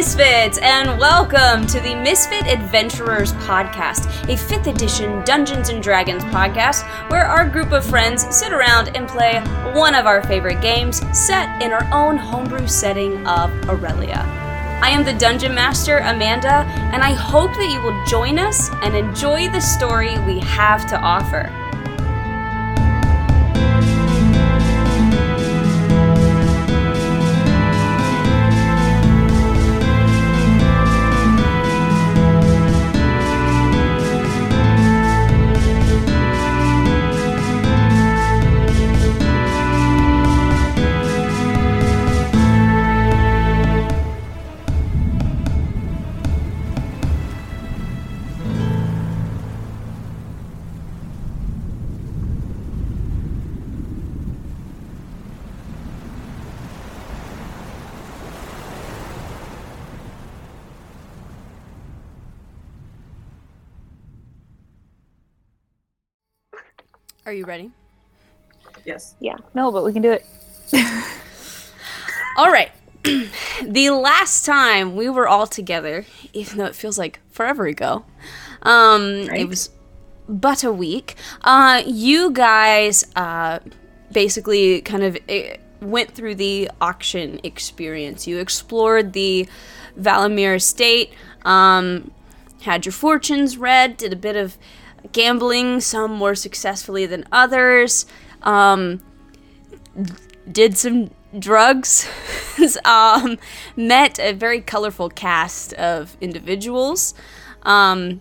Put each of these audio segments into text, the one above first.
Misfits, and welcome to the Misfit Adventurers podcast, a 5th edition Dungeons and Dragons podcast where our group of friends sit around and play one of our favorite games set in our own homebrew setting of Aurelia. I am the Dungeon Master, Amanda, and I hope that you will join us and enjoy the story we have to offer. Are you ready? Yes. Yeah. No, but we can do it. All right. the last time we were all together, even though it feels like forever ago, um, Right. it was but a week. Uh, you guys uh, basically kind of eh, went through the auction experience. You explored the Valamir estate, um, had your fortunes read, did a bit of gambling, some more successfully than others. Um, did some drugs, um, met a very colorful cast of individuals, um,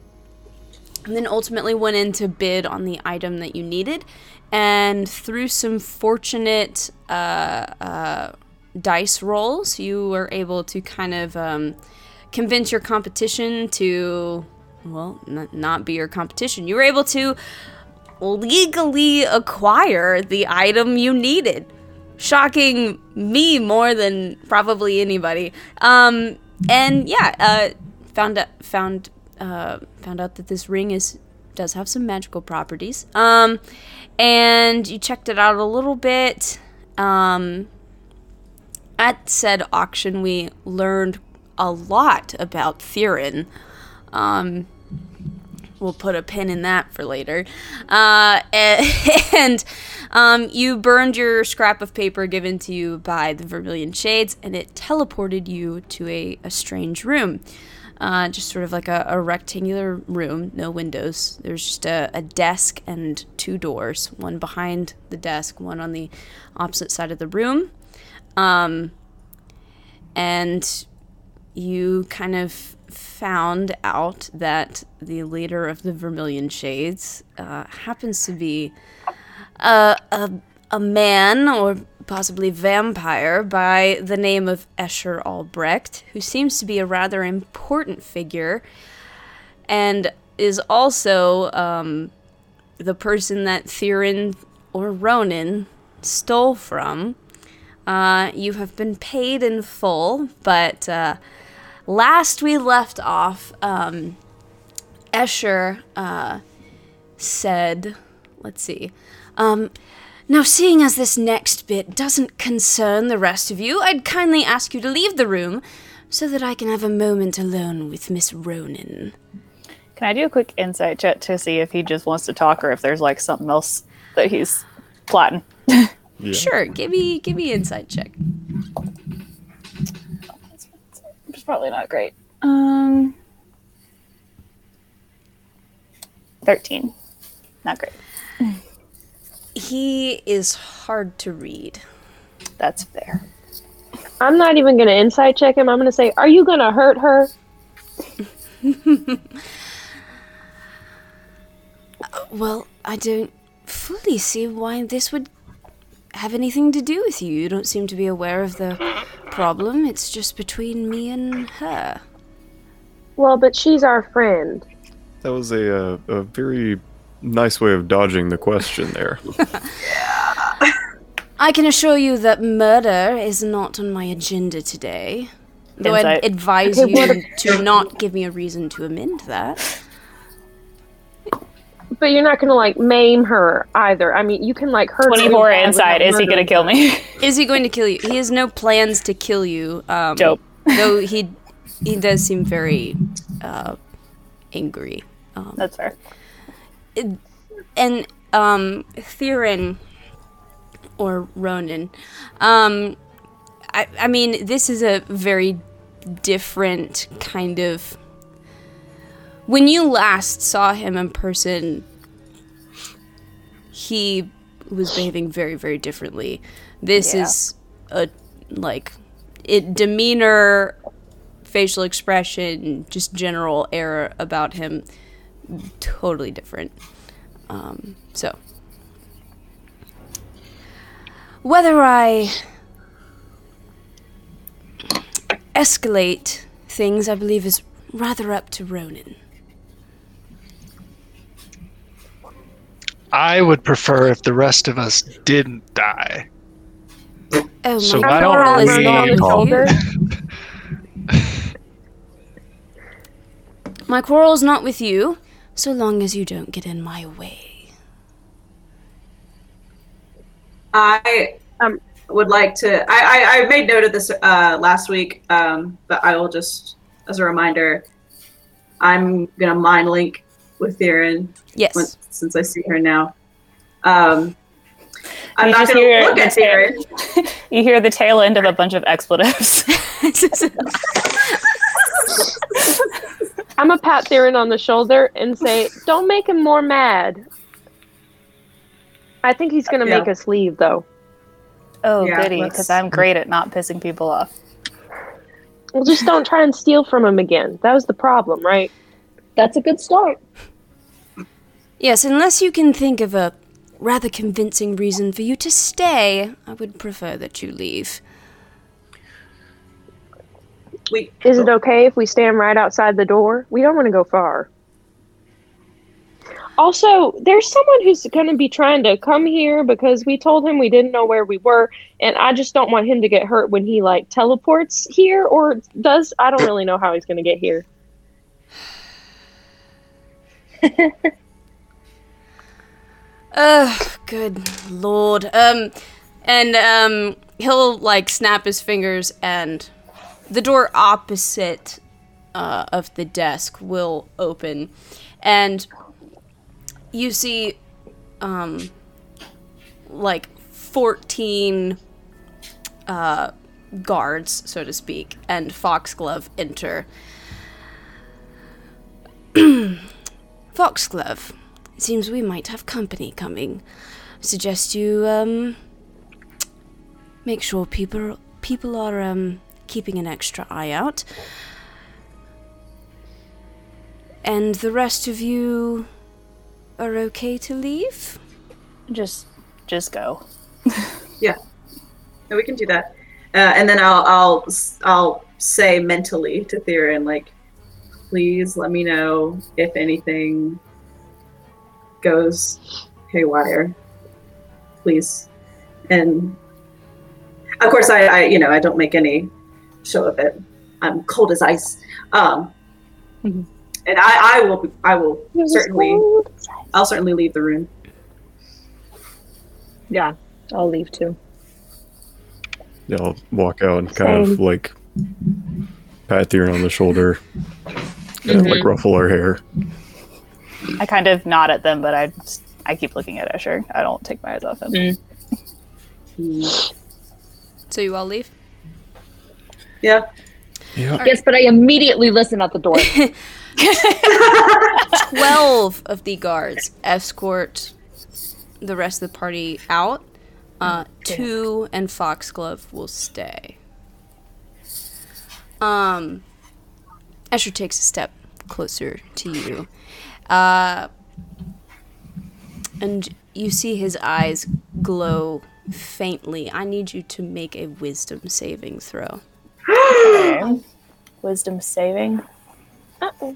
and then ultimately went in to bid on the item that you needed. And through some fortunate uh, uh, dice rolls, you were able to kind of um, convince your competition to, well, n- not be your competition. You were able to legally acquire the item you needed. Shocking me more than probably anybody. Um, and yeah, uh, found out found uh, found out that this ring is does have some magical properties. Um, and you checked it out a little bit. Um, at said auction, we learned a lot about Theron. Um, we'll put a pin in that for later. Uh, and um, you burned your scrap of paper given to you by the Vermilion Shades, and it teleported you to a, a strange room. Uh, just sort of like a, a rectangular room, no windows. There's just a, a desk and two doors, one behind the desk, one on the opposite side of the room. Um, and you kind of found out that the leader of the Vermilion Shades uh, happens to be a, a, a man or possibly vampire by the name of Escher Albrecht, who seems to be a rather important figure and is also um, the person that Theron or Ronan stole from. Uh, you have been paid in full, but uh, last we left off, um, Escher uh, said, let's see. Um, now, seeing as this next bit doesn't concern the rest of you, I'd kindly ask you to leave the room so that I can have a moment alone with Miss Ronan. Can I do a quick insight check to see if he just wants to talk or if there's like something else that he's plotting? Yeah. Sure, give me give me insight check. It's probably not great. Um, thirteen. Not great. He is hard to read. That's fair. I'm not even gonna insight check him. I'm gonna say, "Are you gonna hurt her?" Well, I don't fully see why this would have anything to do with you. You don't seem to be aware of the problem. It's just between me and her. Well, but she's our friend. That was a, uh, a very nice way of dodging the question there. I can assure you that murder is not on my agenda today. Though I'd advise Okay, you to not give me a reason to amend that. But you're not gonna like maim her either. I mean, you can like hurt. her Twenty-four bad inside. Is he gonna kill me? Is he going to kill you? He has no plans to kill you. Um, Dope. Though he he does seem very uh, angry. Um, That's fair. and um Theron or Ronan, um I I mean this is a very different kind of when you last saw him in person he was behaving very very differently. This Yeah. is a like it demeanor facial expression just general air about him totally different. Um, so, whether I escalate things, I believe, is rather up to Ronan. I would prefer if the rest of us didn't die. Oh So my why don't we- is not on with you. My quarrel's not with you, so long as you don't get in my way. I Um, would like to. I, I, I made note of this uh, last week, um, but I will just, as a reminder, I'm gonna mind link with Theron Yes. once, since I see her now. Um, I'm You not gonna hear look the at Theron. You hear the tail end of a bunch of expletives. I'm gonna pat Theron on the shoulder and say, "Don't make him more mad." I think he's gonna Yeah. make us leave, though. oh, Yeah, goody, because I'm great at not pissing people off. Well, just don't try and steal from him again. That was the problem, right? That's a good start. Yes, unless you can think of a rather convincing reason for you to stay, I would prefer that you leave. We, Is it okay if we stand right outside the door? We don't want to go far. Also, there's someone who's going to be trying to come here because we told him we didn't know where we were, and I just don't want him to get hurt when he like teleports here or does. I don't really know how he's going to get here. Ugh, good lord. Um, and um, he'll like snap his fingers, and the door opposite uh, of the desk will open, and you see, um, like fourteen uh, guards, so to speak, and Foxglove enter. Foxglove, it seems we might have company coming. Suggest you um make sure people people are um keeping an extra eye out. And the rest of you are okay to leave? Just, just go. yeah, we can do that. Uh, and then I'll, I'll, I'll say mentally to Theron, like, please let me know if anything goes haywire, please. And of course, I, I, you know, I don't make any show of it. I'm cold as ice. Um, Mhm. and I, I will, I will certainly, I'll certainly leave the room. Yeah, I'll leave too. Yeah, I'll walk out and kind of like pat Theron on the shoulder and like ruffle her hair. I kind of nod at them, but I, I keep looking at Escher. I don't take my eyes off him. Mm. So you all leave? Yeah. Yeah. Yes, but I immediately listen at the door. 12 of the guards escort the rest of the party out. Uh, two and Foxglove will stay. Um, Escher takes a step closer to you. Uh, and you see his eyes glow faintly. I need you to make a wisdom saving throw. Okay. Wisdom saving. Uh-oh.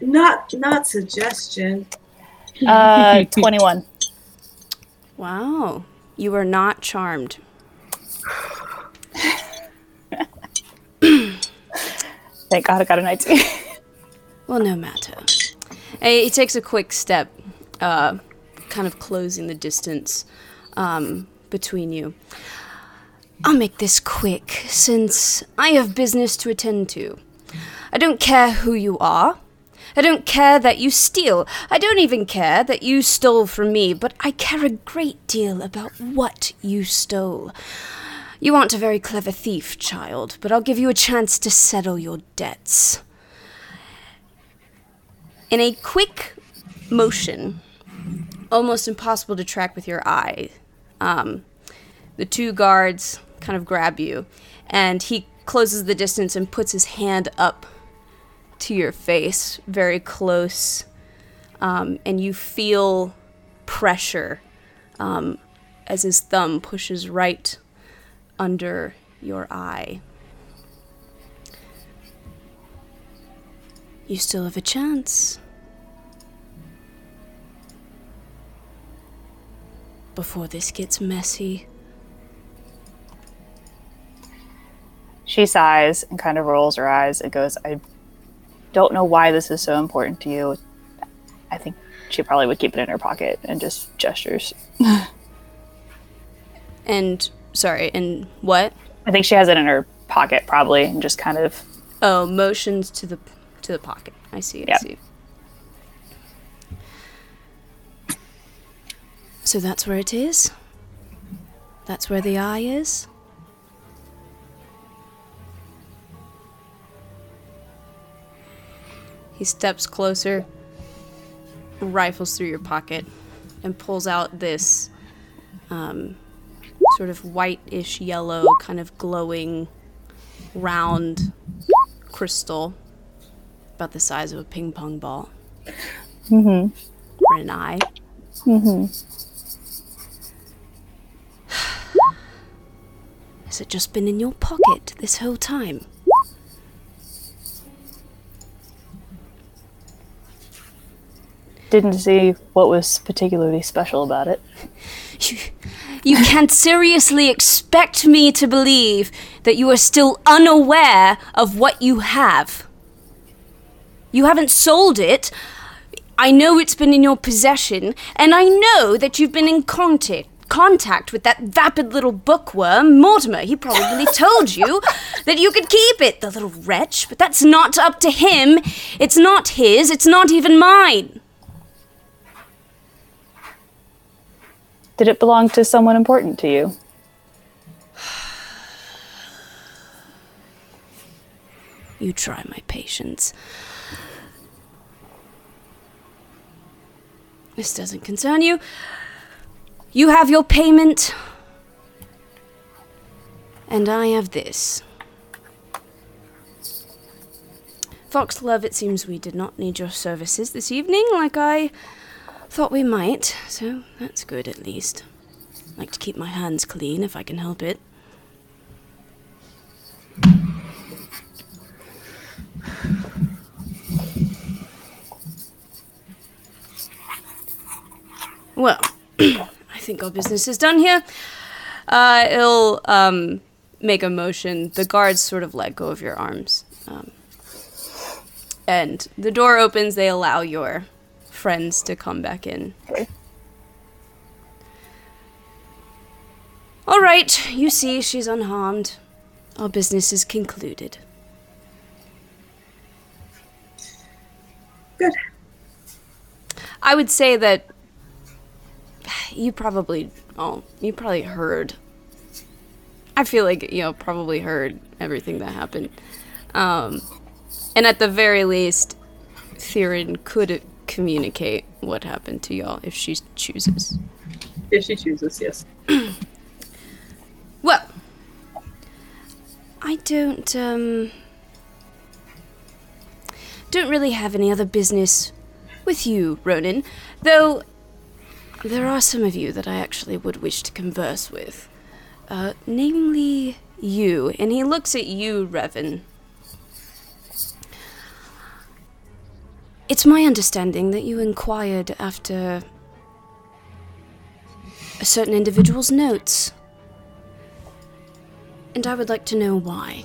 Not, not suggestion. Uh, 21. Wow. You are not charmed. Thank God I got a 19. Well, no matter. He takes a quick step, uh, kind of closing the distance um, between you. I'll make this quick, since I have business to attend to. I don't care who you are. I don't care that you steal. I don't even care that you stole from me, but I care a great deal about what you stole. You aren't a very clever thief, child, but I'll give you a chance to settle your debts. In a quick motion, almost impossible to track with your eye, um, the two guards kind of grab you, and he closes the distance and puts his hand up to your face, very close, um, and you feel pressure um, as his thumb pushes right under your eye. You still have a chance. Before this gets messy. She sighs and kind of rolls her eyes and goes, I don't know why this is so important to you. I think she probably would keep it in her pocket and just gestures. And sorry, and what? I think she has it in her pocket probably and just kind of Oh, motions to the to the pocket. I see. I Yep. see. So that's where it is. That's where the eye is. He steps closer, rifles through your pocket, and pulls out this um, sort of whitish yellow, kind of glowing, round crystal about the size of a ping pong ball. Mhm. For an eye. Has it just been in your pocket this whole time? didn't see what was particularly special about it. You, you can't seriously expect me to believe that you are still unaware of what you have. You haven't sold it. I know it's been in your possession, and I know that you've been in contact contact with that vapid little bookworm, Mortimer. He probably told you that you could keep it, the little wretch, but that's not up to him. It's not his, it's not even mine. Did it belong to someone important to you? You try my patience. This doesn't concern you. You have your payment, and I have this. Foxglove, it seems we did not need your services this evening like I thought we might, so that's good at least. like to keep my hands clean if I can help it. Well, I think our business is done here. Uh, it'll um, make a motion. The guards sort of let go of your arms. Um, and the door opens. They allow your friends to come back in. All right, you see, she's unharmed. Our business is concluded. Good. I would say that you probably oh you probably heard. I feel like you know probably heard everything that happened. Um and at the very least Theron could communicate what happened to y'all if she chooses. If she chooses, yes. well i don't um don't really have any other business with you ronan. Though there are some of you that I actually would wish to converse with. Uh, namely you. And he looks at you, Revan. It's my understanding that you inquired after a certain individual's notes. And I would like to know why.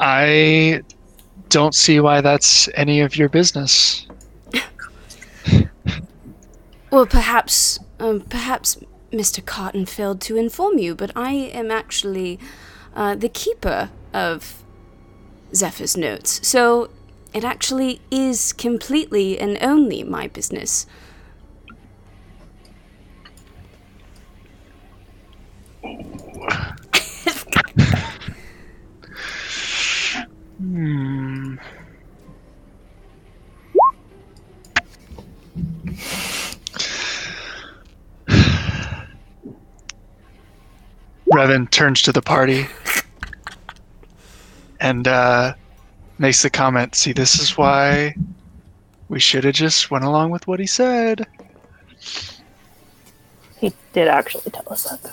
I don't see why that's any of your business. Well, perhaps, um, perhaps Mr. Cotton failed to inform you, but I am actually uh, the keeper of Zephyr's notes, so it actually is completely and only my business. Hmm. Revan turns to the party and uh, makes the comment. See, this is why we should have just went along with what he said. He did actually tell us that, though.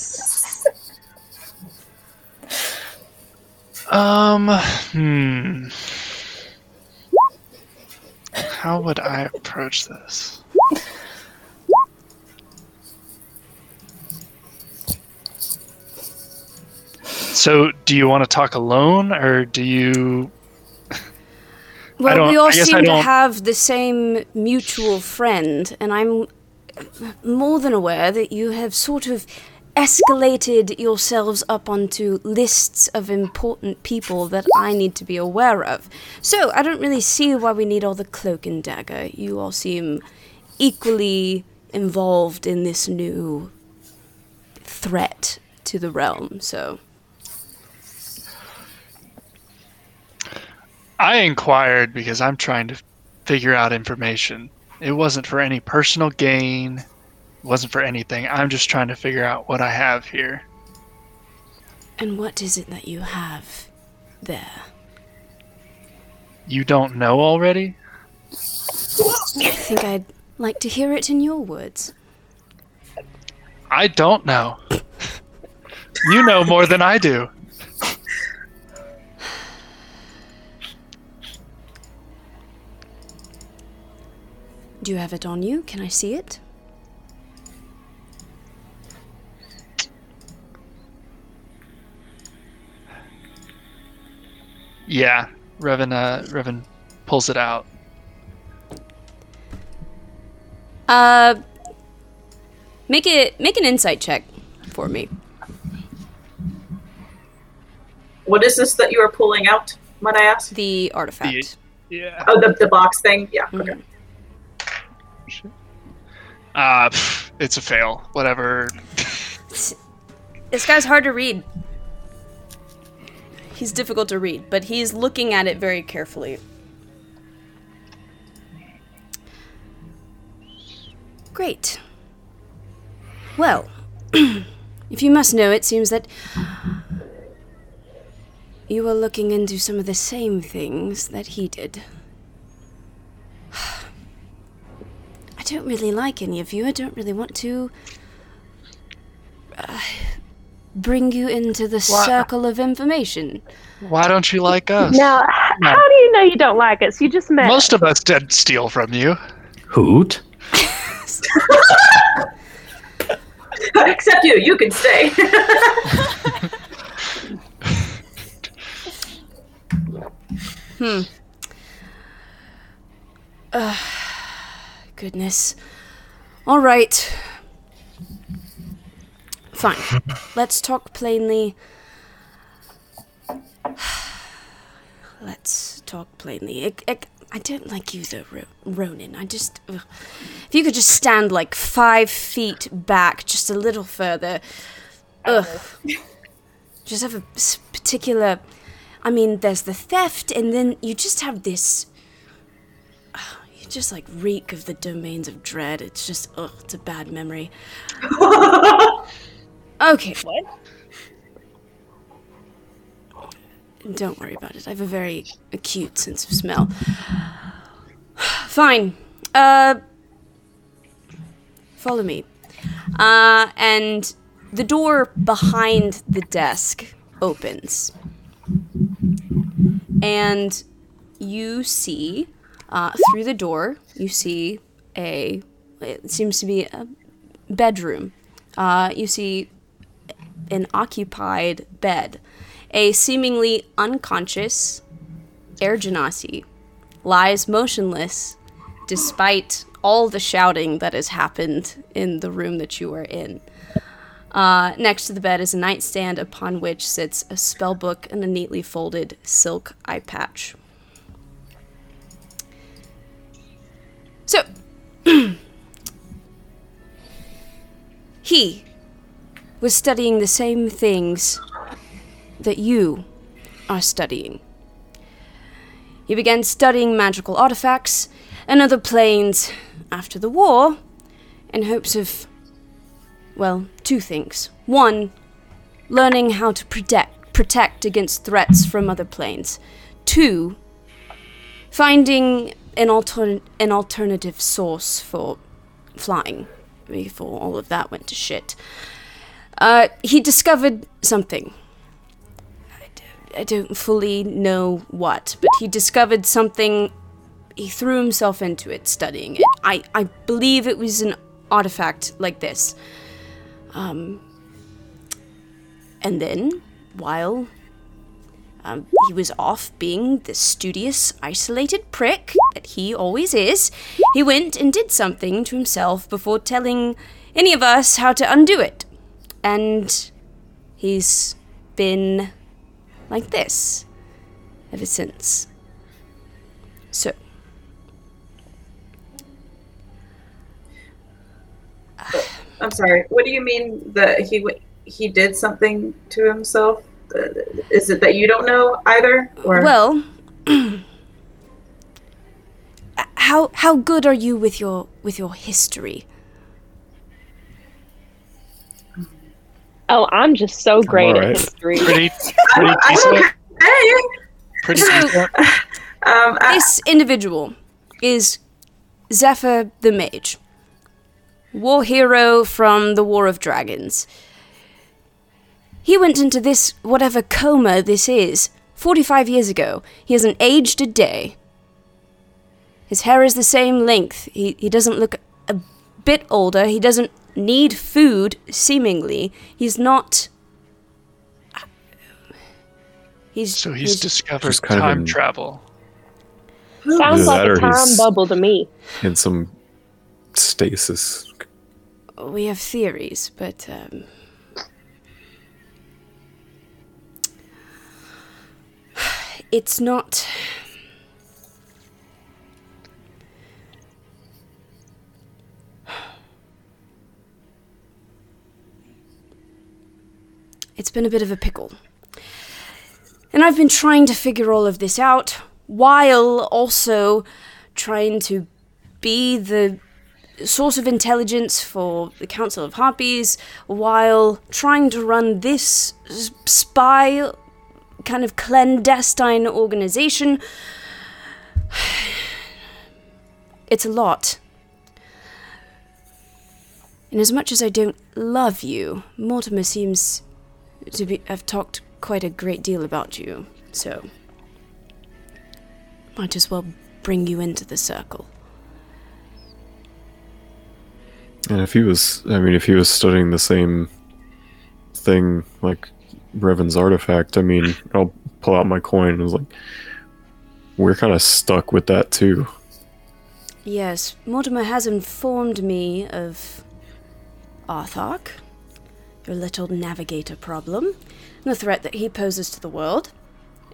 Um, hmm. How would I approach this? So, do you want to talk alone, or do you? Well, we all I guess I seem to have the same mutual friend, and I'm more than aware that you have sort of escalated yourselves up onto lists of important people that I need to be aware of. So, I don't really see why we need all the cloak and dagger. You all seem equally involved in this new threat to the realm, so. I inquired because I'm trying to figure out information. It wasn't for any personal gain. Wasn't for anything. I'm just trying to figure out what I have here. And what is it that you have there? You don't know already? I think I'd like to hear it in your words. I don't know. you know more than I do. Do you have it on you? Can I see it? Yeah, Revan. Uh, Revan pulls it out. Uh, make it make an insight check for me. What is this that you are pulling out? Might I ask? The artifact. Yeah. Oh, the, the box thing. Yeah. Mhm. Okay. Uh, pff, it's a fail. Whatever. This guy's hard to read. He's difficult to read, but he's looking at it very carefully. Great. Well, if you must know, it seems that you were looking into some of the same things that he did. I don't really like any of you. I don't really want to uh, bring you into the Why- circle of information. Why don't you like us? Now, h- No. how do you know you don't like us? You just met. Most of us did steal from you. Hoot. Except you. You can stay. Uh goodness. All right. Fine. Let's talk plainly. Let's talk plainly. I, I, I don't like you though, Ro- Ronan. I just. ugh. If you could just stand like five feet back, just a little further. Ugh. Just have a particular. I mean, there's the theft, and then you just have this. You just like reek of the domains of dread. It's just, ugh, it's a bad memory. Okay. What? Don't worry about it. I have a very acute sense of smell. Fine. Uh, follow me. Uh, and the door behind the desk opens. And you see, uh, through the door, you see a, it seems to be a bedroom. Uh, you see an occupied bed. A seemingly unconscious Air Genasi lies motionless despite all the shouting that has happened in the room that you are in. Uh, next to the bed is a nightstand upon which sits a spell book and a neatly folded silk eye patch. So, he was studying the same things that you are studying. He began studying magical artifacts and other planes after the war in hopes of, well, two things. One, learning how to protect, protect against threats from other planes. Two, finding an, altern- an alternative source for flying before all of that went to shit. Uh, he discovered something. I don't, I don't fully know what, but he discovered something. He threw himself into it, studying it. I, I believe it was an artifact like this. Um, and then, while um, he was off being the studious, isolated prick that he always is, he went and did something to himself before telling any of us how to undo it. And he's been like this ever since. So, I'm sorry. What do you mean that he he did something to himself? Uh, Is it that you don't know either? Or well, how how good are you with your with your history? Oh, I'm just so great alright. at history. Pretty, pretty decent. okay. Pretty decent. Um, I, This individual is Zephyr the Mage, war hero from the War of Dragons. He went into this, whatever coma this is, 45 years ago. He hasn't aged a day. His hair is the same length. He, he doesn't look a bit older. He doesn't need food, seemingly. He's not. He's, So he's discovered Just kind of time in- travel. Sounds like a time bubble to me. in some stasis. we have theories, but um, it's not. It's been a bit of a pickle. And I've been trying to figure all of this out while also trying to be the source of intelligence for the Council of Harpies while trying to run this spy kind of clandestine organization. It's a lot. And as much as I don't love you, Mortimer seems to be I've talked quite a great deal about you, so might as well bring you into the circle. And if he was, I mean, if he was studying the same thing like Revan's artifact, I mean, I'll pull out my coin and was like, we're kind of stuck with that too. Yes, Mortimer has informed me of Arthok, your little navigator problem, and the threat that he poses to the world,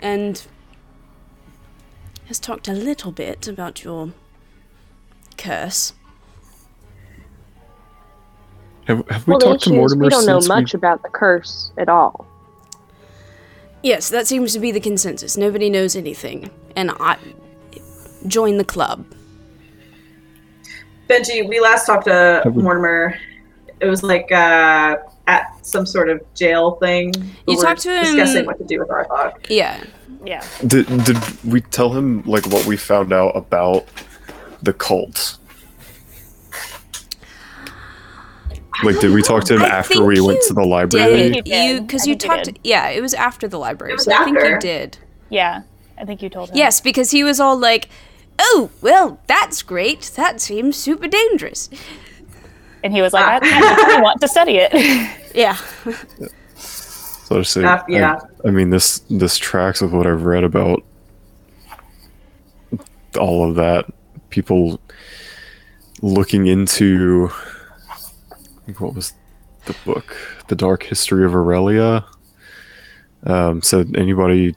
and has talked a little bit about your curse. Have, have we Well, talked to issue is Mortimer we don't know much we? about the curse at all. Yes, that seems to be the consensus. Nobody knows anything, and I join the club. Benji, we last talked to we- Mortimer. It was like uh, at some sort of jail thing. You talked to him- discussing what to do with Arthok. Yeah, Yeah. Did did we tell him like what we found out about the cult? Like, did we talk to him I after we went to the library? did. You because you think you talked. Yeah, it was after the library, It was so I think you did. Yeah. I think you told him. Yes, because he was all like, "Oh, well, that's great. That seems super dangerous." And he was like, I, I want to study it. Yeah. So to say, Uh, yeah. I, I mean this this tracks with what I've read about all of that people looking into what was the book, The Dark History of Aurelia. Um, said anybody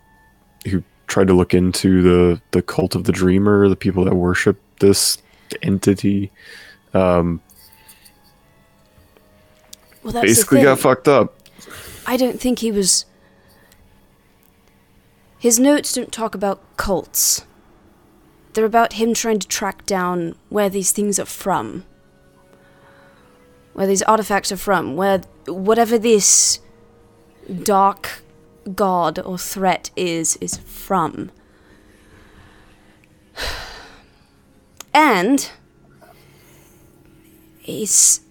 who tried to look into the the cult of the dreamer, the people that worship this entity, um, Well, that's basically got fucked up. I don't think he was. His notes don't talk about cults. They're about him trying to track down where these things are from. Where these artifacts are from. Where whatever this dark god or threat is, is from. And. He's.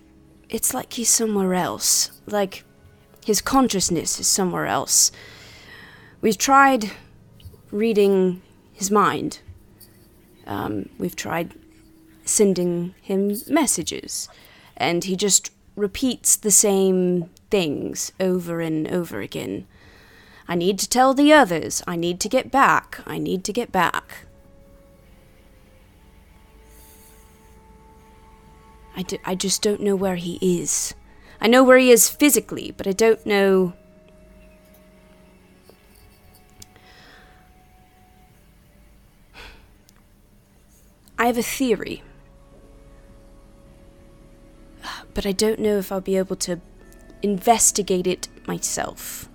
It's like he's somewhere else. Like his consciousness is somewhere else. We've tried reading his mind. Um, we've tried sending him messages, and he just repeats the same things over and over again. I need to tell the others. I need to get back. I need to get back. I, d- I just don't know where he is. I know where he is physically, but I don't know. I have a theory. But I don't know if I'll be able to investigate it myself.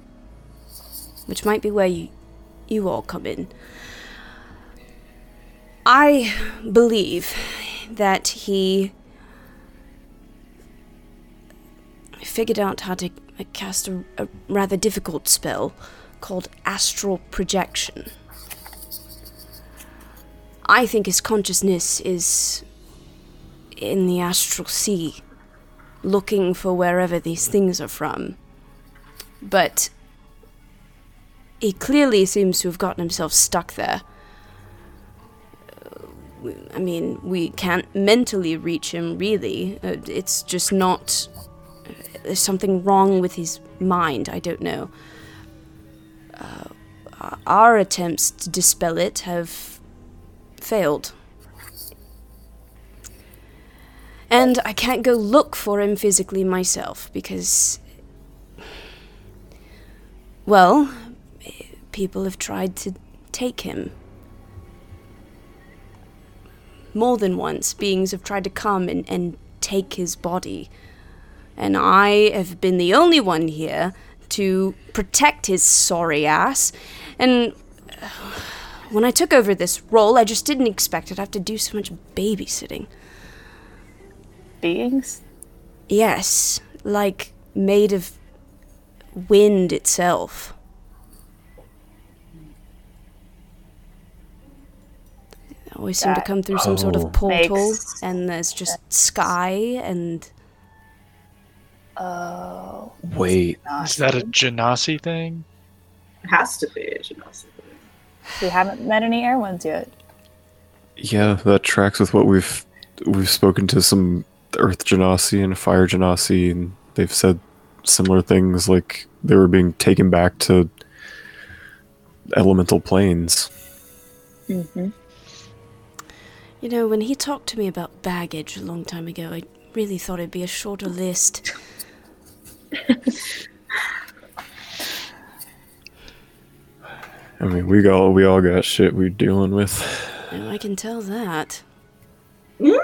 Which might be where you, you all come in. I believe that he figured out how to uh, cast a, a rather difficult spell called astral projection. I think his consciousness is in the astral sea, looking for wherever these things are from. But he clearly seems to have gotten himself stuck there. I mean, we can't mentally reach him, really. Uh, it's just not there's something wrong with his mind. I don't know. Uh, our attempts to dispel it have failed. And I can't go look for him physically myself because. Well, people have tried to take him. More than once, beings have tried to come and, and take his body and I have been the only one here to protect his sorry ass. And uh, when I took over this role, I just didn't expect I'd have to do so much babysitting. Beings? Yes, like made of wind itself. They always seem to come through some sort Oh. of portal, and there's just sky and Oh. Wait, Is that a Genasi thing? It has to be. a Genasi. We haven't met any air ones yet. yeah, that tracks with what we've we've spoken to some Earth Genasi and Fire Genasi, and they've said similar things, like they were being taken back to elemental planes. Mm-hmm. You know, when he talked to me about baggage a long time ago, I really thought it'd be a shorter list. I mean, we all we all got shit we're dealing with. And I can tell that. Mm-hmm.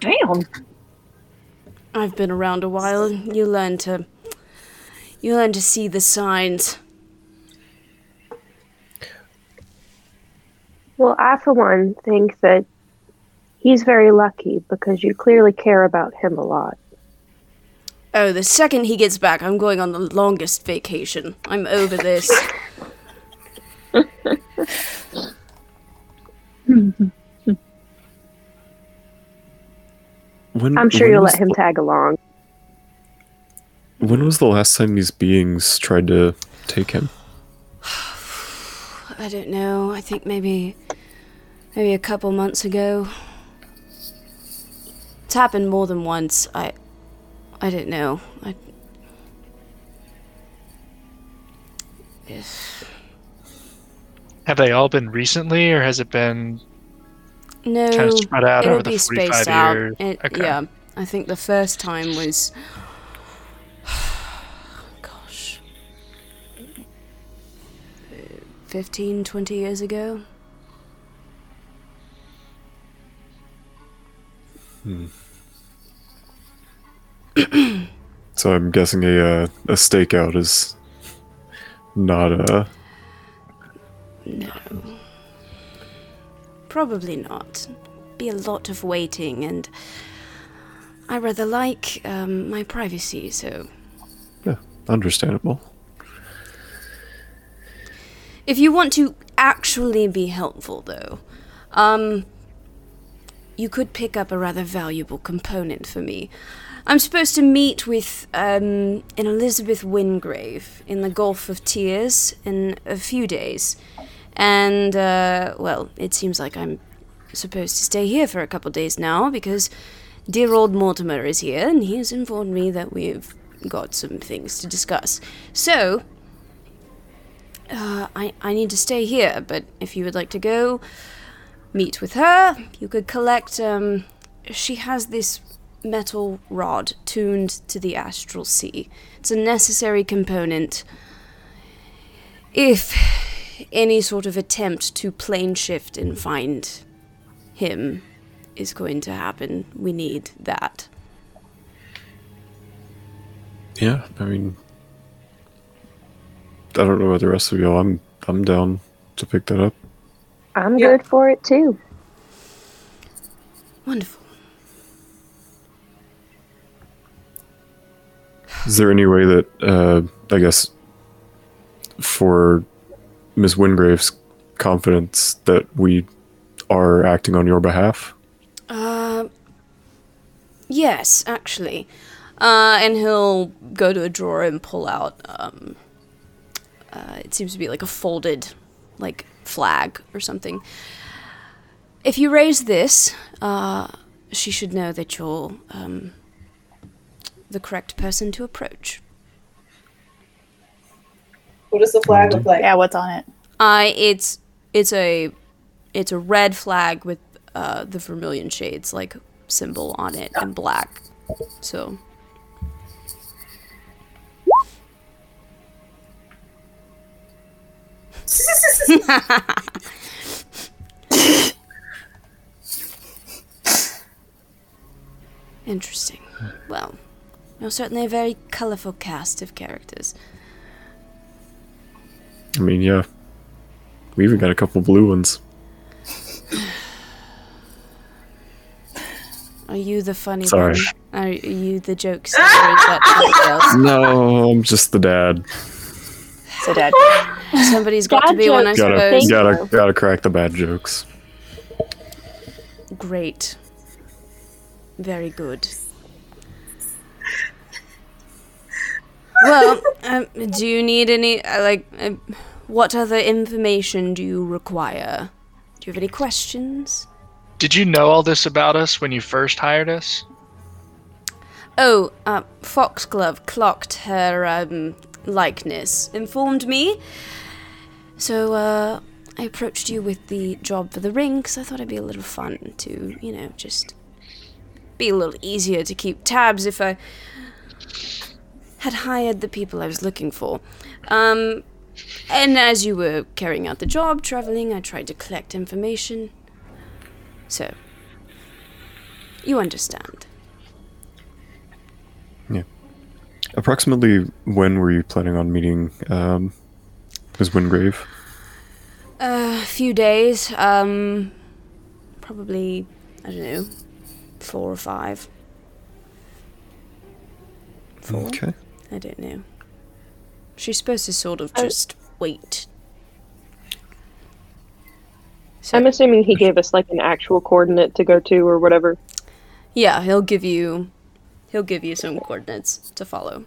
Damn. I've been around a while. You learn to. You learn to see the signs. Well, I, for one, think that he's very lucky because you clearly care about him a lot. Oh, the second he gets back, I'm going on the longest vacation. I'm over this. When, I'm sure when you'll let him the- tag along. When was the last time these beings tried to take him? I don't know. I think maybe. Maybe a couple months ago. It's happened more than once. I. I didn't know. I. Have they all been recently, or has it been No, Kind of spread out it'll over the be 45 spaced out. years. It- Okay. Yeah, I think the first time was. Gosh. 15, 20 years ago. Hmm. So I'm guessing a uh, a stakeout is not a No. Probably not. Be a lot of waiting, and I rather like um, my privacy, so. Yeah, understandable. If you want to actually be helpful, though, um, you could pick up a rather valuable component for me. I'm supposed to meet with um, an Elizabeth Wingrave in the Gulf of Tears in a few days, and uh, well, it seems like I'm supposed to stay here for a couple days now because dear old Mortimer is here, and he has informed me that we've got some things to discuss. So, uh, I, I need to stay here, but if you would like to go meet with her, you could collect. Um, she has this metal rod tuned to the astral sea. It's a necessary component. If any sort of attempt to plane shift and find him is going to happen, we need that. Yeah, I mean, I don't know about the rest of y'all. I'm I'm down to pick that up. I'm Yeah. good for it too. Wonderful. Is there any way that uh, I guess for Miss Wingrave's confidence that we are acting on your behalf? Uh, yes, actually. Uh, and he'll go to a drawer and pull out, um, uh, it seems to be like a folded, like, flag or something. If you raise this, uh, she should know that you're, um, the correct person to approach. What does the flag look like? Yeah, what's on it? Uh, it's, it's a, it's a red flag with, uh, the vermilion shades, like, symbol on it and black. So, Interesting. Well, you're certainly a very colorful cast of characters. I mean, yeah, we even got a couple blue ones. Are you the funny Sorry. one? Are you the jokester? or is that somebody else? No, I'm just the dad. So dad. Somebody's got to Dad be one, I jokes. Gotta suppose. Gotta gotta crack the bad jokes. Great. Very good. Well, um, do you need any, uh, like, uh, what other information do you require? Do you have any questions? Did you know all this about us when you first hired us? Oh, uh, Foxglove clocked her um, likeness, informed me. So, uh, I approached you with the job for the ring because I thought it'd be a little fun to, you know, just be a little easier to keep tabs if I had hired the people I was looking for. Um, and as you were carrying out the job, traveling, I tried to collect information. So, you understand. Yeah. Approximately when were you planning on meeting um, Ms. Wingrave? A few days. Um, probably I don't know, four or five. Four. Okay. I don't know. She's supposed to sort of Oh. just wait. So, I'm assuming he gave us like an actual coordinate to go to or whatever. yeah, he'll give you, he'll give you some coordinates to follow.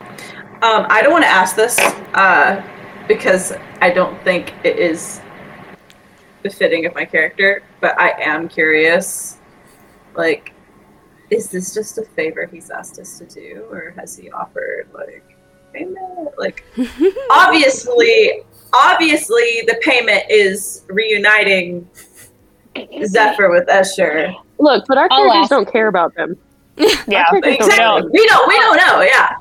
Um, I don't want to ask this uh, because I don't think it is befitting of my character, but I am curious. Like, is this just a favor he's asked us to do, or has he offered like payment? Like, obviously, obviously, the payment is reuniting Zephyr with Escher. Look, but our I'll characters ask. don't care about them. Yeah. Our characters don't. Exactly. We don't. We don't know. Yeah.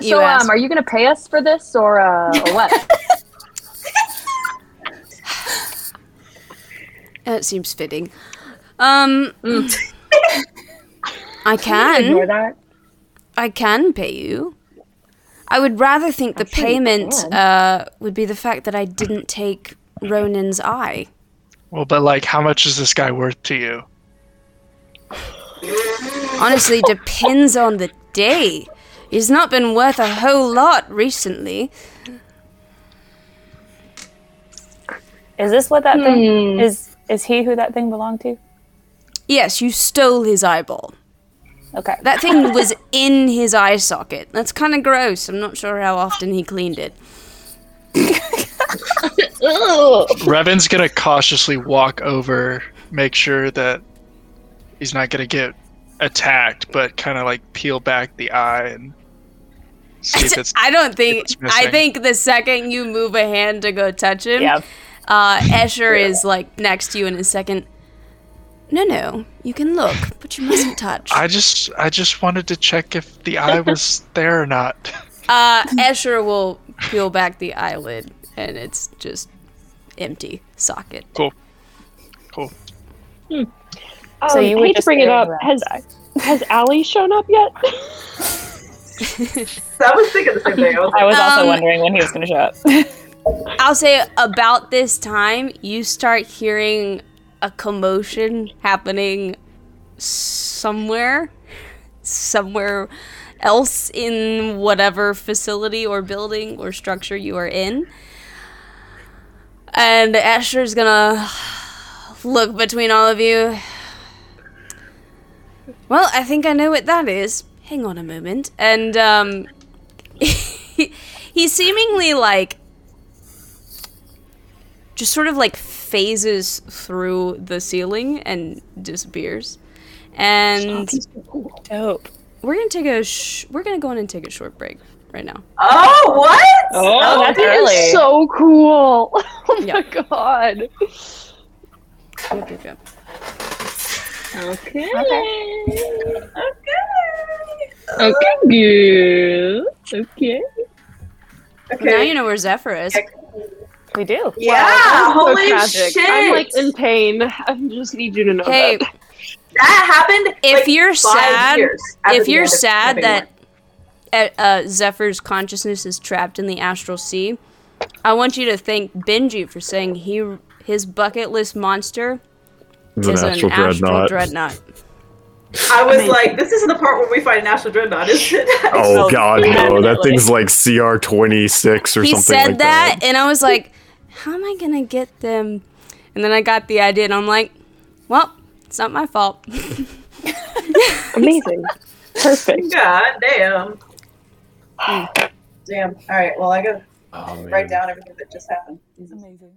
You so, asked. um, are you gonna pay us for this or, uh, or what? That seems fitting. Um, I Ignore can. that. I can pay you. I would rather think the sure you payment can. uh, would be the fact that I didn't take Ronin's eye. Well, but like, how much is this guy worth to you? Honestly, depends on the day. He's not been worth a whole lot recently. Is this what that thing Hmm. is? Is he who that thing belonged to? Yes, you stole his eyeball. Okay. That thing was in his eye socket. That's kind of gross. I'm not sure how often he cleaned it. Revan's gonna cautiously walk over, make sure that he's not gonna get attacked, but kind of like peel back the eye and see if it's. I don't think. I think the second you move a hand to go touch him, Yeah. Uh, Escher is like next to you in a second. No, no, you can look, but you mustn't touch. I just, I just wanted to check if the eye was there or not. Uh, Escher will peel back the eyelid, and it's just empty socket. Cool, cool. Um, So you would hate to bring it up. around Has the eye. has Allie shown up yet? I was thinking the same thing. I was I was also Um, wondering when he was going to show up. I'll say about this time, you start hearing a commotion happening somewhere, somewhere else in whatever facility or building or structure you are in. And Asher's gonna look between all of you. Well, I think I know what that is. Hang on a moment. And, um, he seemingly like just sort of like phases through the ceiling and disappears. And Dope. we're gonna take a sh- we're gonna go in and take a short break right now. Oh, what? Oh, oh that's That is early. so cool. Oh Yeah. my god. Yep, yep, yep. Okay. Okay. Okay, good. Okay. Okay. Now you know where Zephyr is. We do. Yeah. Wow, holy so shit. I'm like in pain. I just need you to know Hey, that. that happened. if like, you're five sad, years if you're sad that uh, uh, Zephyr's consciousness is trapped in the astral sea, I want you to thank Benji for saying he his bucket list monster is an an astral astral dreadnought. dreadnought. one. I was like, this isn't the part where we fight an astral dreadnought, is it? Oh god, no! That thing's like CR twenty six or he something said like that, that. and I was like, "How am I gonna get them?" And then I got the idea, and I'm like, "Well, it's not my fault." Amazing. Perfect. God damn. Damn. All right. Well, I gotta Oh, write down everything that just happened. It's Amazing.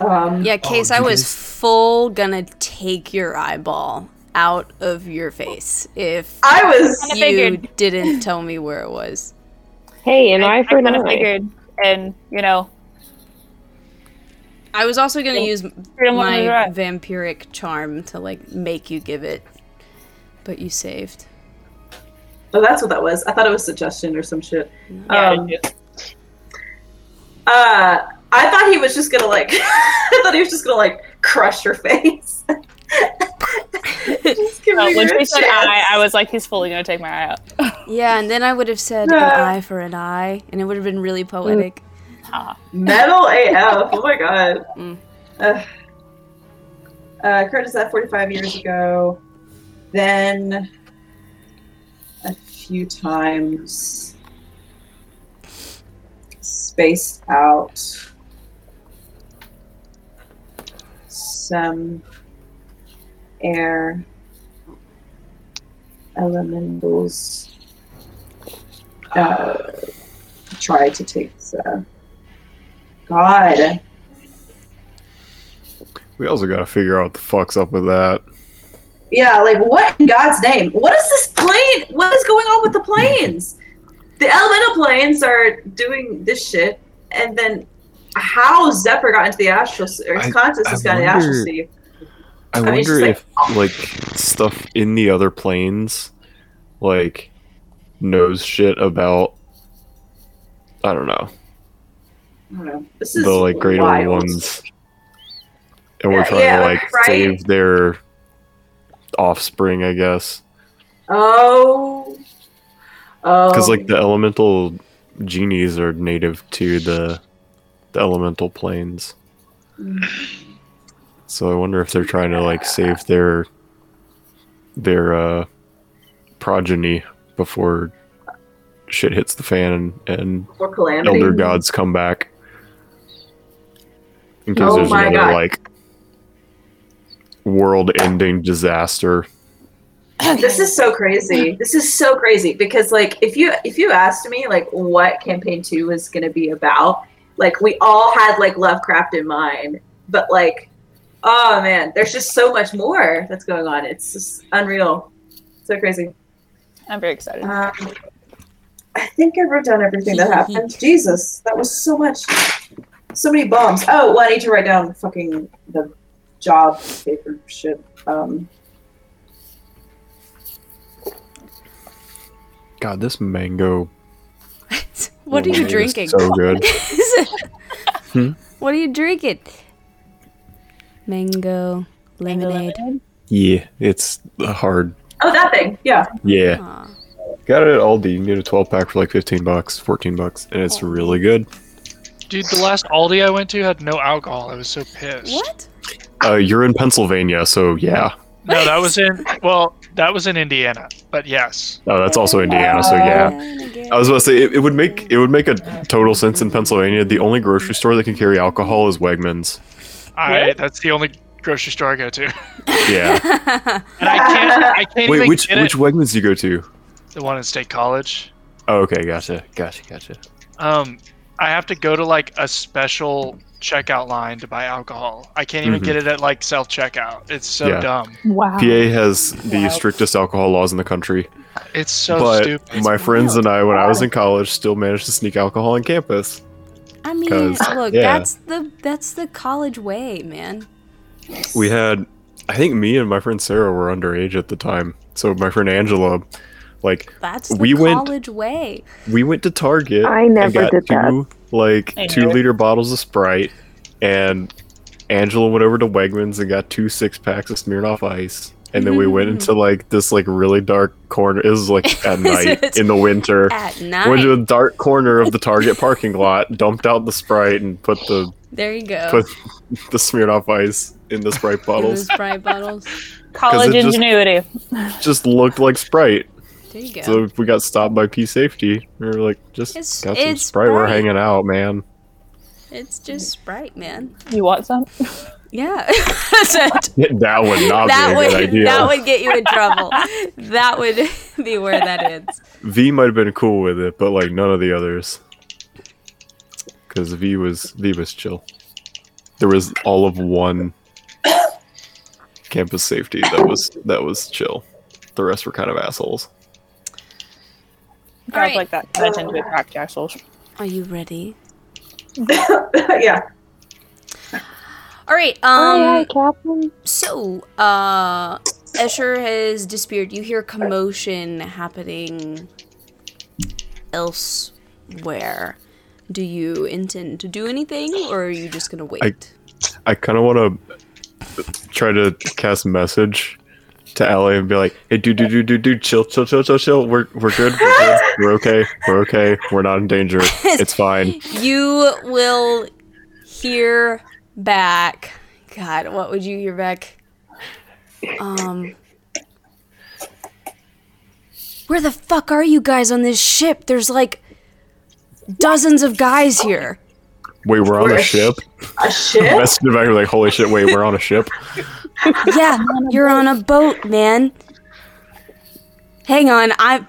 Um, yeah, case do I was full gonna take your eyeball out of your face if I was. You figured. didn't tell me where it was. Hey, an eye I for an kind eye. figured, and you know, I was also gonna use my vampiric charm to like make you give it, but you saved. Oh, that's what that was. I thought it was suggestion or some shit. Yeah, Um, Uh, I thought he was just gonna like. I thought he was just gonna like crush her face. just give me when your she said eye, I was like, he's fully gonna take my eye out. Yeah, and then I would have said an eye for an eye, and it would have been really poetic. Metal AF. Oh my god. Mm. Uh, uh, Curtis that 45 years ago. Then a few times spaced out. Some air elementals uh, try to take the God. We also got to figure out what the fuck's up with that. Yeah, like what in God's name? What is this plane? What is going on with the planes? The elemental planes are doing this shit, and then how Zephyr got into the astral, or his consciousness got into the astral sea. I wonder if like stuff in the other planes, like knows shit about. I don't know I don't know. This is the like greater wild. ones, and we're Yeah, trying yeah, to like right. save their offspring, I guess. Oh. Oh. Because like the elemental genies are native to the the elemental planes. Mm. So I wonder if they're trying to like save their their uh progeny before shit hits the fan and, and elder gods come back. In case Oh there's another God. like world ending disaster. this is so crazy. This is so crazy because like if you if you asked me like what campaign two was gonna be about, like we all had like Lovecraft in mind, but like oh man, there's just so much more that's going on. It's just unreal. So crazy. I'm very excited. Um, I think I wrote down everything that happened. Jesus, that was so much. So many bombs. Oh, well, I need to write down fucking the job paper shit. Um, God, this mango. what are you drinking? So good. Hmm? What are you drinking? Mango lemonade. Yeah, it's hard. oh, that thing. Yeah. Yeah. Aw. Got it at Aldi. You can get a 12 pack for like 15 bucks, 14 bucks, and it's really good. Dude, the last Aldi I went to had no alcohol. I was so pissed. What? Uh, you're in Pennsylvania, so yeah. No, that was in well, that was in Indiana. But yes. Oh, that's also Indiana, so yeah. I was about to say it, it would make it would make a total sense in Pennsylvania. The only grocery store that can carry alcohol is Wegmans. I that's the only grocery store I go to. Yeah. And I can't I can't Wait, even which get which it. Wegmans do you go to? The one in State College. Oh, okay, gotcha, gotcha, gotcha. Um I have to go to like a special checkout line to buy alcohol. I can't even Mhm. get it at like self checkout. It's so Yeah. dumb. Wow. PA has the strictest alcohol laws in the country, It's so but stupid. my friends and I, when I was in college, still managed to sneak alcohol on campus. I mean, look, yeah. that's the that's the college way, man. We had, I think me and my friend Sarah were underage at the time. So my friend Angela, like, That's the We went- college way. we went to Target. I and never got did that. Like I two never- liter bottles of Sprite, and Angela went over to Wegmans and got two six packs of Smirnoff Ice. And then we went into like this like really dark corner. It was like at night in the winter. At night, Went to a dark corner of the Target parking lot, dumped out the Sprite, and put the there you go. put the Smirnoff Ice in the Sprite In bottles. the Sprite bottles. College it just- ingenuity. Just looked like Sprite. There you go. So if we got stopped by P safety, we were like, just It's- got some it's Sprite. We're hanging out, man. it's just Sprite, man. You want some? Yeah. That's that would not that be a would good idea. that would get you in trouble. that would be where that ends. V might have been cool with it, but like none of the others. Because V was V was chill. There was all of one campus safety that was that was chill. The rest were kind of assholes. Guys Alright. like that. I tend to be cracked assholes. Are you ready? yeah. All right. Aye, aye, Um. Captain. So, uh, Escher has disappeared. You hear commotion happening elsewhere. Do you intend to do anything, or are you just gonna wait? I kind of want to try to cast a message to Ellie and be like, "Hey, dude, dude, dude, dude, dude, chill, chill, chill, chill, chill. We're we're good. We're good. We're okay. We're okay. We're not in danger. It's fine." You will hear back. God, what would you hear back? Um. Where the fuck are you guys on this ship? There's like dozens of guys here. Wait, we're on We're a a ship. A ship? Message back like, "Holy shit! Wait, we're on a ship." Yeah, you're on a boat, man. Hang on, I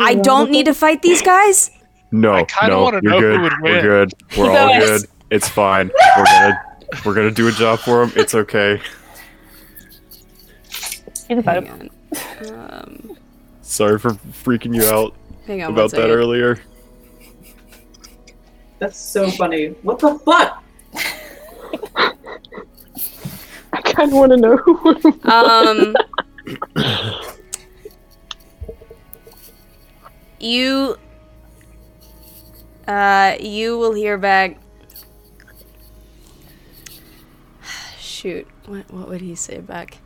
I don't need to fight these guys. No, I kinda no, wanna you're know who good. would We're good. We're all good. It's fine. We're gonna we're gonna do a job for him. It's okay. You can fight Hang on. Um, Sorry for freaking you out Hang on about that earlier. That's so funny. What the fuck? I kind of want to know who. Um, you, uh, you will hear back. Shoot, what what would he say back?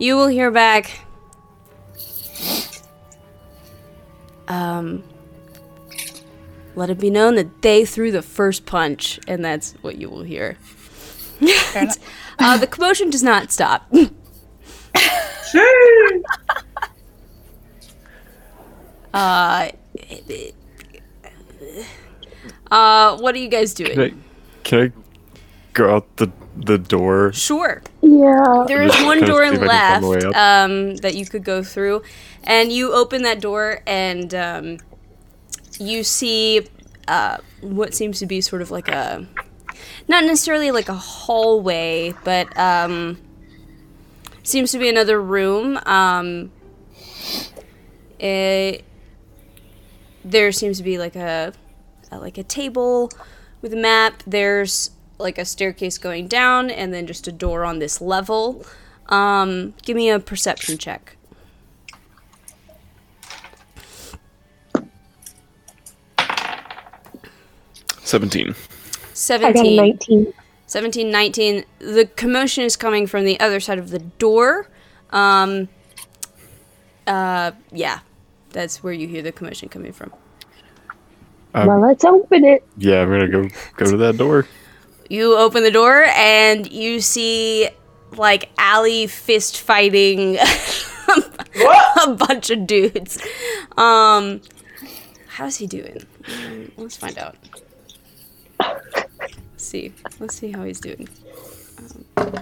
You will hear back. Um, let it be known that they threw the first punch, and that's what you will hear. uh, the commotion does not stop. Sure. Uh, uh, what are you guys Can doing? I, can I go out the the door? Sure. Yeah. There is one door see if left find my way up. um, that you could go through, and you open that door, and um, you see uh, what seems to be sort of like a, not necessarily like a hallway, but um, seems to be another room. Um, it, there seems to be like a, a like a table with a map. There's like a staircase going down, and then just a door on this level. Um, give me a perception check. Seventeen. I got 17. 19. 17, 19. The commotion is coming from the other side of the door. Um, uh, yeah, that's where you hear the commotion coming from. Um, well, let's open it. Yeah, I'm gonna go go to that door. You open the door and you see like Allie fist fighting a bunch of dudes. Um, how's he doing? Mm, Let's find out. Let's see. Let's see how he's doing. Um,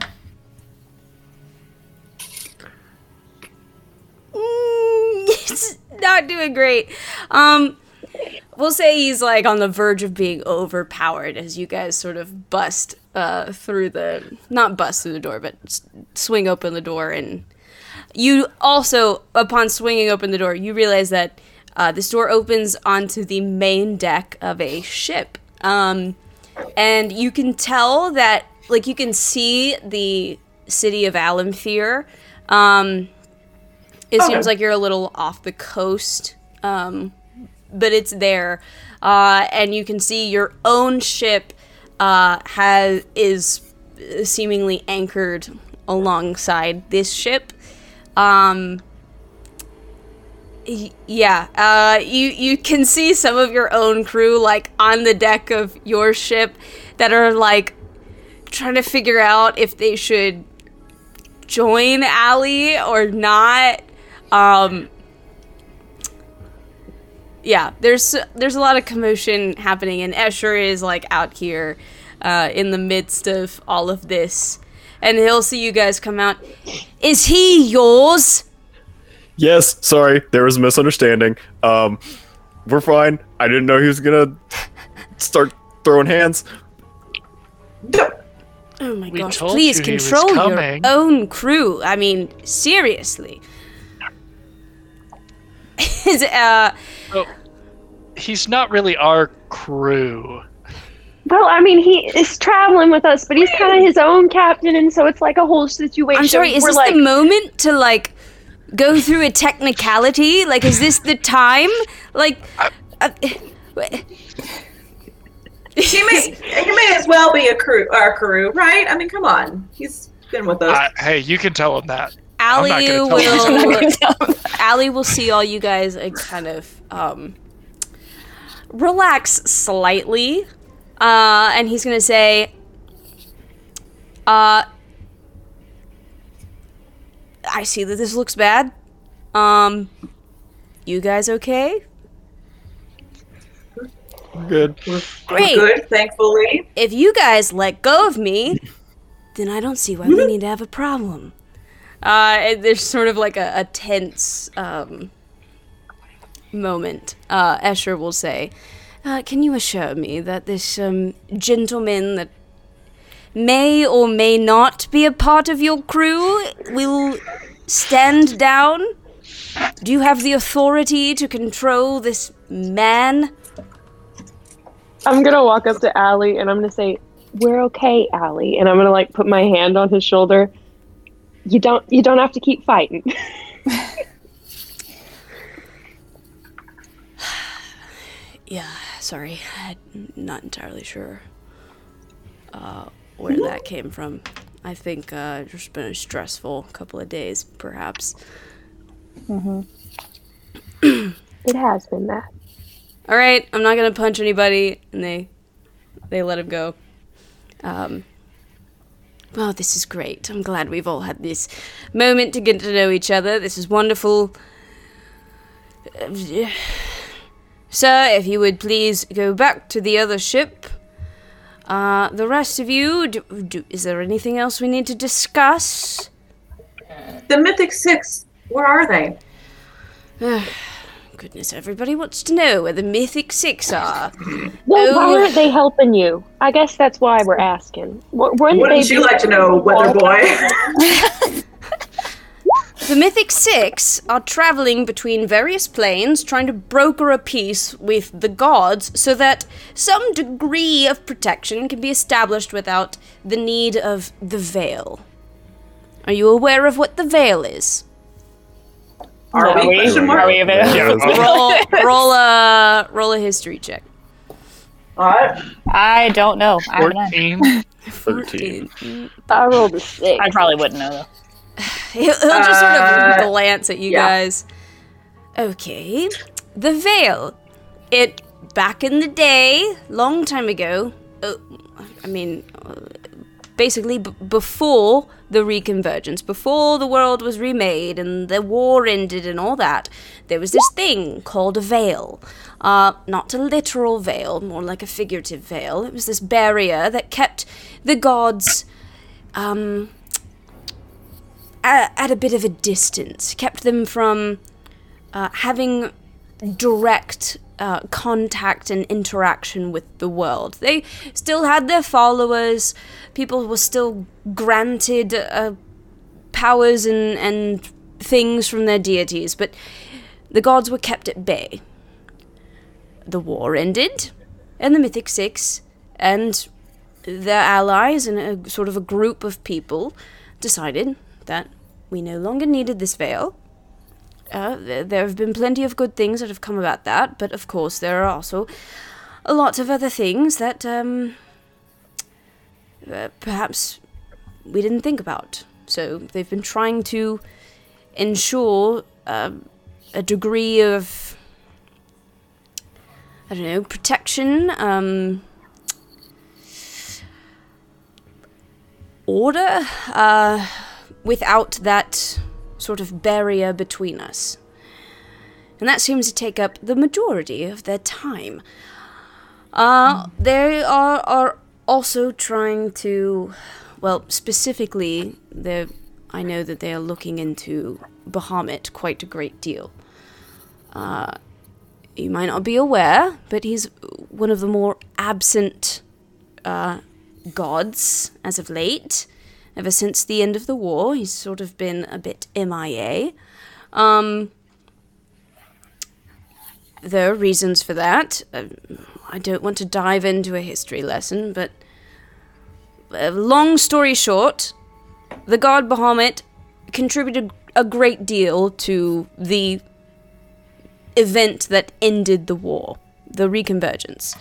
mm, he's not doing great. Um, we'll say he's like on the verge of being overpowered as you guys sort of bust uh, through the not bust through the door, but s- swing open the door, and you also upon swinging open the door, you realize that uh, this door opens onto the main deck of a ship, um, and you can tell that like you can see the city of Alamthir. Um, it Okay. seems like you're a little off the coast. Um, but it's there, uh, and you can see your own ship uh, has is seemingly anchored alongside this ship. Um, yeah, uh, you you can see some of your own crew like on the deck of your ship that are like trying to figure out if they should join Allie or not. Um, yeah, there's there's a lot of commotion happening, and Escher is like out here uh, in the midst of all of this, and he'll see you guys come out. Is he yours? Yes, sorry, there was a misunderstanding. Um, we're fine. I didn't know he was gonna start throwing hands. Oh my We gosh! Please you control your own crew. I mean, seriously. Is uh, He's not really our crew. Well, I mean, he is traveling with us, but he's kind of his own captain, and so it's like a whole situation. I'm sorry. Is We're this like, the moment to like go through a technicality? Like, is this the time? Like, uh, He may he may as well be a crew our crew, right? I mean, come on. He's been with us. I, hey, you can tell him that. I'm Allie gonna tell him. will. Allie will see all you guys and kind of um, relax slightly, uh, and he's gonna say, uh, "I see that this looks bad. Um, you guys okay? Good. Great. Good, thankfully. If you guys let go of me, then I don't see why we need to have a problem." Uh, there's sort of like a, a tense um, moment. Uh, Escher will say, Uh, can you assure me that this um, gentleman that may or may not be a part of your crew will stand down? Do you have the authority to control this man? I'm gonna walk up to Allie and I'm gonna say, "We're okay, Allie," and I'm gonna like put my hand on his shoulder. You don't. You don't have to keep fighting. Yeah, sorry. I'm not entirely sure uh, where that came from. I think uh, it's just been a stressful couple of days, perhaps. Mhm. it has been that. All right, I'm not gonna punch anybody, and they they let him go. Um, well, this is great. I'm glad we've all had this moment to get to know each other. This is wonderful. Uh, Sir, if you would please go back to the other ship. Uh, the rest of you, do, do, is there anything else we need to discuss? The Mythic Six, where are they? Goodness, everybody wants to know where the Mythic Six are. Well, Oh. why aren't they helping you? I guess that's why we're asking. W- Wouldn't Wouldn't they you like to know, Weather Boy? The Mythic Six are traveling between various planes trying to broker a peace with the gods so that some degree of protection can be established without the need of the veil. Are you aware of what the veil is? Are Are we? we? Question Are we available? Yeah, Roll, roll a roll a history check. All right. I don't know. I don't know. 14. 13. I rolled a six. I probably wouldn't know though. He'll, he'll just sort of Uh, glance at you yeah. guys. Okay, the veil. It back in the day, long time ago. Uh, I mean, uh, basically b- before the reconvergence, before the world was remade and the war ended and all that, there was this thing called a veil. Uh, not a literal veil, more like a figurative veil. It was this barrier that kept the gods um, at, at a bit of a distance, kept them from uh, having direct uh, contact and interaction with the world. They still had their followers, people were still granted uh, powers and, and things from their deities, but the gods were kept at bay. The war ended, and the Mythic Six and their allies and a sort of a group of people decided that we no longer needed this veil. Uh, there, have been plenty of good things that have come about that, but of course there are also a lot of other things that um, uh, perhaps we didn't think about. So they've been trying to ensure um a degree of I don't know protection, um, order, uh, without that sort of barrier between us. And that seems to take up the majority of their time. Uh, they are, are also trying to, well, specifically, I know that they are looking into Bahamut quite a great deal. Uh, you might not be aware, but he's one of the more absent uh, gods as of late. Ever since the end of the war, he's sort of been a bit MIA. Um, there are reasons for that. Uh, I don't want to dive into a history lesson, but uh, long story short, the god Bahamut contributed a great deal to the event that ended the war, the reconvergence.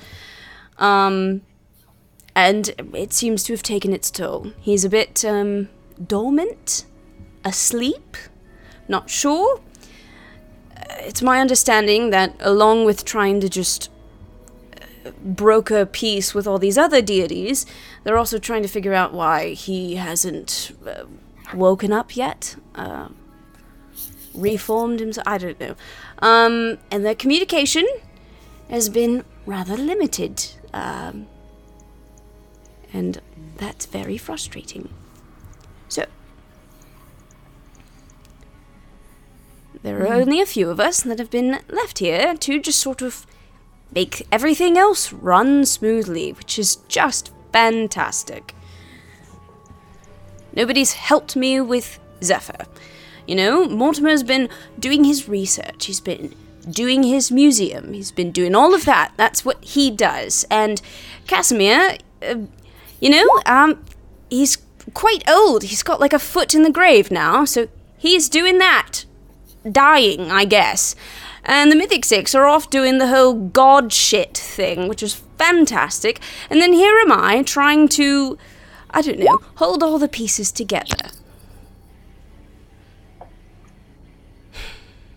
Um, and it seems to have taken its toll. He's a bit um, dormant, asleep, not sure. Uh, It's my understanding that, along with trying to just uh, broker peace with all these other deities, they're also trying to figure out why he hasn't uh, woken up yet, uh, reformed himself. I don't know. Um, and their communication has been rather limited. Um, and that's very frustrating. So, there are only a few of us that have been left here to just sort of make everything else run smoothly, which is just fantastic. Nobody's helped me with Zephyr. You know, Mortimer's been doing his research, he's been doing his museum, he's been doing all of that. That's what he does. And Casimir, uh, you know, um, he's quite old. He's got like a foot in the grave now, so he's doing that. Dying, I guess. And the Mythic Six are off doing the whole god shit thing, which is fantastic. And then here am I trying to, I don't know, hold all the pieces together.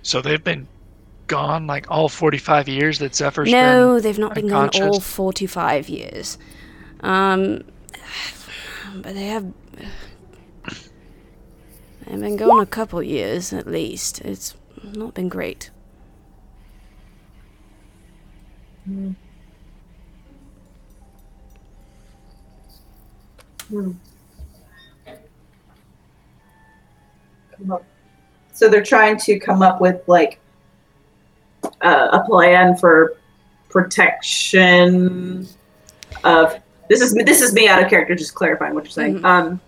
So they've been gone like all 45 years that Zephyr's no, been No, they've not been gone all 45 years. Um, but they have. They've been gone a couple years at least. It's not been great. come up. So they're trying to come up with like uh, a plan for protection of this is this is me out of character just clarifying what you're saying Mhm. um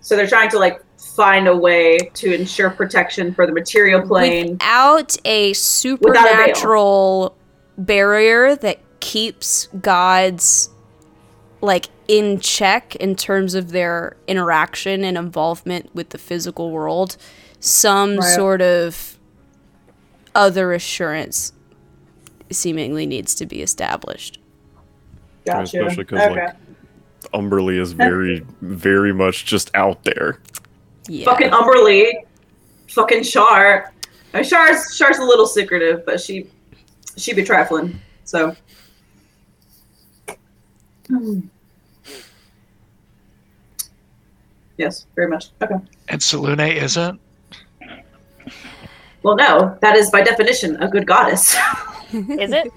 so they're trying to like find a way to ensure protection for the material plane Without a supernatural barrier that keeps gods like in check in terms of their interaction and involvement with the physical world, some Right. sort of other assurance seemingly needs to be established. Gotcha Especially 'cause, okay. like, Umberlee is very, very much just out there. Yeah. fucking umberlee fucking shar I mean, shar's shar's a little secretive but she she be trifling so Hmm. yes very much okay And Selûne isn't? Well, no, that is by definition a good goddess. Is it?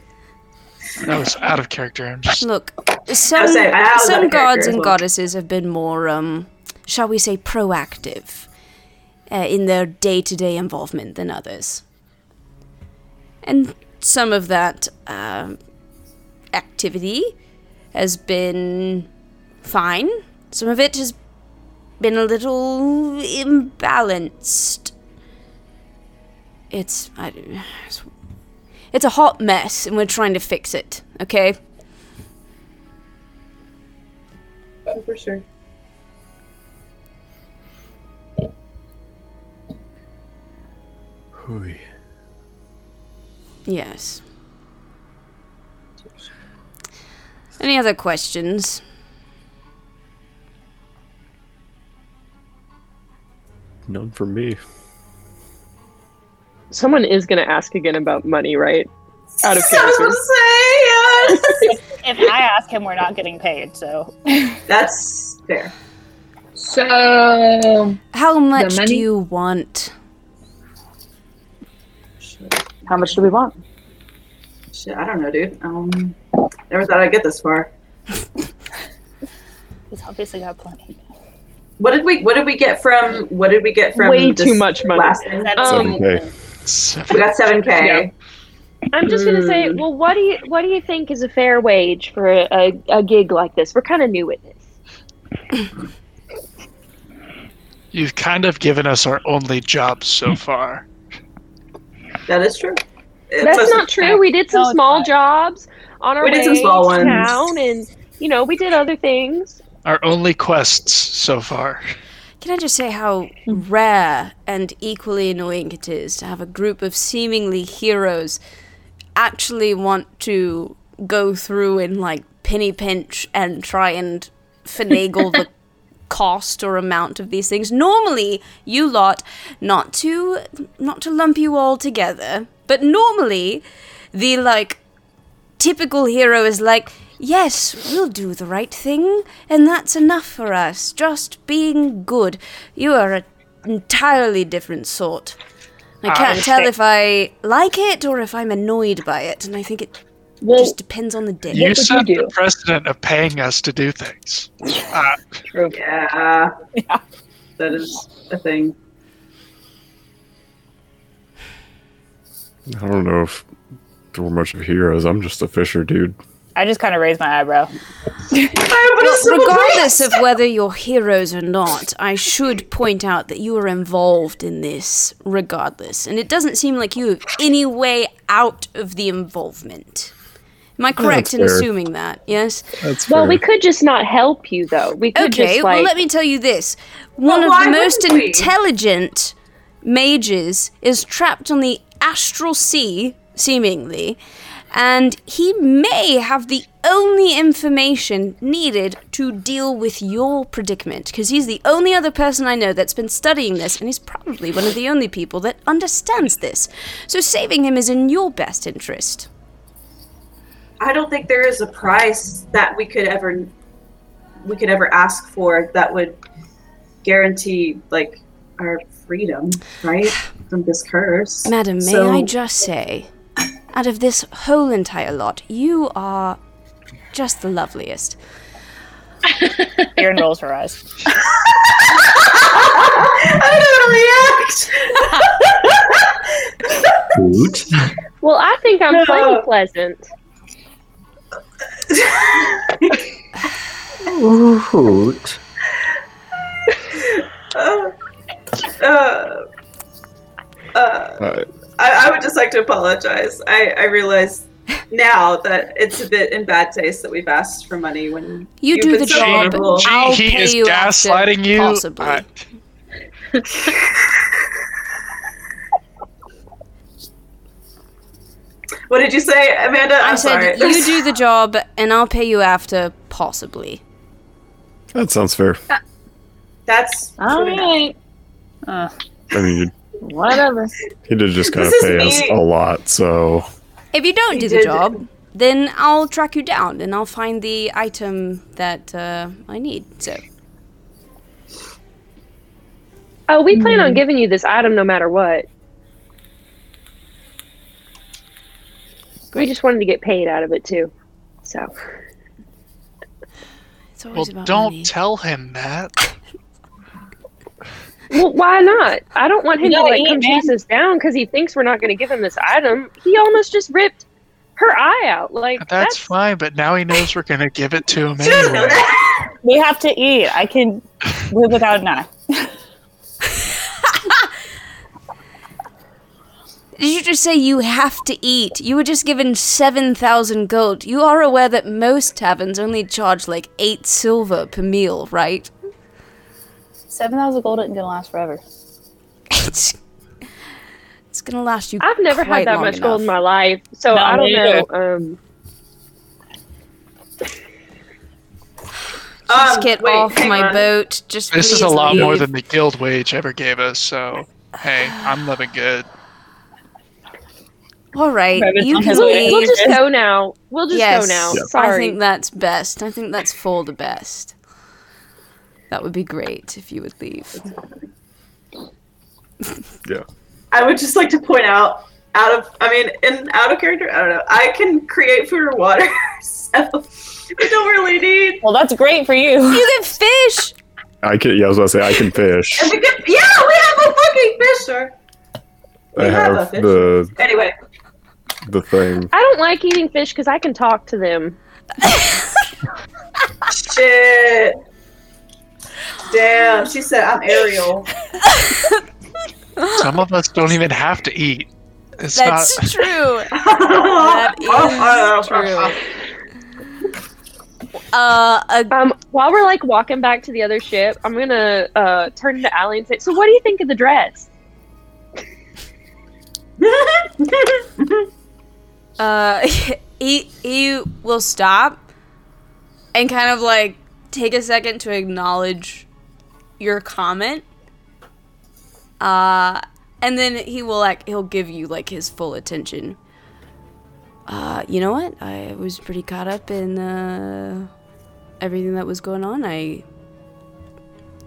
That was out of character. I'm just Look, some saying, I was out some gods and well. goddesses have been more, um, shall we say, proactive uh, in their day-to-day involvement than others, and some of that um, activity has been fine. Some of it has been a little imbalanced. It's I, it's it's a hot mess, and we're trying to fix it. Okay. for sure. Hooey. Yes. Any other questions? None for me. Someone is going to ask again about money, right? Out of I character. say yes. If I ask him, we're not getting paid. So That's fair. So, How much do you want? how much do we want? Shit, I don't know, dude. Um, never thought I'd get this far. He's obviously got plenty. What did we? What did we get from? What did we get from? Way this too much money. Last Um, Okay. We got seven k. Yeah. I'm just gonna say, hmm. well, what do you what do you think is a fair wage for a, a, a gig like this? We're kind of new at this. you've kind of given us our only job so far. That is true. That's It's not true. We did some No, small jobs on our We way did some small to ones. town, and you know, we did other things. Our only quests so far. Can I just say how rare and equally annoying it is to have a group of seemingly heroes actually want to go through and like penny pinch and try and finagle the cost or amount of these things. Normally, you lot, not to not to lump you all together, but normally the like typical hero is like, yes, we'll do the right thing, and that's enough for us. Just being good. You are an entirely different sort. I can't tell if I like it or if I'm annoyed by it, and I think it well, just depends on the day. You would you the do? precedent of paying us to do things. Uh, true. Yeah. That is a thing. I don't know if we're much of heroes. I'm just a fisher, dude. I just kind of raised my eyebrow. Well, regardless of whether you're heroes or not, I should point out that you are involved in this regardless. And it doesn't seem like you have any way out of the involvement. Am I correct that's in fair. assuming that? Yes? That's Well, fair. we could just not help you though. We could Okay, just well, let me tell you this. One Well, of the most wouldn't we? intelligent mages is trapped on the astral sea, seemingly, and he may have the only information needed to deal with your predicament, because he's the only other person I know that's been studying this, and he's probably one of the only people that understands this. So saving him is in your best interest. I don't think there is a price that we could ever we could ever ask for that would guarantee like our freedom, right? From this curse. Madam, may So- I just say, out of this whole entire lot, you are just the loveliest. Erin rolls her eyes. I don't react. Hoot. Well, I think I'm plenty pleasant. Hoot. uh, uh, uh, Uh, I, I would just like to apologize. I, I realize now that it's a bit in bad taste that we've asked for money when You you've do been the so job. honorable. Gee, I'll he pay is you after, gaslighting you. possibly. I- What did you say, Amanda? I'm I said sorry. you do the job, and I'll pay you after, possibly. that sounds fair. That's All pretty right. Uh, I mean, Whatever. he did just kind of This is pay us a lot, so If you don't You do the did- job, then I'll track you down, and I'll find the item that uh, I need. So Oh, we plan on giving you this item no matter what. We just wanted to get paid out of it too. So it's Well, about don't money. tell him that. Well, why not? I don't want him You to like come chase us down because he thinks we're not going to give him this item. He almost just ripped her eye out. Like That's, that's, fine, but now he knows we're gonna give it to him She doesn't know anyway. we have to eat. I can live without an eye. Did you just say you have to eat? You were just given 7,000 gold. You are aware that most taverns only charge like 8 silver per meal, right? Seven thousand gold isn't gonna last forever. It's, it's gonna last you. I've never quite had that long much gold in my life, so No, I don't me know. Um, Just Um, get wait, off my on. boat. Just This is a please lot more than the guild wage ever gave us, so hey, I'm living good. All right, you can his we'll, way. we'll just go now. We'll just yes, go now. Yeah. Sorry. I think that's best. I think that's for the best. That would be great if you would leave. yeah. I would just like to point out, out of, I mean, in out of character, I don't know. I can create food or water, so we don't really need. Well, that's great for you. You can fish. I can. Yeah, I was about to say I can fish. And we can, yeah, we have a fucking fisher. We I have a have fish. the Anyway, the thing. I don't like eating fish because I can talk to them. shit. Damn, she said I'm Ariel. Some of us don't even have to eat. It's That's not. true. That is true. Uh, a Um, while we're like walking back to the other ship, I'm gonna uh, turn to Allie and say, "So, what do you think of the dress?" uh, he he will stop and kind of like take a second to acknowledge your comment. Uh, and then he will like he'll give you like his full attention. Uh, you know what? I was pretty caught up in uh, everything that was going on. I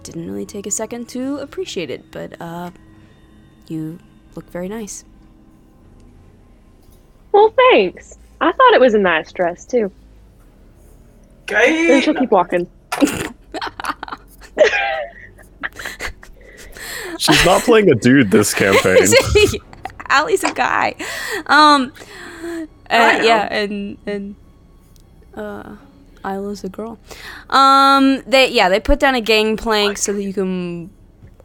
didn't really take a second to appreciate it, but uh, you look very nice. Well, thanks. I thought it was a nice dress too. Then she'll keep walking. She's not playing a dude this campaign. Allie's a guy. Um, Uh, yeah, and and uh, Isla's a girl. Um, they yeah they put down a gangplank so that you can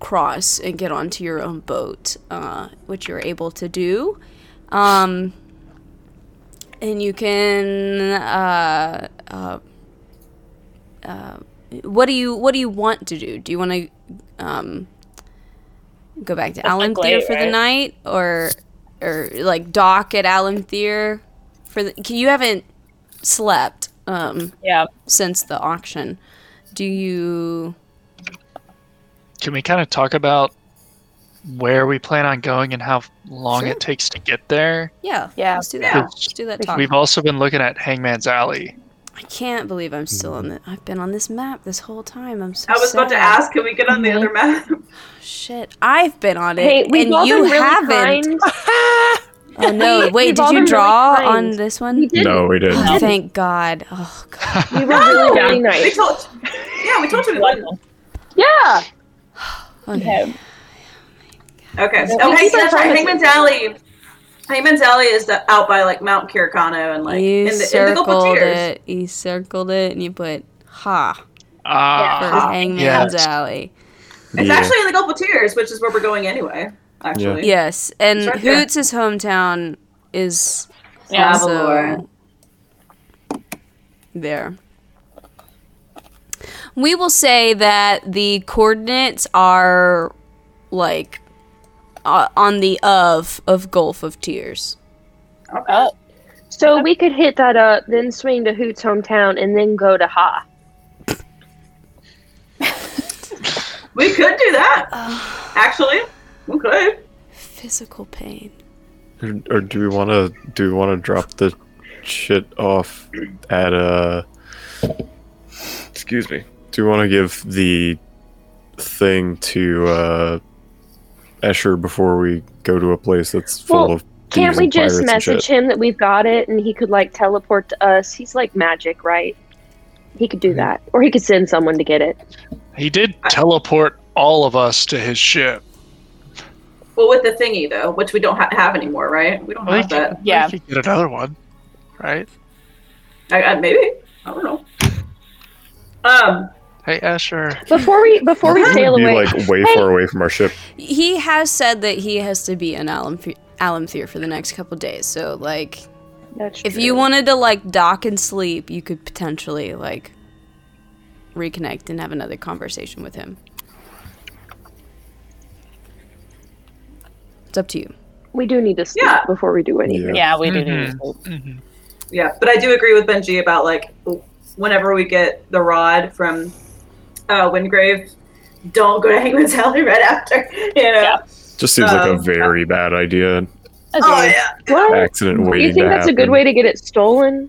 cross and get onto your own boat, uh, which you're able to do. Um, and you can uh, uh, uh, what do you what do you want to do? Do you want to um, go back to That's like Alanthir late, for the night, or or like dock at Alanthir for the? You haven't slept um, Yeah. since the auction. Do you? Can we kind of talk about where we plan on going and how long Sure. it takes to get there? Yeah, Yeah. Let's do that. Yeah. Let's do that. Talk. We've also been looking at Hangman's Alley. I can't believe I'm still on mm-hmm. the. I've been on this map this whole time. I'm so. I was about to ask, can we get on the other mm-hmm. map? Shit, I've been on it, Hey, we've and you really haven't. Oh no! Wait, we've did you been really draw on this one? We. No, we didn't. Oh, thank God. Oh God. We were really, really we nice. told, yeah, we told you we wouldn't. Yeah. Okay. Okay. Yeah, Oh, we hey, keep our that's right. promises. Hangman's Alley. Hangman's Alley is the, out by like Mount Kirikano and like you in the, in the circled it. You circled it, and you put ha for Ah, Hangman's yes. Alley. It's Yeah. actually in the Gulf of Tears, which is where we're going anyway. Actually. Yes, and It's right there. Hoots' hometown is Yeah. also there. We will say that the coordinates are like uh, on the of of Gulf of Tears. Oh, So we could hit that up, then swing to Hoot's hometown, and then go to Ha. We could do that. Actually, we could. Physical pain. Or, or do we want to do we want to drop the shit off at uh excuse me do we want to give the thing to uh Escher before we go to a place that's full Well, of Can't we just message him that we've got it and he could like teleport to us? He's like magic, right? He could do that. Or he could send someone to get it. He did teleport all of us to his ship. Well, with the thingy though, which we don't ha- have anymore, right? We don't Well, have he that. could, Yeah. he could get another one, right? I, I, maybe. I don't know. Um. Hey, Escher. Before we before we We'd sail be away, like way Hey! far away from our ship. He has said that he has to be in Alamth- Alamthir for the next couple days. So like That's if true. you wanted to like dock and sleep, you could potentially like reconnect and have another conversation with him. It's up to you. we do need to sleep Yeah. before we do anything. yeah, we do need Mhm. to sleep. Mhm. Yeah, but I do agree with Benji about like whenever we get the rod from uh, Wingrave, don't go to Hangman's Alley right after. You know. Yeah. Just seems like a Um, very bad idea. Oh Agreed. yeah. What? Accident waiting You think to that's a good way to get it stolen?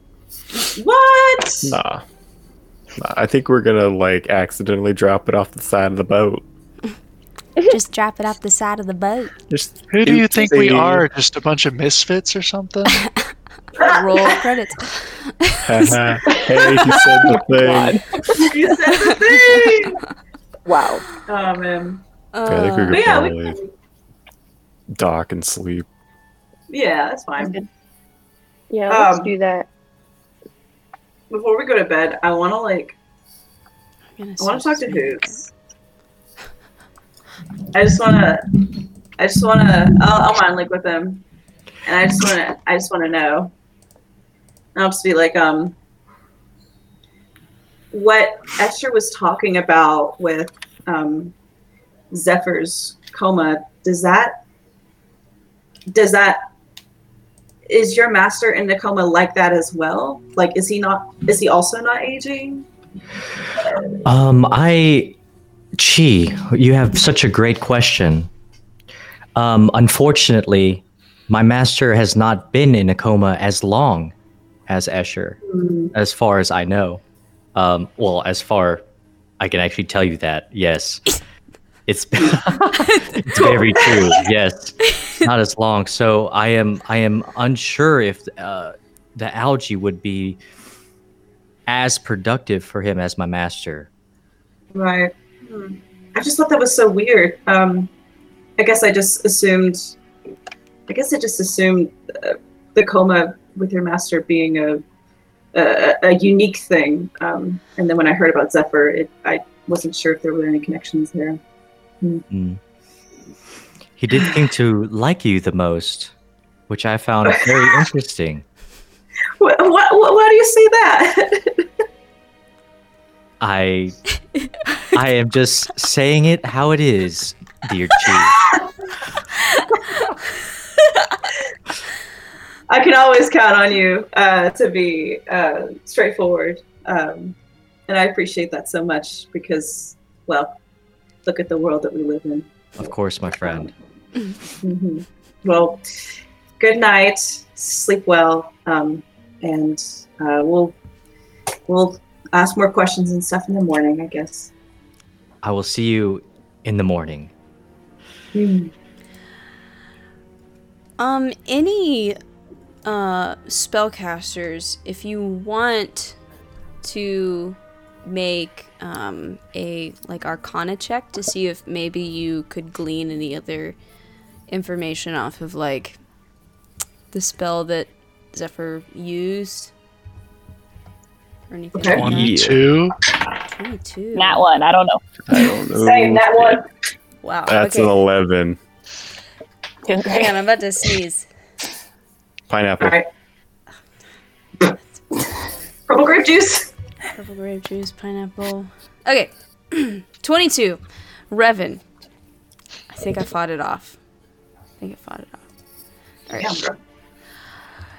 What? Nah. Nah, I think we're gonna like accidentally drop it off the side of the boat. Just drop it off the side of the boat. Just Who do you think we are? Just a bunch of misfits or something? Roll credits. Hey, you said the thing. you said the thing. Wow. Oh man. Yeah, I think we Uh, could But yeah, we, probably dock and sleep. yeah, that's fine. Yeah, let's Um, do that. Before we go to bed, I want to like I'm gonna I want to talk to switch Hoops. I just want to. I just want to. I'll, I'll mind like with him, and I just want to. I just want to know. I'll just be like, um, what Escher was talking about with um, Zephyr's coma. Does that? Does that? Is your master in the coma like that as well? Like, is he not? Is he also not aging? Um, I, Chi, you have such a great question. Um, unfortunately, my master has not been in a coma as long as Escher, Hmm. as far as I know. Um, well, as far I can actually tell you that, yes, it's it's very true. Yes, not as long. So I am I am unsure if uh, the algae would be as productive for him as my master. Right. Hmm. I just thought that was so weird. Um, I guess I just assumed. I guess I just assumed uh, the coma with your master being a a, a unique thing. Um, and then when I heard about Zephyr, it, I wasn't sure if there were any connections there. Mm. He did seem to like you the most, which I found very interesting. What, what, what, why do you say that? I I am just saying it how it is, dear Chief. I can always count on you uh, to be uh, straightforward. Um, and I appreciate that so much because, well, look at the world that we live in. Of course, my friend. hmm Well, good night. Sleep well. Um, and uh, we'll we'll ask more questions and stuff in the morning, I guess. I will see you in the morning. Um, any uh, spellcasters, if you want to make um, a like Arcana check to see if maybe you could glean any other information off of like the spell that Zephyr used or anything. Okay. like. Twenty-two. Twenty-two. Nat one. I don't know. I don't know. Same, that one. Wow. That's okay. an 11. Hang on, I'm about to sneeze. Pineapple. All right. Purple grape juice. Purple grape juice, pineapple. Okay. 22. Revan. I think I fought it off. I think I fought it off. Alright. Yeah.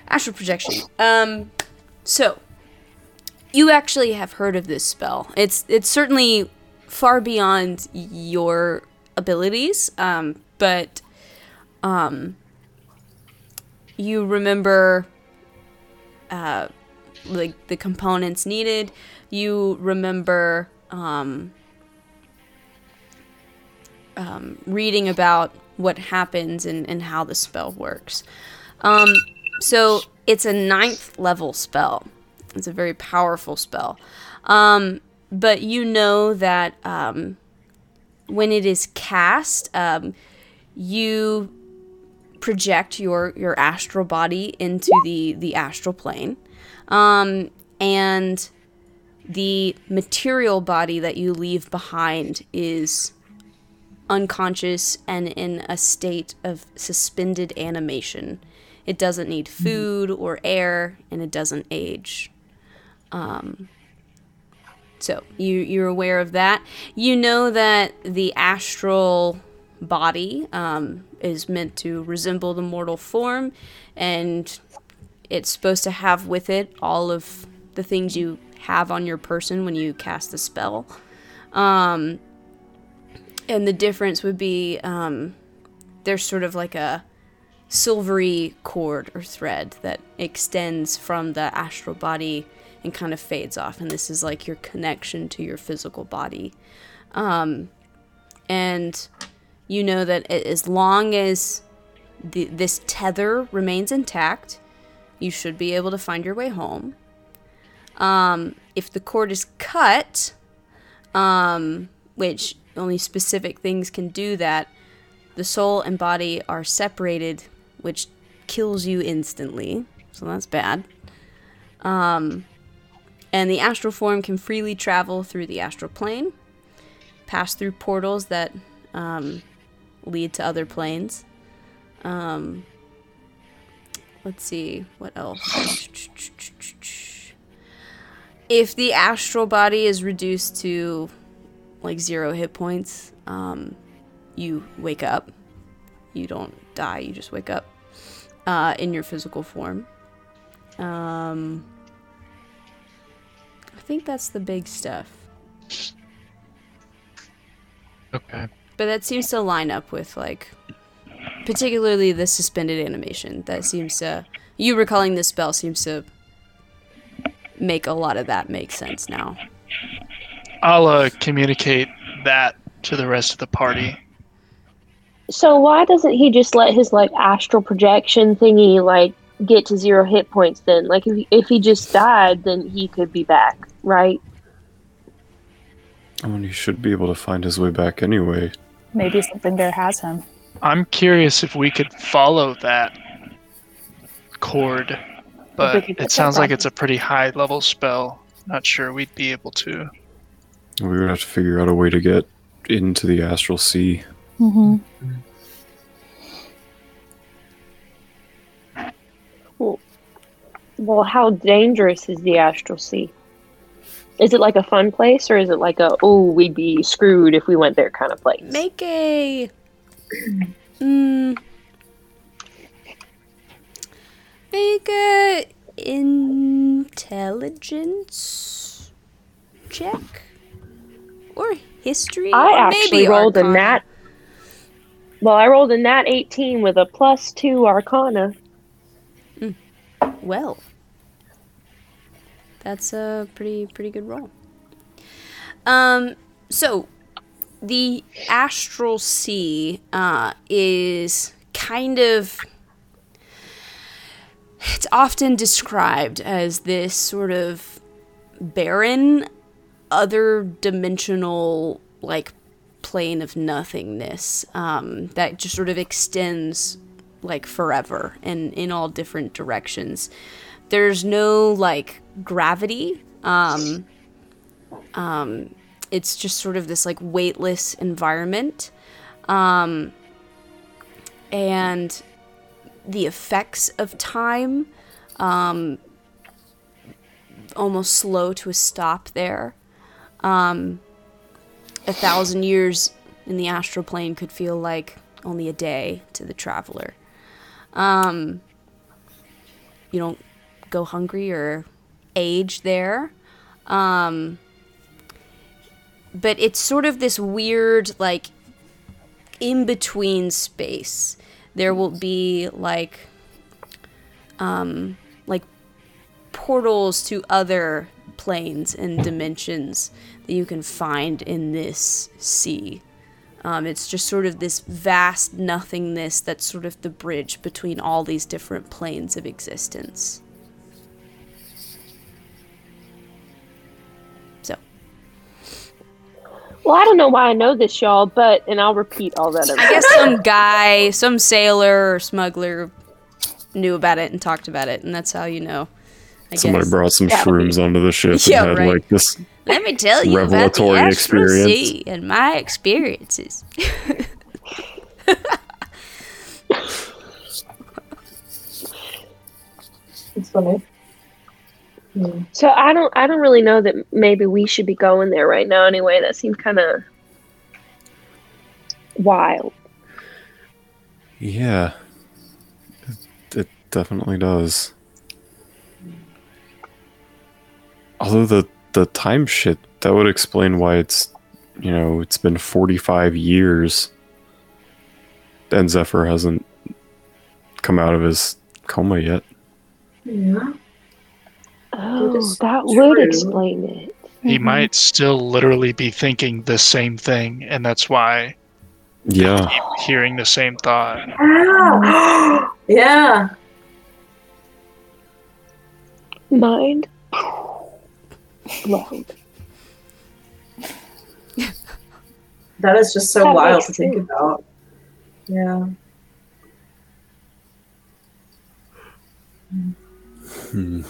Astral projection. Um so you actually have heard of this spell. It's it's certainly far beyond your abilities, um, but um you remember uh like the components needed. You remember um, um, reading about what happens and, and how the spell works. Um, so it's a ninth level spell. It's a very powerful spell. Um, but you know that um, when it is cast, um, you project your your astral body into the the astral plane um, and the material body that you leave behind is unconscious and in a state of suspended animation. It doesn't need food or air, and it doesn't age. Um, so you you're aware of that. You know that the astral body um, is meant to resemble the mortal form, and it's supposed to have with it all of the things you have on your person when you cast the spell. Um, and the difference would be um, there's sort of like a silvery cord or thread that extends from the astral body and kind of fades off. And this is like your connection to your physical body. Um, and you know that as long as the, this tether remains intact, you should be able to find your way home. Um, if the cord is cut, um, which only specific things can do that, the soul and body are separated, which kills you instantly. So that's bad. Um, and the astral form can freely travel through the astral plane, pass through portals that um, lead to other planes. Um, let's see what else. If the astral body is reduced to like zero hit points, um, you wake up. You don't die. You just wake up uh, in your physical form. Um, I think that's the big stuff. Okay. But that seems to line up with like particularly the suspended animation. That seems to you recalling this spell seems to make a lot of that make sense now. I'll uh, communicate that to the rest of the party. So why doesn't he just let his like astral projection thingy like get to zero hit points then? Like if if he just died, then he could be back, right? I mean, he should be able to find his way back anyway. Maybe something there has him. I'm curious if we could follow that cord but we could get it sounds like it's a pretty high level spell. Not sure we'd be able to. We would have to figure out a way to get into the astral sea. Mm-hmm. Well, how dangerous is the astral sea? Is it like a fun place, or is it like a oh we'd be screwed if we went there kind of place? Make a. Mm, make a intelligence check or history. I or actually maybe rolled a Arcana. nat. Well, I rolled a nat eighteen with a plus two Arcana. Well, that's a pretty pretty good roll. Um, so the astral sea uh, is kind of it's often described as this sort of barren other dimensional like plane of nothingness um, that just sort of extends like forever and in all different directions. There's no like gravity. Um, um, it's just sort of this like weightless environment. Um, and the effects of time um, almost slow to a stop there. Um, a thousand years in the astral plane could feel like only a day to the traveler. Um, you don't go hungry or age there. Um, but it's sort of this weird, like, in between space. There will be, like, um, like portals to other planes and dimensions that you can find in this sea. Um, it's just sort of this vast nothingness that's sort of the bridge between all these different planes of existence. Well, I don't know why I know this, y'all, but and I'll repeat all that. I guess some guy, some sailor or smuggler knew about it and talked about it, and that's how you know. I Somebody guess. brought some shrooms onto the ship Yeah, and had right. like this. Let me tell you about the revelatory experience. sea and my experiences. It's funny. So I don't I don't really know that maybe we should be going there right now anyway. That seems kind of wild. Yeah, it, it definitely does. Although the the time shit that would explain why it's you know it's been forty five years, and Zephyr hasn't come out of his coma yet. Yeah. Oh, is that would explain it. He might still literally be thinking the same thing, and that's why Yeah, keep hearing the same thought. Ah. yeah. Mind blown. That is just so That wild makes to think sense. about. Yeah. Hmm.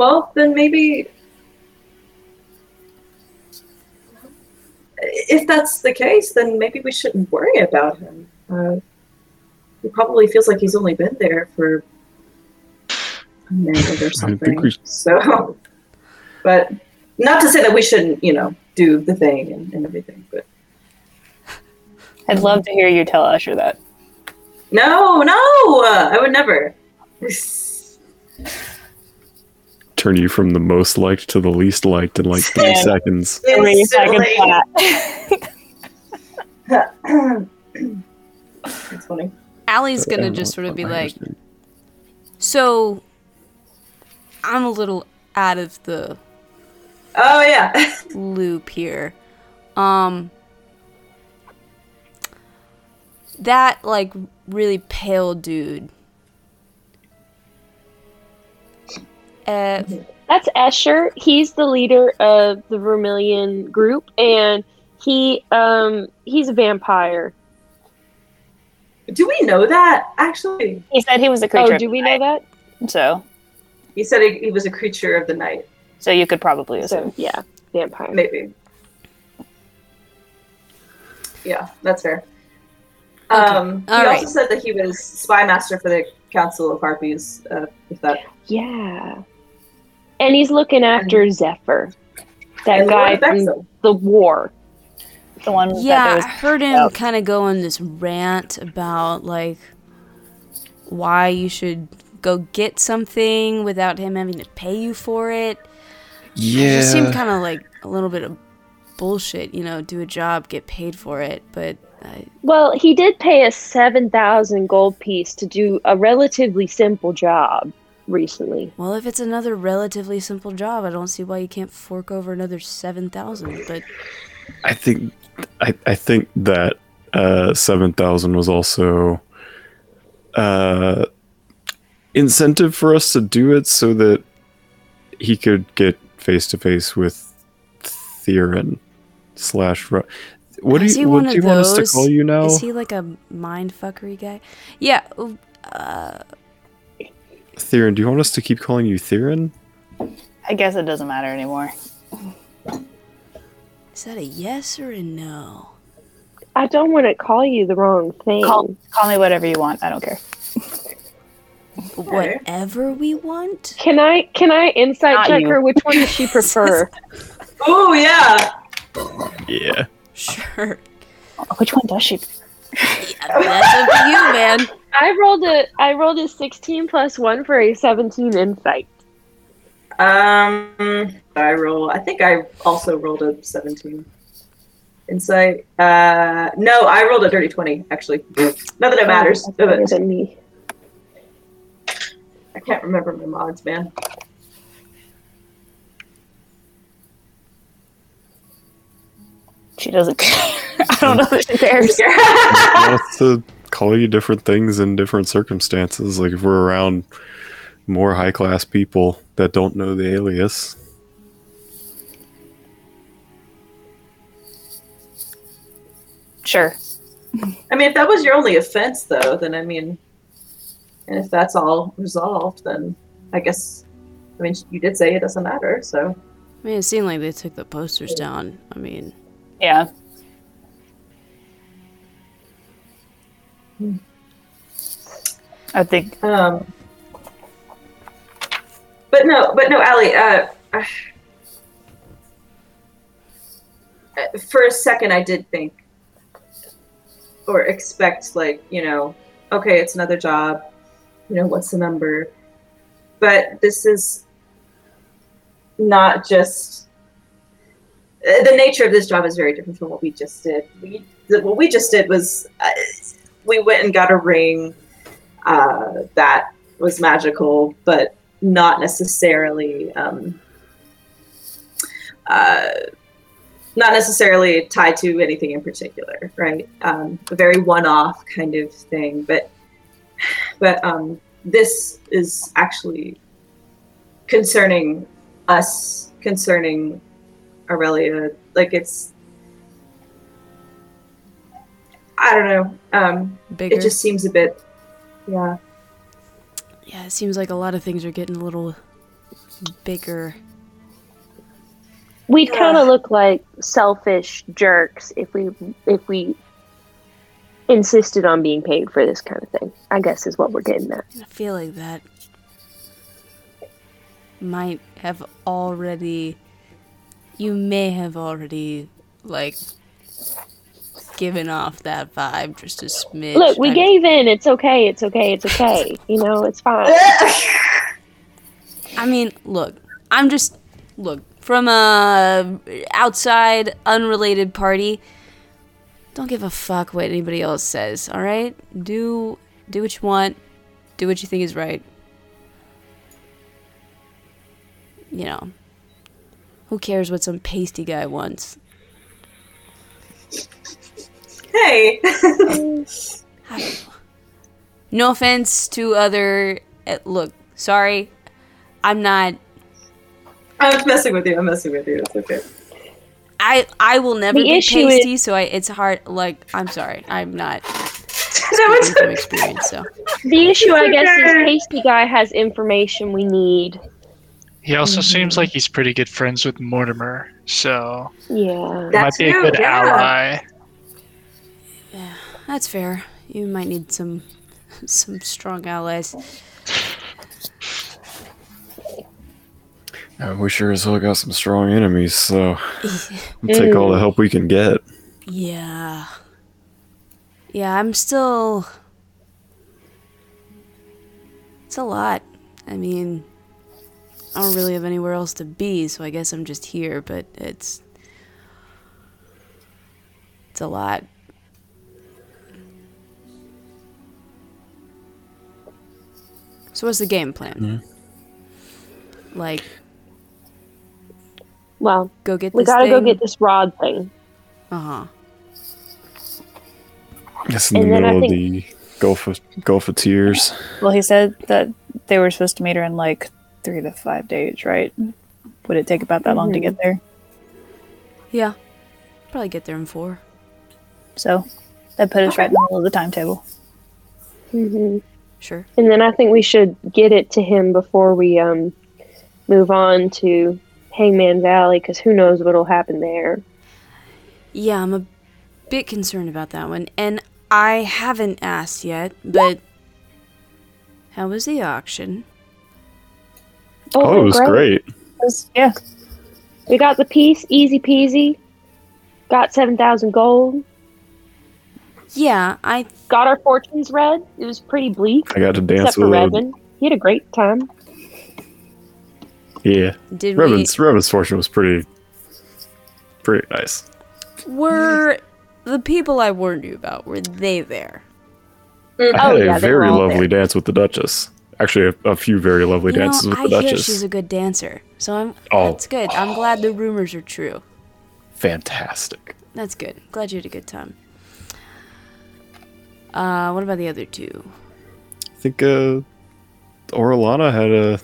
Well, then maybe. If that's the case, then maybe we shouldn't worry about him. Uh, he probably feels like he's only been there for a minute or something. we- So, but not to say that we shouldn't, you know, do the thing and, and everything. But I'd love to hear you tell Escher that. no, no, uh, I would never. Turn you from the most liked to the least liked in like three Yeah. seconds. Three seconds That's funny. Allie's gonna just sort of be like, so I'm a little out of the Oh yeah. loop here. Um that like really pale dude. Uh, That's Escher. He's the leader of the Vermilion group, and he um he's a vampire. Do we know that actually? He said he was a creature. Oh, of do the we know night, that? So You said he, he was a creature of the night. So you could probably assume. So yeah, vampire. Maybe. Yeah, that's fair. Okay. Um, he All also said that he was spy master for the Council of Harpies. Uh, if that Yeah. And he's looking after Zephyr, that guy from Bexel. the war. The one that Yeah, I heard him about. kind of go on this rant about like why you should go get something without him having to pay you for it. It just seemed kind of like a little bit of bullshit, you know, do a job, get paid for it, but I, Well, he did pay us 7,000 gold piece to do a relatively simple job recently. well, if it's another relatively simple job, I don't see why you can't fork over another 7,000, but I think I, I think that uh, seven thousand was also uh, incentive for us to do it so that he could get face to face with Theron slash. Ru- What do you what do of you want us to call you now? is he like a mind fuckery guy? Yeah, uh, Theron, do you want us to keep calling you Theron? I guess it doesn't matter anymore. is that a yes or a no? I don't want to call you the wrong thing. Call call me whatever you want. I don't care. Whatever we want? Can I can I insight Not check you. her? Which one does she prefer? Oh yeah. Yeah. Sure. Which one does she? That's up to you, man. I rolled a I rolled a 16 plus one for a 17 insight. Um, I roll. I think I also rolled a seventeen. Insight. Uh, no, I rolled a dirty twenty. Actually, not that it matters. That's better but than me. I can't remember my mods, man. She doesn't care. I don't know that she cares. want us to call you different things in different circumstances. Like if we're around more high class people that don't know the alias. Sure. I mean, if that was your only offense, though, then I mean, and if that's all resolved, then I guess, I mean, you did say it doesn't matter, so. I mean, it seemed like they took the posters down. I mean, Yeah. I think Um, but no, but no, Allie. Uh, uh, for a second, I did think or expect, like, you know, okay, it's another job. You know, what's the number? But this is not just the nature of this job is very different from what we just did. We what we just did was uh, we went and got a ring uh, that was magical, but not necessarily um, uh, not necessarily tied to anything in particular, right? Um, a very one-off kind of thing, but but um, this is actually concerning us, concerning Aurelia. Like it's, I don't know. Um, bigger. it just seems a bit, yeah. yeah, it seems like a lot of things are getting a little bigger. We'd kind of look like selfish jerks if we if we insisted on being paid for this kind of thing. I guess is what we're getting at. I feel like that might have already. You may have already, like, given off that vibe just a smidge. Look, we gave in. It's okay. It's okay. It's okay. You know, it's fine. I mean, look, I'm just look from a outside, unrelated party. Don't give a fuck what anybody else says. All right, do do what you want, do what you think is right. You know, who cares what some pasty guy wants? Hey. I don't know. No offense to other. eh, Look, sorry, I'm not. I'm messing with you. I'm messing with you. It's okay. I I will never The be issue is- so I it's hard. Like I'm sorry, I'm not. was- speaking from experience. So The issue, I guess, is Tasty Guy has information we need. He also Mm-hmm. seems like he's pretty good friends with Mortimer, so Yeah. might That's be a true, good yeah. ally. That's fair. You might need some some strong allies. Uh, we sure as hell got some strong enemies, so we'll take all the help we can get. Yeah. Yeah, I'm still. It's a lot. I mean, I don't really have anywhere else to be, so I guess I'm just here, but it's. It's a lot. So, what's the game plan? Like, Well, go get we this gotta go get this rod thing. Uh huh. It's in the And then I middle of think- the Gulf of Gulf of Tears. Well, he said that they were supposed to meet her in like three to five days, right? Would it take about that long to Mhm. get there? Yeah. Probably get there in four. So that put us right in the middle of the timetable. hmm Sure. And then I think we should get it to him before we um move on to Hangman's Alley, because who knows what'll happen there. Yeah, I'm a bit concerned about that one. And I haven't asked yet, but how was the auction? Oh, it was great. It was- yeah, We got the piece, easy peasy. Got seven thousand gold. Yeah, I Got our fortunes read. It was pretty bleak, I got to dance with a, Revan. He had a great time. yeah. did Revan's Revan's fortune was pretty pretty nice. were the people I warned you about, were they there? Mm, I Oh, had yeah, a very all lovely dance with the Duchess. Actually, a, a few very lovely You know, dances with I the hear Duchess. she's a good dancer. So I'm Oh. that's good. I'm glad the rumors are true. Fantastic. That's good. Glad you had a good time. Uh, what about the other two? I think uh, Orlana had a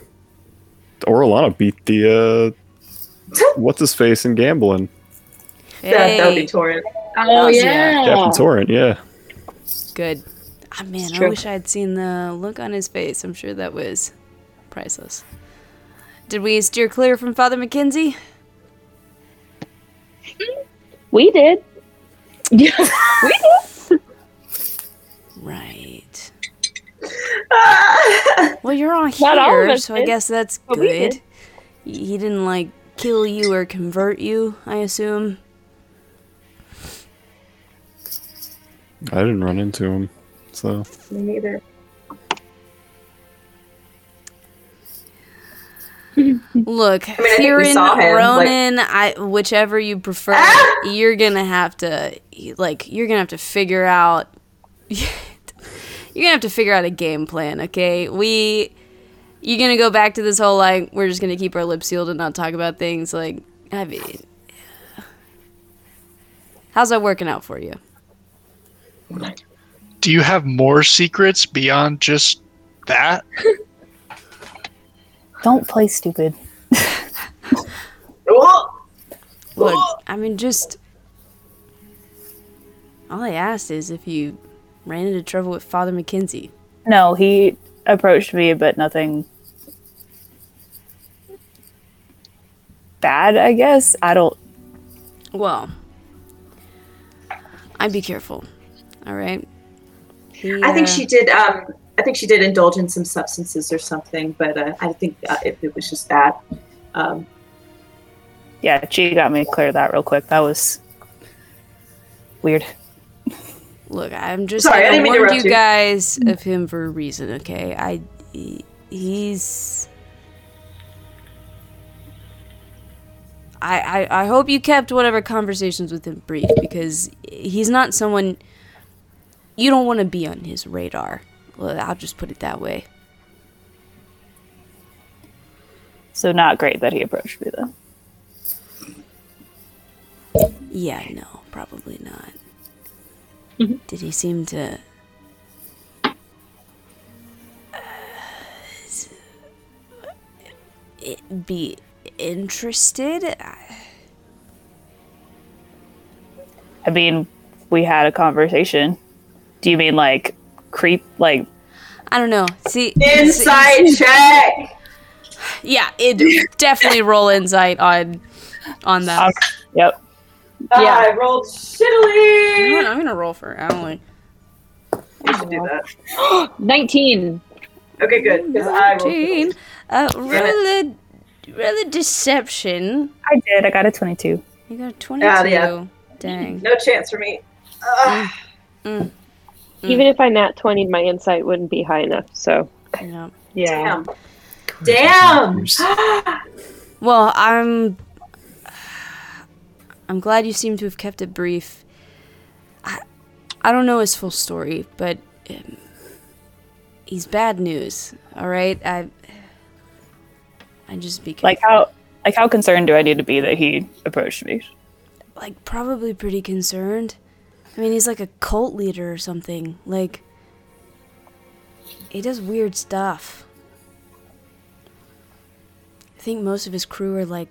Orlana beat the uh, what's his face in gambling. That, that would Hey, be Torrent. Oh yeah. Captain Torrent, yeah. good. Ah, man, I wish I had seen the look on his face. I'm sure that was priceless. Did we steer clear from Father McKenzie? We did. we did. Right. Well, you're all Not all here, so I guess that's but good. did. He didn't like kill you or convert you, I assume. I didn't run into him, so Me neither. Look, mean, I think we Kieran, saw him, like- Ronan, I whichever you prefer, Ah! you're gonna have to like you're gonna have to figure out you're gonna have to figure out a game plan, okay? We you're gonna go back to this whole like we're just gonna keep our lips sealed and not talk about things like I mean How's that working out for you? Do you have more secrets beyond just that? don't play stupid. Look, I mean just all I asked is if you ran into trouble with Father McKenzie. No, he approached me, but nothing bad. I guess I don't. Well, I'd be careful. All right. He, I think uh, she did. Um, I think she did indulge in some substances or something, but uh, I think uh, it, it was just that. Um, Yeah, she got me to clear that real quick. That was weird. Look, I'm just. Sorry, I I, didn't mean to warned interrupt you you. guys of him for a reason. Okay, I. he- he's. I, I, I hope you kept whatever conversations with him brief because he's not someone you don't want to be on his radar. Well, I'll just put it that way. So not great that he approached me then. Yeah, no, probably not. Mm-hmm. Did he seem to uh, be interested? I mean, we had a conversation. Do you mean like creep? Like I don't know. See, Insight check. Yeah, it definitely roll insight on on that. Okay. yep. I rolled shittily. You know I'm gonna roll for Allie. You should do that. 19. Okay, good. Because I rolled. 19. Uh, roll a, roll a deception. I did. I got a twenty-two. You got a 22. Yeah, yeah. Dang. No chance for me. Ugh. Mm, Even if I nat 20, my insight wouldn't be high enough. So, yeah. yeah. Damn. Damn. Well, I'm. I'm glad you seem to have kept it brief. I, I don't know his full story, but um, he's bad news. All right, I. I just be Like how like how concerned do I need to be that he approached me? like probably pretty concerned. I mean, he's like a cult leader or something. Like he does weird stuff. I think most of his crew are like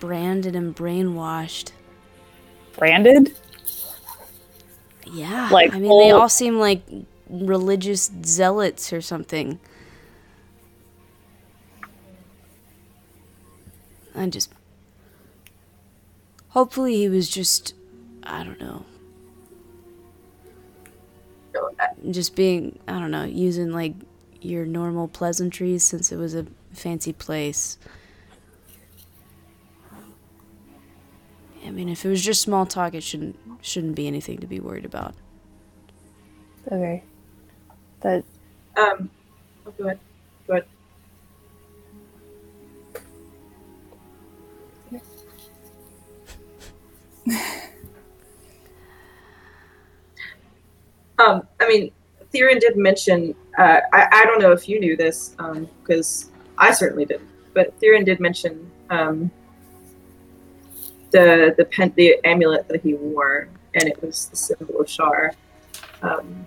branded and brainwashed. Branded? Yeah. Like I mean, they all seem like religious zealots or something. I just. Hopefully, he was just. I don't know. Just being. I don't know. Using, like, your normal pleasantries since it was a fancy place. I mean, if it was just small talk, it shouldn't shouldn't be anything to be worried about. Okay. That Um, oh, go ahead. Go ahead. um, I mean, Theron did mention. Uh, I I don't know if you knew this, um, because I certainly didn't. But Theron did mention um, the the pen, the amulet that he wore, and it was the symbol of Shar. Um,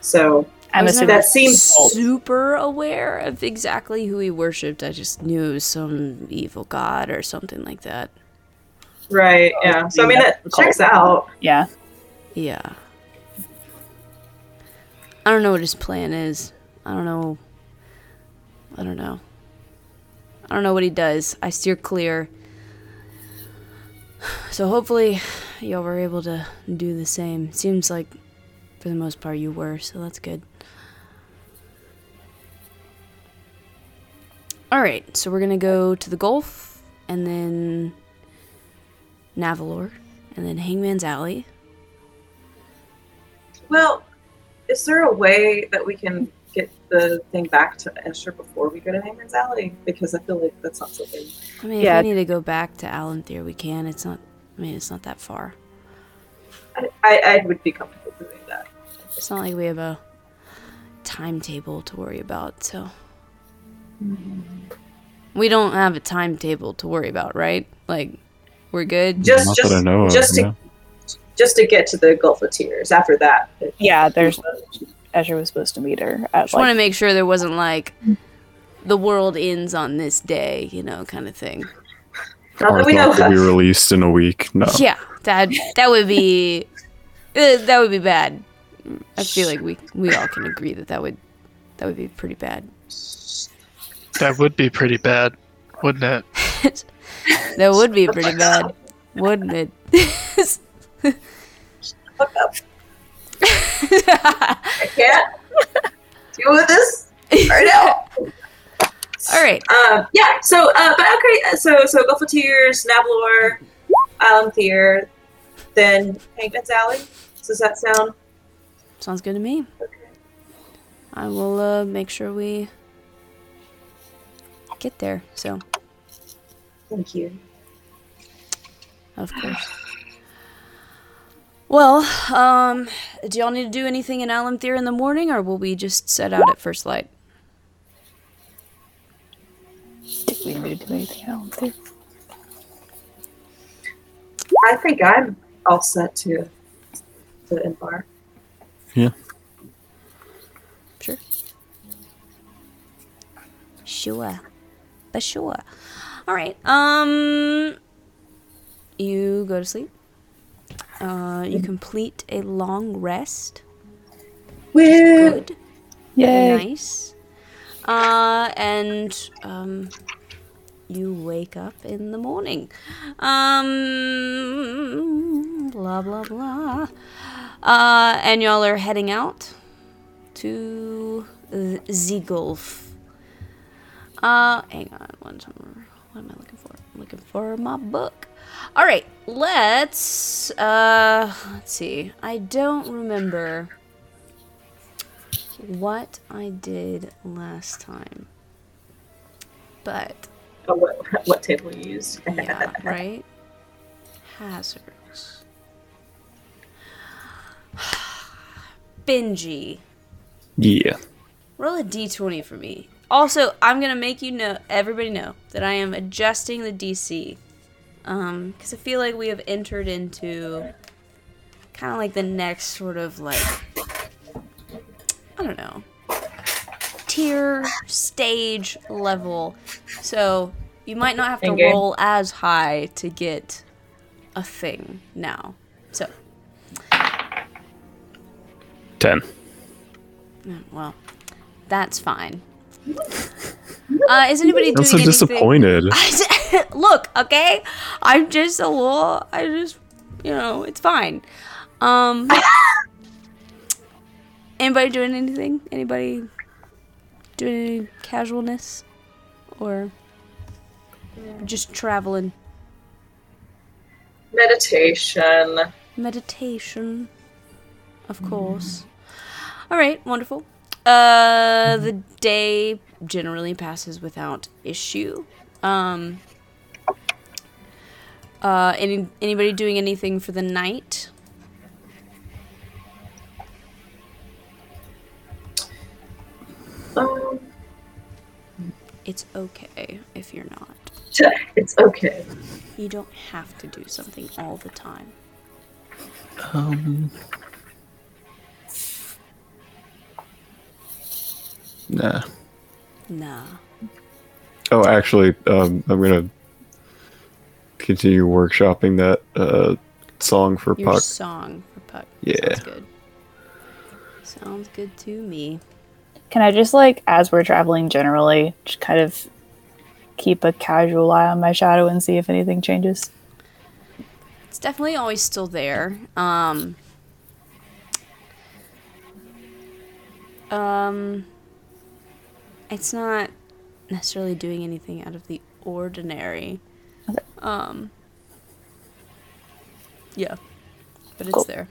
so I'm assuming that seems super aware of exactly who he worshipped. I just knew it was some evil god or something like that. right. Yeah. So I mean, that checks out. yeah. Yeah. I don't know what his plan is. I don't know. I don't know. I don't know what he does. I steer clear. So hopefully y'all were able to do the same. Seems like for the most part you were, so that's good. Alright, so we're gonna go to the Gulf and then Navalor and then Hangman's Alley. Well, is there a way that we can get the thing back to Escher before we go to Hangman's Alley? Because I feel like that's not something. I mean, Yeah. if we need to go back to Alanthir, we can. It's not. I mean, it's not that far. I, I, I would be comfortable doing that. It's not like we have a timetable to worry about. So mm-hmm. we don't have a timetable to worry about, right? Like we're good. Just, Not just, that of. just to, no. just to get to the Gulf of Tears. After that, it- Yeah, there's Ezra was supposed to meet her at Just want to make sure there wasn't like the world ends on this day, you know, kind of thing. not Or that we know thought be released in a week. No. Yeah, that that would be uh, that would be bad. I feel like we we all can agree that that would that would be pretty bad. That would be pretty bad, wouldn't it? That would be pretty bad, wouldn't it? Fuck up. I can't deal with this right now. All right. Um, yeah. So, uh, but okay. So, so Gulf of Tears, Navalor, Alanthir, then Hangman's Alley. Does that sound Sounds good to me. okay? I will uh, make sure we get there. So, Thank you. of course. Well, um, do y'all need to do anything in Alanthir in the morning, or will we just set out at first light? if we need to do anything else. I think I'm all set to to embark. Yeah. Sure. Sure. But sure. All right. Um, you go to sleep. Uh, you complete a long rest. Woo! Good. Yay. Nice. Uh, and um, you wake up in the morning. Um, blah blah blah. Uh, and y'all are heading out to Gulf. Uh, hang on, one second. What am I looking for? I'm looking for my book. All right, let's uh, let's see. I don't remember what I did last time. But Oh, what, what table you used? yeah, right? Hazards. Benji. Yeah. Roll a d20 for me. Also, I'm gonna make you know, everybody know, that I am adjusting the DC. Um, because I feel like we have entered into kind of like the next sort of like, I don't know, tier, stage level. So you might not have to Okay. roll as high to get a thing now. So, 10. mm, well, that's fine. Uh, is anybody I'm doing so anything? disappointed. Look, okay, I'm just a little. I just, you know, it's fine. Um, anybody doing anything? Anybody doing any casualness, or just traveling? Meditation. Meditation, of course. All right, wonderful. Uh, the day generally passes without issue. Um, uh, any anybody doing anything for the night? Um, It's okay if you're not. it's okay. You don't have to do something all the time. Um. Nah. Nah. Oh, actually, um, I'm gonna continue workshopping that uh, song for Your Puck. song for Puck. Yeah. Sounds good. Sounds good to me. Can I just like, as we're traveling generally, just kind of keep a casual eye on my shadow and see if anything changes? It's definitely always still there. Um, um, it's not necessarily doing anything out of the ordinary. Okay. Um, yeah, but it's there.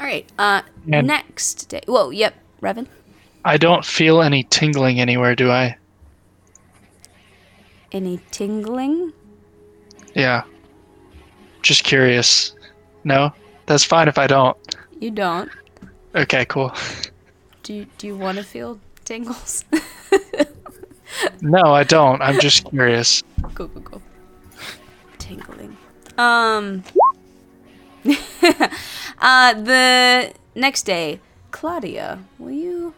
All right. Uh, And- next day. Whoa. Yep. Revan. I don't feel any tingling anywhere, do I? Any tingling? Yeah. Just curious. No? That's fine if I don't. You don't. Okay, cool. Do you, Do you want to feel tingles? No, I don't. I'm just curious. Go, go, go. Tingling. Um. uh, the next day, Claudia, will you.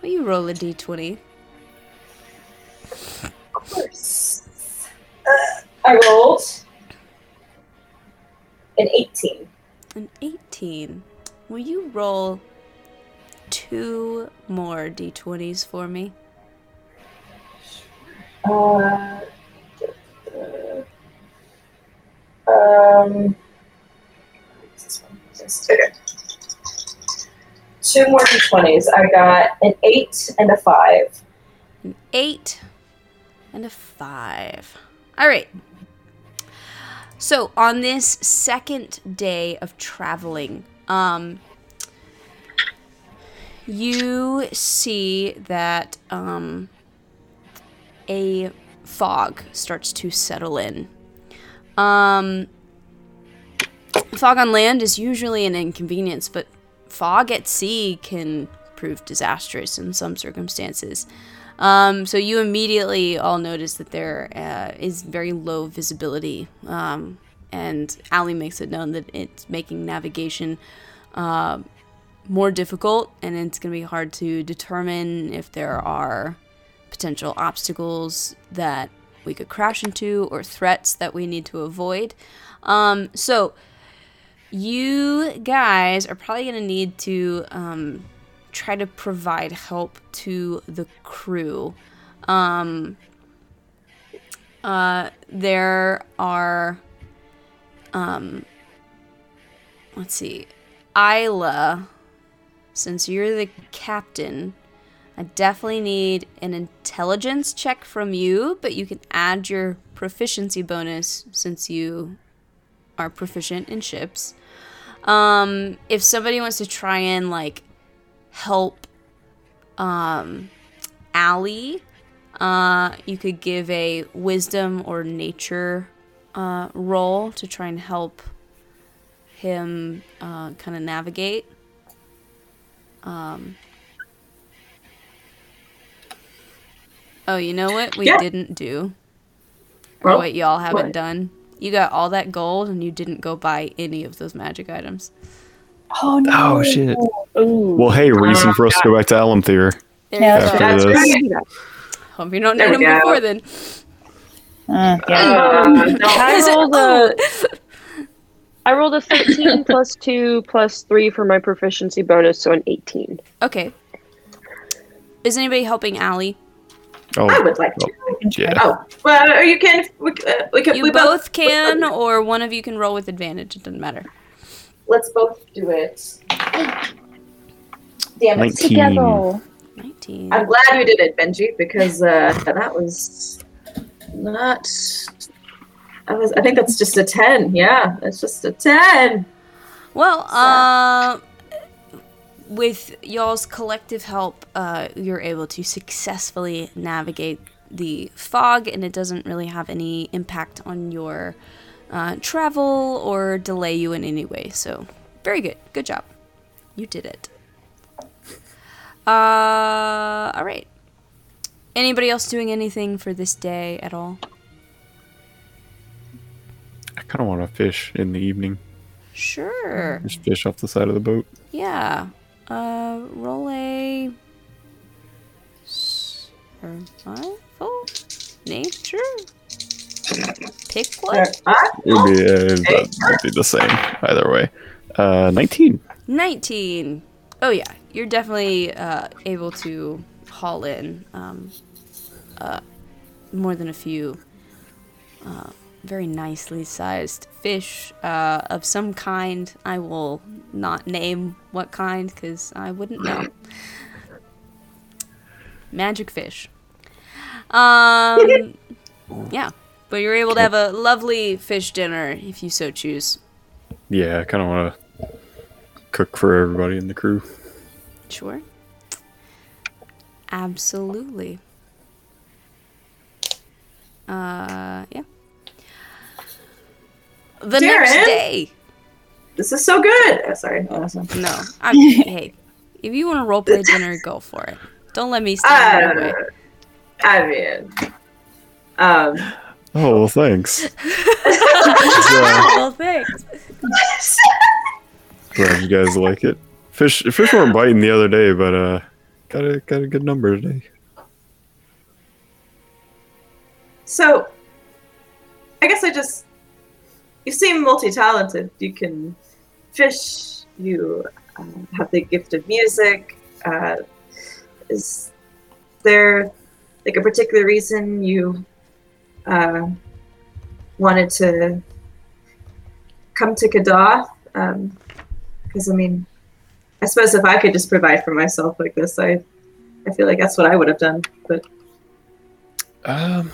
Will you roll a d20? Of course. Uh, I rolled an 18. An 18. Will you roll two more d20s for me? Um, okay. Two more d20s. I got an 8 and a 5. An 8 and a 5. All right. So, on this second day of traveling, um, you see that um, a fog starts to settle in. Um, fog on land is usually an inconvenience, but fog at sea can prove disastrous in some circumstances. Um, so you immediately all notice that there uh, is very low visibility, um, and Ali makes it known that it's making navigation uh, more difficult, and it's going to be hard to determine if there are potential obstacles that we could crash into or threats that we need to avoid. Um, so you guys are probably going to need to um, try to provide help to the crew. Um, uh, there are, um, let's see, Isla. Since you're the captain, I definitely need an intelligence check from you, but you can add your proficiency bonus since you are proficient in ships. Um, if somebody wants to try and like help um, Allie, uh, you could give a wisdom or nature uh, roll to try and help him uh, kind of navigate. Um, oh, you know what we Yeah. didn't do? Or Well, what y'all haven't what? done? You got all that gold and you didn't go buy any of those magic items. Oh no. Oh shit. Ooh. Well, hey, reason for us to go back to Alanthir. Yeah. After That's this. right. Hope you don't There need them go. before then. Uh, yeah. Uh, no. I rolled a I rolled a 13 plus 2 plus 3 for my proficiency bonus, so an 18. Okay. Is anybody helping Allie? Oh, I would like to. yeah. Oh, well, you can. We, uh, we can. You we both can, or one of you can roll with advantage. It doesn't matter. Let's both do it. Damn it! 19. 19. I'm glad you did it, Benji, because uh, that was not. I was. I think that's just a ten. Yeah, that's just a ten. Well, uh, with y'all's collective help, uh, you're able to successfully navigate the fog, and it doesn't really have any impact on your uh, travel or delay you in any way. So, very good. Good job. You did it. Uh, all right. Anybody else doing anything for this day at all? I kind of want to fish in the evening. Sure. Just fish off the side of the boat. Yeah. Uh, roll a survival nature. Pick one. It would be, uh, that would be the same either way. Uh, 19. Nineteen. Oh yeah, you're definitely uh, able to haul in um, uh, more than a few uh, very nicely sized fish uh, of some kind. I will not name what kind because I wouldn't know. Magic fish. Um, yeah, but you're able to have a lovely fish dinner if you so choose. Yeah, I kind of want to cook for everybody in the crew. Sure. Absolutely. Uh, yeah. The next day. this is so good. Oh, sorry. Oh, awesome. No. I'm, hey, if you want to roleplay dinner, go for it. Don't let me stand in your Uh, way. I mean, um, Oh, well, thanks. Yeah, well, thanks. glad you guys like it. Fish, fish weren't biting the other day, but uh, got a got a good number today. so I guess I just you seem multi-talented. You can fish. You um, have the gift of music. Uh, is there like a particular reason you uh, wanted to come to Kadath? Because I mean, I suppose if I could just provide for myself like this, I I feel like that's what I would have done. But Um.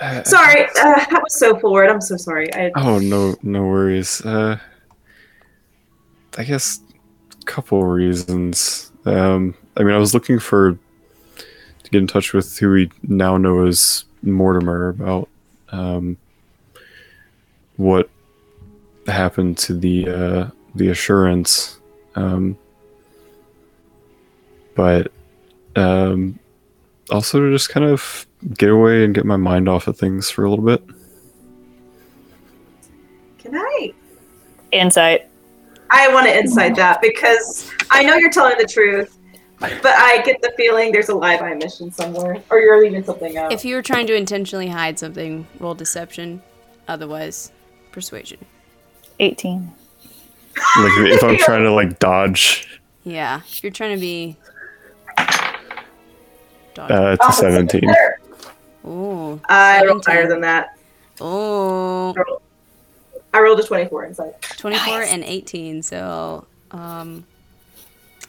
Uh, sorry, uh, that was so forward. I'm so sorry. I, Oh no, no worries. Uh, I guess a couple reasons. Um, I mean, I was looking for to get in touch with who we now know as Mortimer about um, what happened to the uh, the assurance, um, but um, also to just kind of get away and get my mind off of things for a little bit. can I? Insight. I want to insight that because I know you're telling the truth, But I get the feeling there's a live eye mission somewhere, or you're leaving something out. If you were trying to intentionally hide something, roll deception. Otherwise, persuasion. 18. Like if I'm trying to like dodge, Yeah, if you're trying to be. Dodge. uh, it's a Oh, it's 17. better. Ooh. I rolled higher than that. Oh. I rolled a 24 insight. 24 and 18. So, um,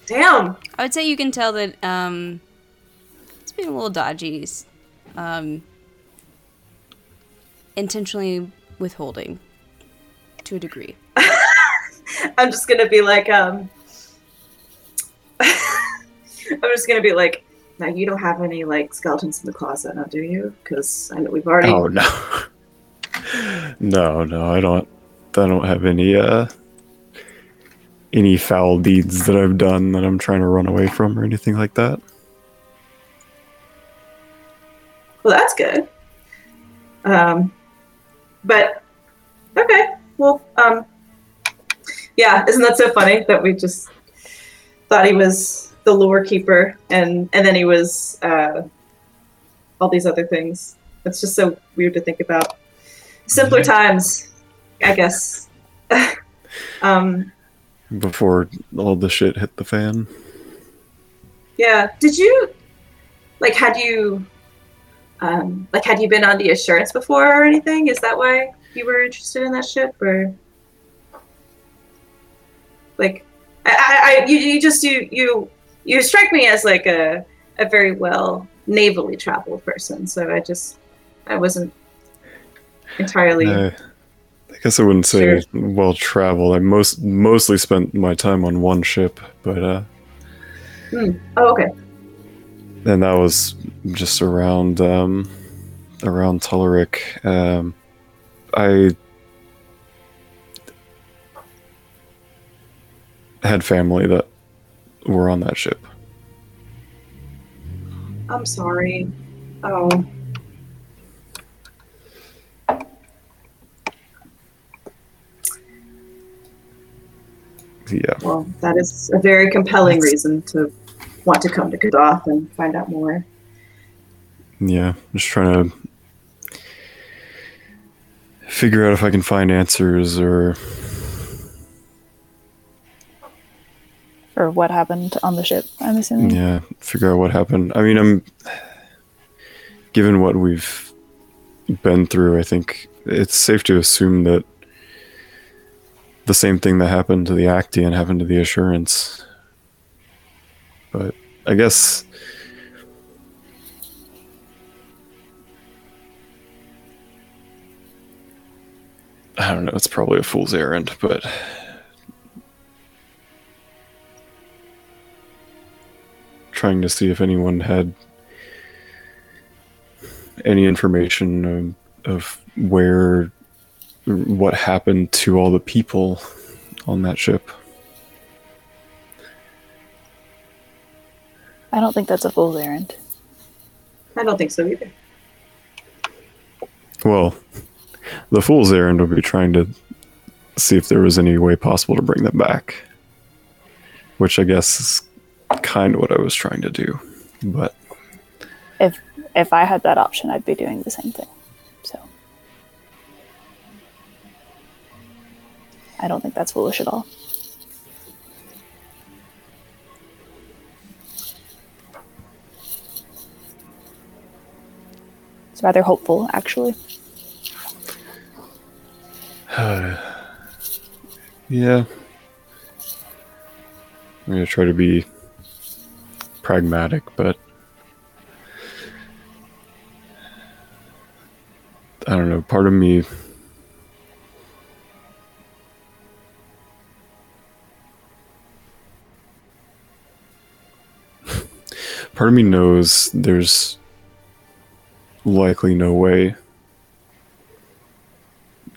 Damn. I would say you can tell that um, it's being a little dodgy. Um, intentionally withholding to a degree. I'm just gonna be like, um, I'm just gonna be like, now you don't have any like skeletons in the closet, now do you? Because I know we've already. Oh no. no, no, I don't I don't have any uh any foul deeds that I've done that I'm trying to run away from or anything like that. Well, that's good. Um, but okay, well, um, yeah, isn't that so funny that we just thought he was the lure keeper, and and then he was uh, all these other things. It's just so weird to think about. Simpler times, I guess. um, Before all the shit hit the fan. Yeah. Did you like had you um like had you been on the assurance before or anything? Is that why you were interested in that ship or like I, I, I you, you just you you you strike me as like a a very well navally traveled person, so I just I wasn't entirely Uh, I guess I wouldn't say Sure. well traveled. I most mostly spent my time on one ship, but uh Oh okay. and that was just around um around Tullerik. Um I had family that were on that ship. I'm sorry. Oh. Yeah. Well, that is a very compelling reason to want to come to Kadath and find out more. Yeah, just trying to figure out if I can find answers or Or what happened on the ship, I'm assuming. yeah, figure out what happened. I mean, I'm given what we've been through, I think it's safe to assume that the same thing that happened to the Actian happened to the Assurance. But I guess I don't know, it's probably a fool's errand, but trying to see if anyone had any information of, of where what happened to all the people on that ship. I don't think that's a fool's errand. I don't think so either. Well, the fool's errand would be trying to see if there was any way possible to bring them back, which I guess is kind of what I was trying to do. But If if I had that option, I'd be doing the same thing. So I don't think that's foolish at all. It's rather hopeful, actually. yeah, I'm gonna try to be pragmatic, but I don't know. Part of me. Part of me knows there's likely no way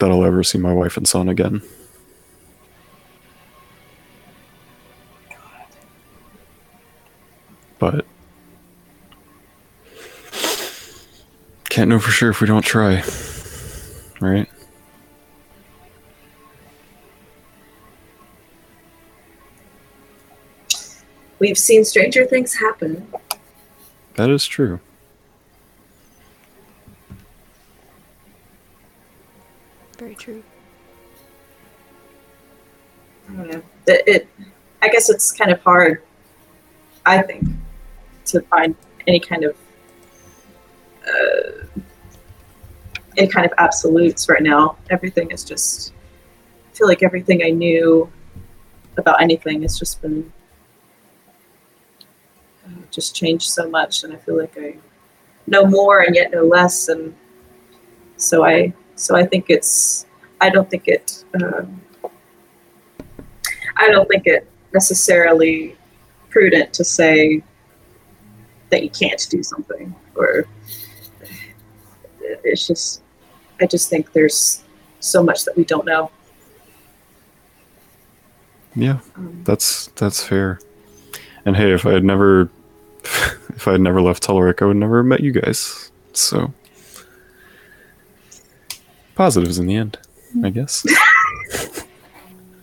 that I'll ever see my wife and son again. But can't know for sure if we don't try. Right? we've seen stranger things happen. That is true. Very true. I don't know. It, it, I guess it's kind of hard, I think, to find any kind of uh, any kind of absolutes right now. Everything is just. I feel like everything I knew about anything has just been uh, just changed so much, and I feel like I know more and yet know less, and so I so I think it's. I don't think it. Um, I don't think it necessarily prudent to say that you can't do something or it's just I just think there's so much that we don't know. Yeah, Um, that's that's fair. And hey, if I had never if I had never left Teleric, I would never have met you guys. So positives in the end, I guess.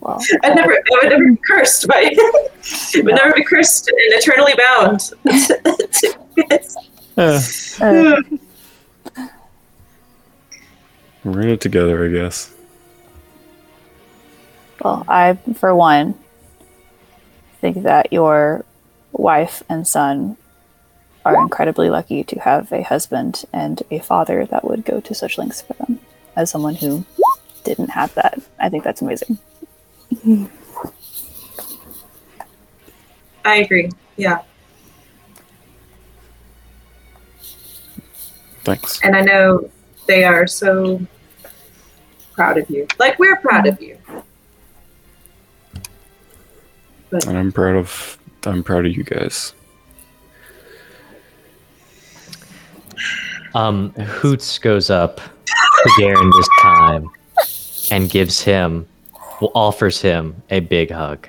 Well, I'd never, I would never be cursed by, would never be cursed and eternally bound. to- Eh, uh, we're in it together, I guess. well, I, for one, think that your wife and son are incredibly lucky to have a husband and a father that would go to such lengths for them. As someone who didn't have that, I think that's amazing. I agree. Yeah, Thanks. and I know they are so proud of you. Like we're proud of you. And I'm proud of I'm proud of you guys. Um, Hoots goes up to Garen this time and gives him, well, offers him a big hug.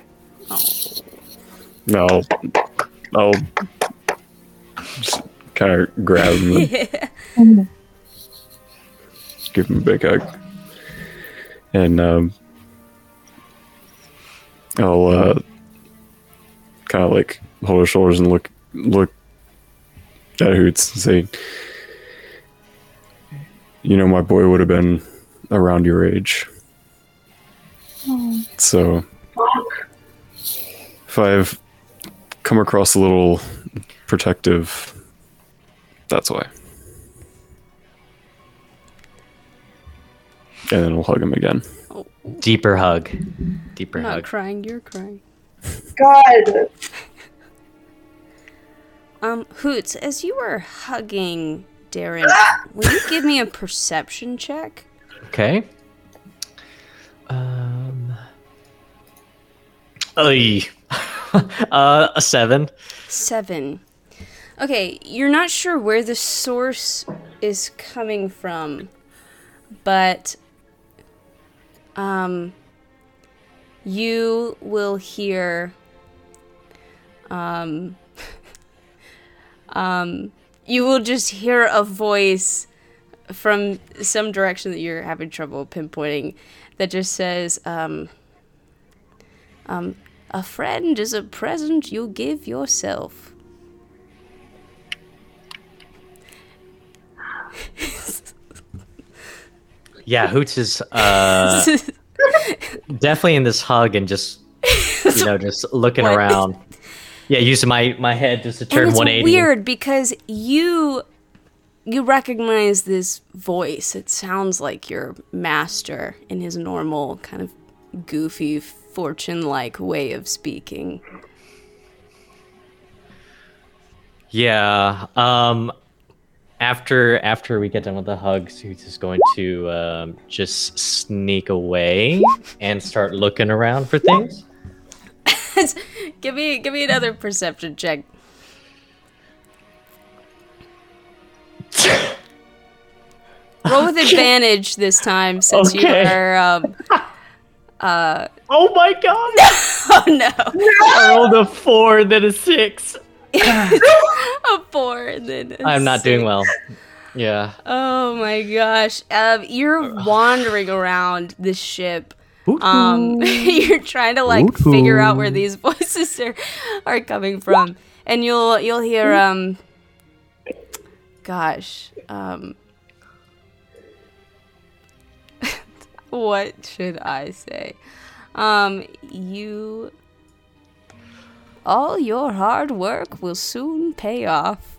I'll I'll just kind of grab him and give him a big hug. And um I'll uh kind of like hold his shoulders and look look at Hoots and say you know my boy would have been around your age. So if I've come across a little protective, that's why. And then we'll hug him again. Deeper hug. Deeper I'm not hug. crying, you're crying. God, Um, Hoots, as you were hugging Darren, will you give me a perception check? Okay. Um. Oy. uh, a seven. Seven. Okay, you're not sure where the source is coming from, but um, you will hear um, um, you will just hear a voice from some direction that you're having trouble pinpointing that just says, um, um, a friend is a present you give yourself. Yeah, Hoots is uh definitely in this hug and just you know just looking What? around. Yeah, using my my head just to turn it's 180. weird because you you recognize this voice. It sounds like your master in his normal kind of goofy fortune-like way of speaking. Yeah. Um after after we get done with the hugs, he's just going to um, just sneak away and start looking around for things. give me give me another perception check. Roll with advantage this time since Okay. you are um Oh my god! oh no. I rolled a four, then a six. a four and then a I'm not doing well. Yeah. Oh my gosh. Um, you're wandering around the ship, Um, you're trying to like Hoot figure out where these voices are are coming from, and you'll you'll hear um, gosh, um, what should I say? Um, you, all your hard work will soon pay off.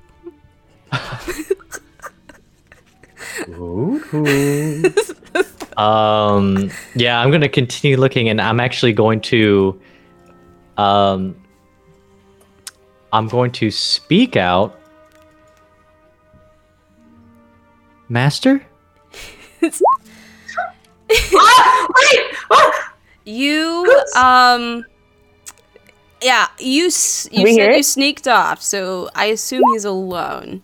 um yeah i'm gonna continue looking and i'm actually going to um i'm going to speak out master ah, wait! Ah! You um yeah, you you We hear said you sneaked off, so I assume he's alone.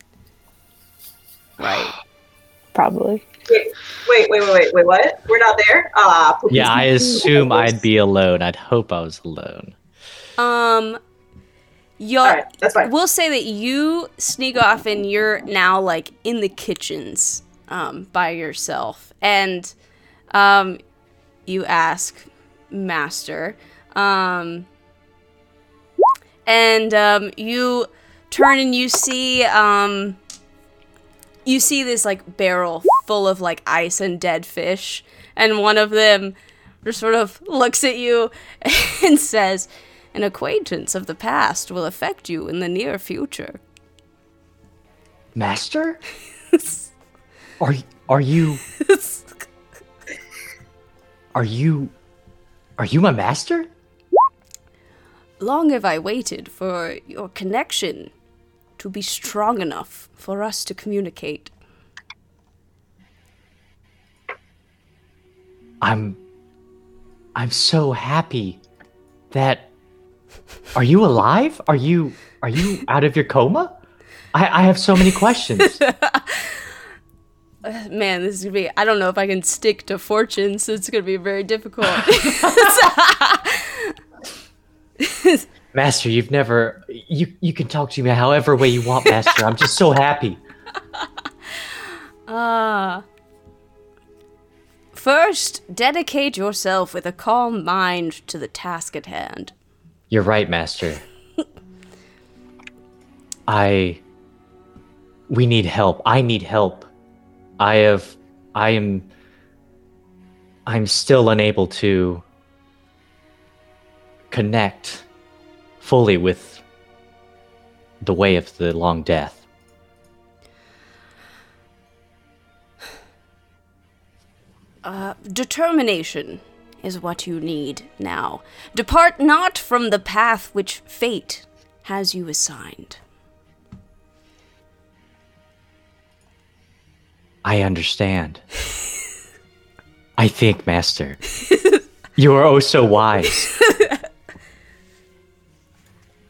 Right. Probably. Wait, wait, wait, wait, wait, wait, what? We're not there? Ah, poopy. yeah i assume i'd be alone i'd hope i was alone Um you're Alright, that's fine. We'll say that you sneak off and you're now like in the kitchens um by yourself. And um you ask master um and um you turn and you see um you see this like barrel full of like ice and dead fish and one of them just sort of looks at you and says an acquaintance of the past will affect you in the near future. Master? Are are you are you are you my master long have i waited for your connection to be strong enough for us to communicate I'm I'm so happy that Are you alive? Are you are you out of your coma? I, I have so many questions. man this is gonna be i don't know if i can stick to fortune so it's gonna be very difficult Master, you've never you you can talk to me however way you want, Master. I'm just so happy. Ah. First, dedicate yourself with a calm mind to the task at hand. You're right, Master. I we need help. I need help. I have I am I'm still unable to connect fully with the way of the long death. Uh, determination is what you need now. Depart not from the path which fate has you assigned. I understand. I think, Master. You are oh so wise.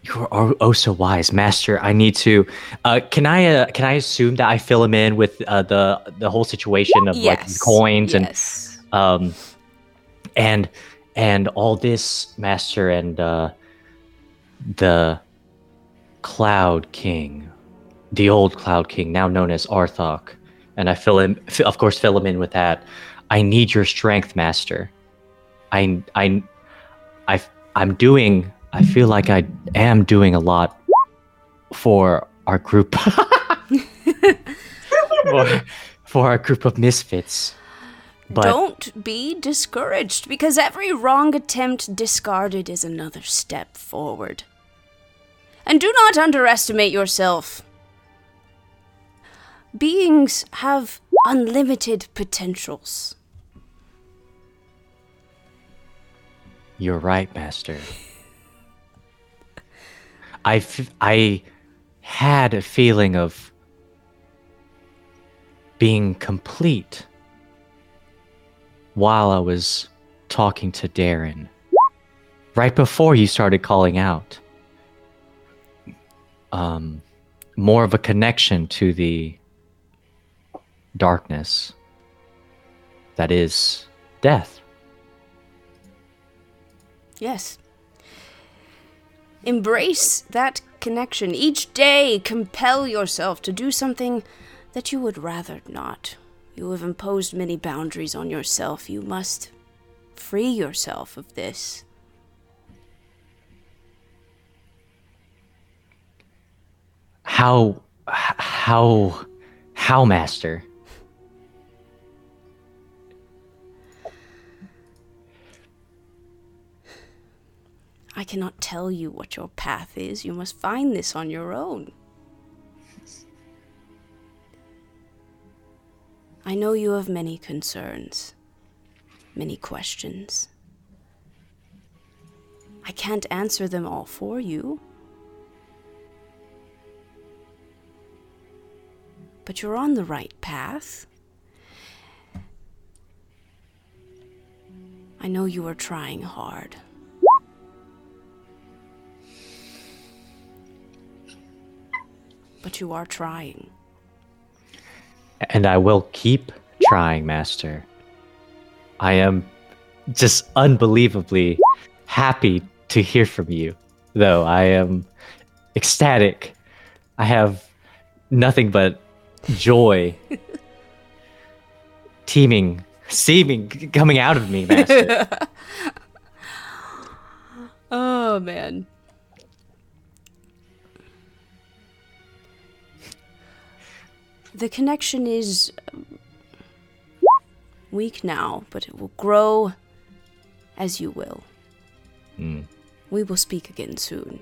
You are oh, oh so wise, Master. I need to. Uh, can I? Uh, can I assume that I fill him in with uh, the the whole situation of like coins yes. and um and and all this, Master, and uh, the Cloud King, the old Cloud King, now known as Arthok, and I fill him, of course, fill him in with that. I need your strength, Master. I, I, I, I'm doing. I feel like I am doing a lot for our group, for, for our group of misfits. But Don't be discouraged, because every wrong attempt discarded is another step forward. And do not underestimate yourself. Beings have unlimited potentials. You're right, Master. I, f- I had a feeling of being complete while I was talking to Darren. Right before you started calling out. Um, more of a connection to the darkness that is death. Yes. Embrace that connection. Each day, compel yourself to do something that you would rather not. You have imposed many boundaries on yourself. You must free yourself of this. How, how, how, master? I cannot tell you what your path is. You must find this on your own. I know you have many concerns, many questions. I can't answer them all for you. But you're on the right path. I know you are trying hard. But you are trying. And I will keep trying, master. I am just unbelievably happy to hear from you, though. I am ecstatic. I have nothing but joy teeming, seeming, coming out of me, master. oh man. The connection is um, weak now, but it will grow as you will. Hmm. We will speak again soon.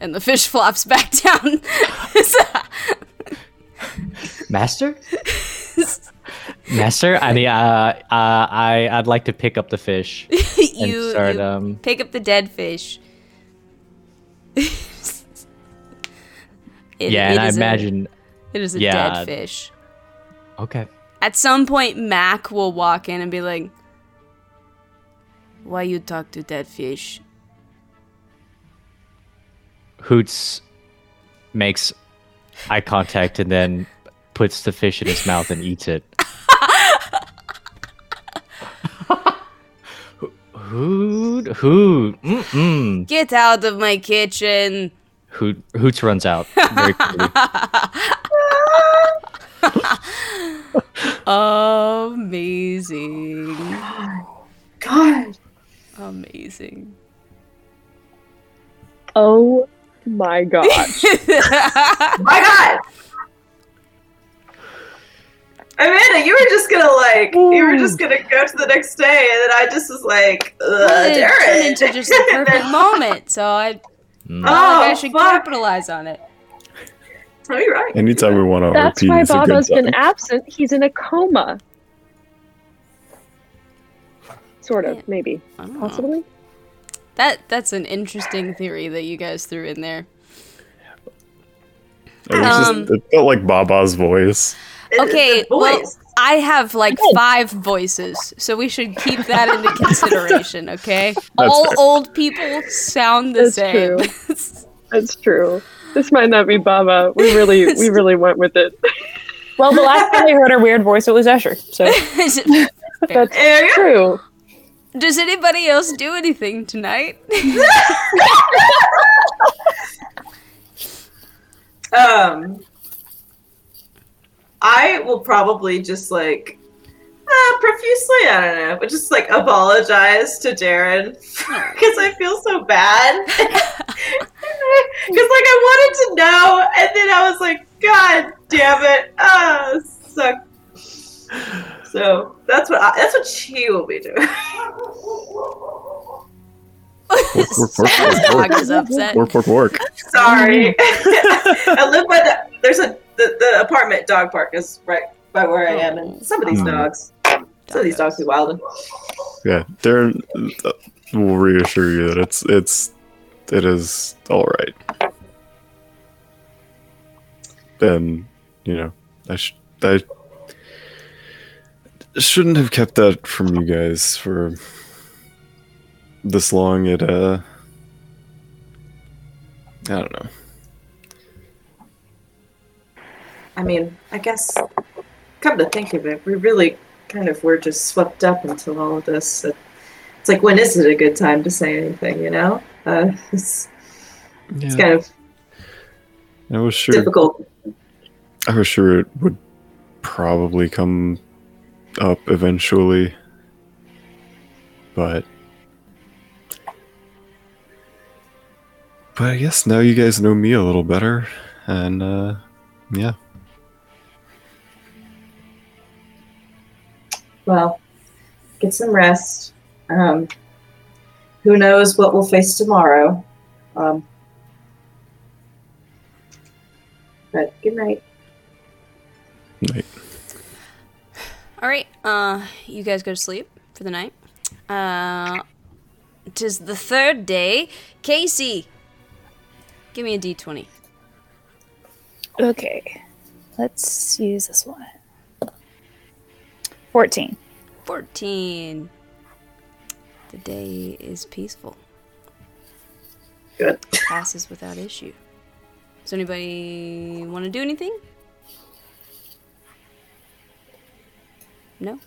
And the fish flops back down. master? master? I mean, uh, uh, I, I'd like to pick up the fish you, start, you um, pick up the dead fish. It- yeah, it and I is a- imagine, it is a yeah. dead fish. okay. At some point, Mac will walk in and be like, "Why you talk to dead fish?" Hoots makes eye contact and then puts the fish in his mouth and eats it. Hoot, hoot, mm-mm. Get out of my kitchen! Hoot, Hoots runs out very quickly. Amazing, God. amazing. Oh my gosh. My God. Amanda, you were just gonna like, you were just gonna go to the next day, and then I just was like, Ugh, it turned into just the perfect moment, so I Mm. felt like I Oh, should fuck. capitalize on it. Oh, you're right. Anytime we want to That's repeat why is a good Baba's been time. absent. He's in a coma. Sort of, Yeah. maybe. I don't know. Possibly. That that's an interesting theory that you guys threw in there. It, Um, just, it felt like Baba's voice. Okay, the well, voice. I have like five voices, so we should keep that into consideration, okay? All fair. old people sound the That's same. That's true. This might not be Baba. We really, we really went with it. Well, the last time we heard her weird voice, it was Escher. So That's There you go. true. Does anybody else do anything tonight? Um, I will probably just like uh, profusely, I don't know, but just like apologize to Darren because I feel so bad. Because like I wanted to know, and then I was like, God damn it, ah, suck. So that's what I, that's what she will be doing. Work, work, work, Sam's work, dog. Work, work, work. Sorry, I live by the. There's a the, the apartment dog park is right by where I am, and some of these Hmm. dogs, some of these dogs be wilding. Yeah, Darren uh, will reassure you that it's it's it is all right. And you know, I sh- I shouldn't have kept that from you guys for this long. It uh, I don't know. I mean, I guess, come to think of it, we really kind of were just swept up into all of this. It's like, when is it a good time to say anything, you know? Uh, it's, it's kind of I was sure. difficult. I was sure it would probably come up eventually. but but I guess now you guys know me a little better, and uh, yeah, Well, get some rest. Um, who knows what we'll face tomorrow? Um, but good night. Night. All right, uh, you guys go to sleep for the night. Uh, it is the third day. Casey, give me a d20. Okay. Let's use this one. 14. 14. The day is peaceful. Good. Passes without issue. Does anybody want to do anything? No?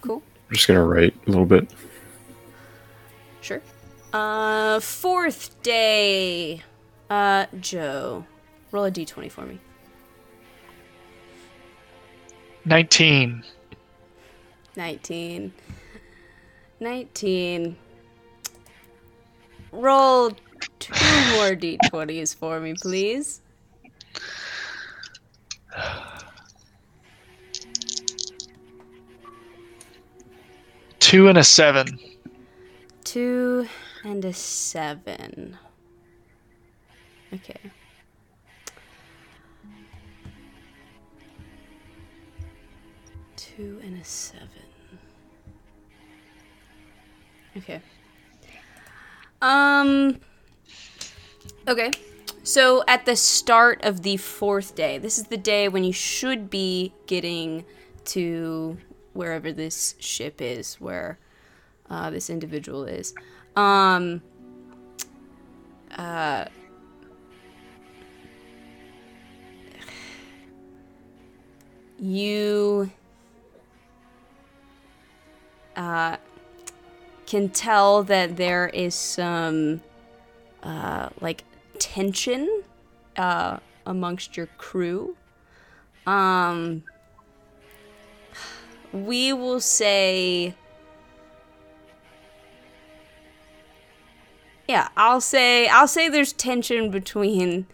Cool. I'm just gonna write a little bit. Sure. Uh, fourth day. Uh, Joe, roll a d20 for me. 19. 19. 19. Roll two more d20s for me, please. Two and a seven. Two and a seven. Okay. Two and a seven. Okay. Um. Okay. So at the start of the fourth day, this is the day when you should be getting to wherever this ship is, where uh, this individual is. Um, uh, you uh, can tell that there is some uh, like tension uh, amongst your crew. Um, we will say yeah i'll say i'll say there's tension between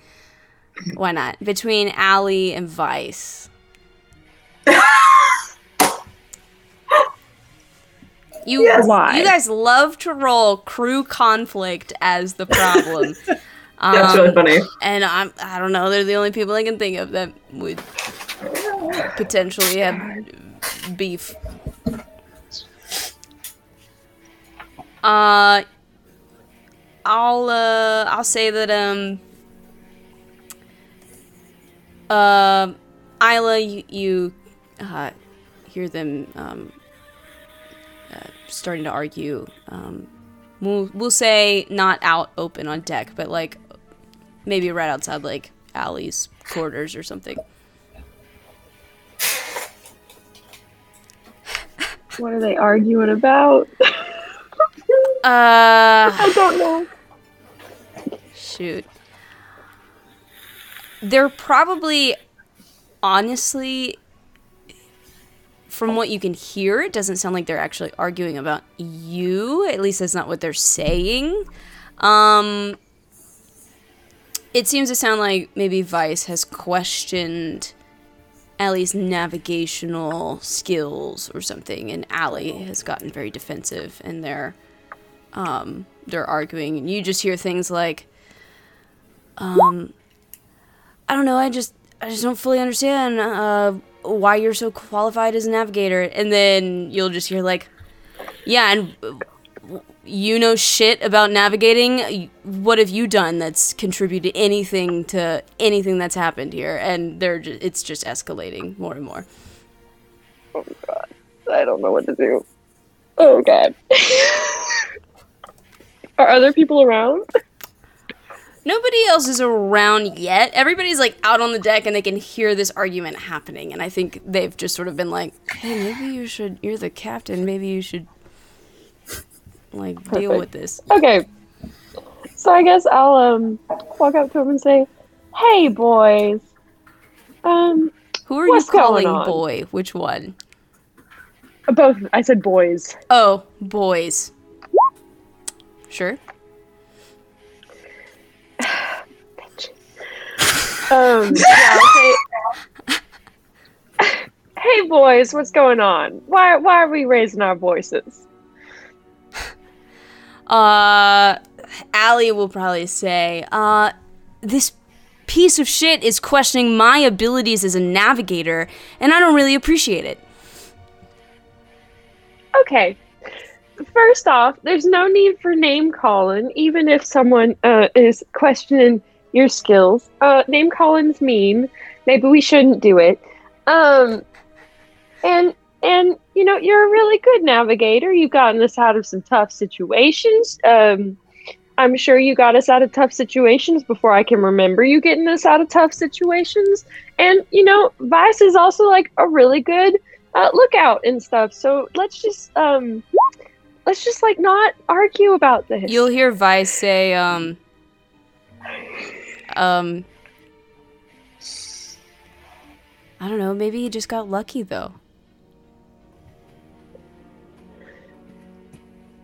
why not between Allie and vice you Yes. Why? you guys love to roll crew conflict as the problem That's Um, really funny. and i'm i don't know they're the only people i can think of that would potentially have beef uh i'll uh i'll say that um uh isla you, you uh hear them um starting to argue um we'll we'll say not out open on deck but like maybe right outside like Allie's quarters or something What are they arguing about? uh I don't know. Shoot. They're probably, honestly, from what you can hear, it doesn't sound like they're actually arguing about you. At least that's not what they're saying. Um, it seems to sound like maybe Vice has questioned Allie's navigational skills or something, and Allie has gotten very defensive, and they're um, they're arguing, and you just hear things like, um, I don't know, I just I just don't fully understand uh, why you're so qualified as a navigator, and then you'll just hear like, yeah, and you know shit about navigating. What have you done that's contributed anything to anything that's happened here? And they're just, it's just escalating more and more. Oh god. I don't know what to do. Oh god. Are other people around? Nobody else is around yet. Everybody's like out on the deck and they can hear this argument happening. And I think they've just sort of been like, hey, maybe you should, you're the captain. Maybe you should, like, deal with this. Okay. So I guess I'll um walk up to him and say, "Hey boys, um, Who are you calling boy? Which one? Both. I said boys. Oh, boys. Sure. Um. Yeah. Okay. hey, boys. What's going on? Why? Why are we raising our voices? Uh, Allie will probably say, uh, this piece of shit is questioning my abilities as a navigator, and I don't really appreciate it. Okay. First off, there's no need for name calling, even if someone uh, is questioning your skills. Uh, name calling's mean. Maybe we shouldn't do it. Um, and and you know you're a really good navigator. You've gotten us out of some tough situations. Um, I'm sure you got us out of tough situations before I can remember you getting us out of tough situations. And you know, Vice is also like a really good uh, lookout and stuff. So let's just um, let's just like not argue about this. You'll hear Vice say, um, um, I don't know, maybe he just got lucky though.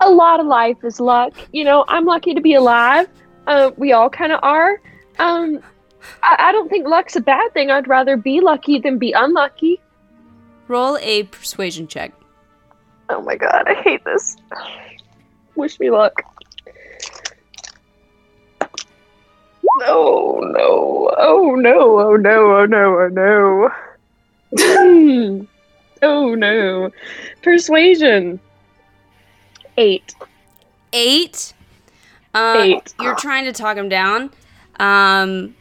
a lot of life is luck. You know, I'm lucky to be alive. Uh, we all kind of are. Um, I, I don't think luck's a bad thing. I'd rather be lucky than be unlucky. Roll a persuasion check. Oh my god, I hate this. Wish me luck. No, no, oh no, oh no, oh no, oh no. Oh no. Persuasion. Eight. Eight. Uh, Eight. You're trying to talk him down. Um,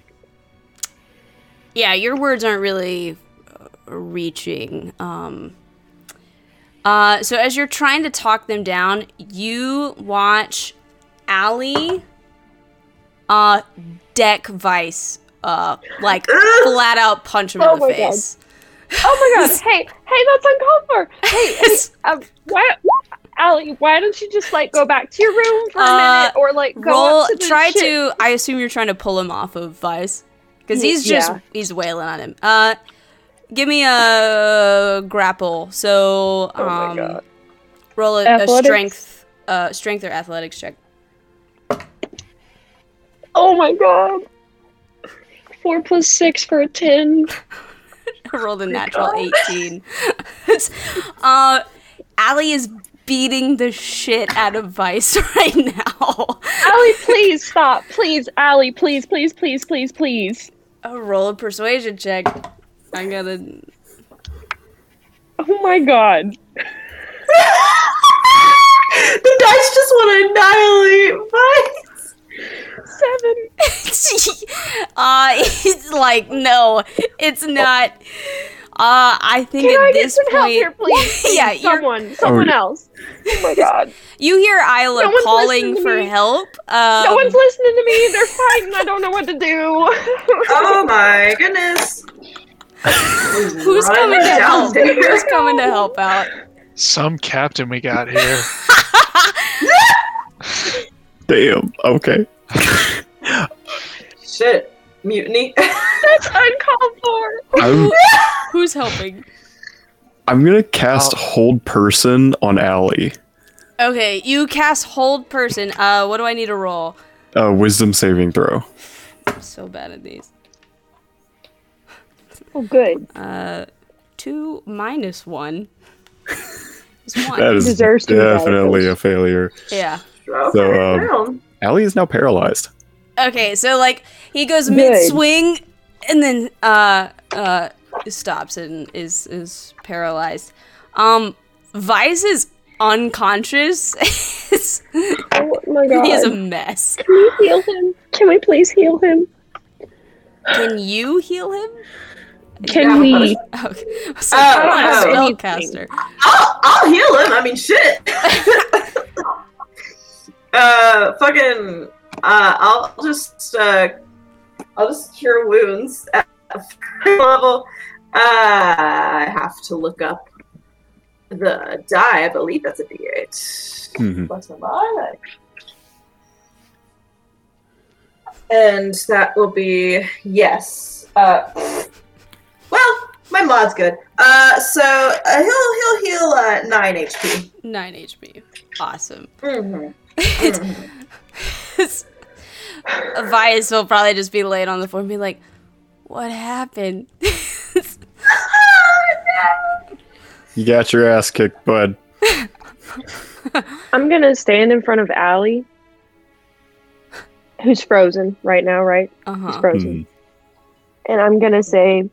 yeah, your words aren't really uh, reaching. Um, uh, so as you're trying to talk them down, you watch Allie uh, deck Vice, uh, like flat out punch him Oh in the my God. face. Oh my god! hey, hey, that's uncalled for. Hey, hey um, why, Allie? Why don't you just like go back to your room for a Uh, minute, or like go Roll. to the Try to. I assume you're trying to pull him off of Vice because he's just Yeah. he's wailing on him. Uh, give me a grapple. So Oh um, God. roll a, a strength, uh, strength or athletics check. Oh my god! Four plus six for a ten. rolled a natural eighteen. uh, Allie is beating the shit out of Vice right now. Allie, please stop, please, Allie, please, please, please, please, please. Uh, roll a persuasion check. I gotta. Oh my god! the dice just want to annihilate Vice. Seven. uh, it's like no, it's not. Uh, I think Can at I get this some help point, here, please? please? yeah, you're, someone, someone yeah. else. Oh my god! you hear Isla No calling for me. help. Um, no one's listening to me. They're fighting. I don't know what to do. Oh my goodness. who's Run coming to help? there. Who's coming to help out? Some captain we got here. Damn. Okay. Shit. Mutiny. That's uncalled for. I'm Who's helping? I'm gonna cast hold person on Allie. Okay, you cast hold person. Uh, what do I need to roll? Uh, wisdom saving throw. I'm so bad at these. Oh, good. Uh, two minus one. Is one. That is Deserves to be definitely a failure. yeah. Okay, So, um, well, Allie is now paralyzed. Okay, so like he goes mid swing and then uh uh stops and is is paralyzed. Um Vice is unconscious. Oh my god. he is a mess. Can we heal him? Can we please heal him? Can you heal him? Can Yeah, we? Okay. So Oh, I'm not a oh. spellcaster. I'll, I'll heal him. I mean, shit. uh, fucking. Uh, I'll just. Uh, I'll just cure wounds at a level. Uh, I have to look up the die. I believe that's a D8. Mhm. Plus a nine. And that will be yes. Uh, well, my my mod's good. Uh, so uh, he'll he'll heal uh, nine HP. 9 HP. Awesome. Mm-hmm. Vice will probably just be laid on the floor and be like, What happened? You got your ass kicked, bud. I'm gonna stand in front of Allie, who's frozen right now, right? uh He's huh. frozen. And I'm gonna say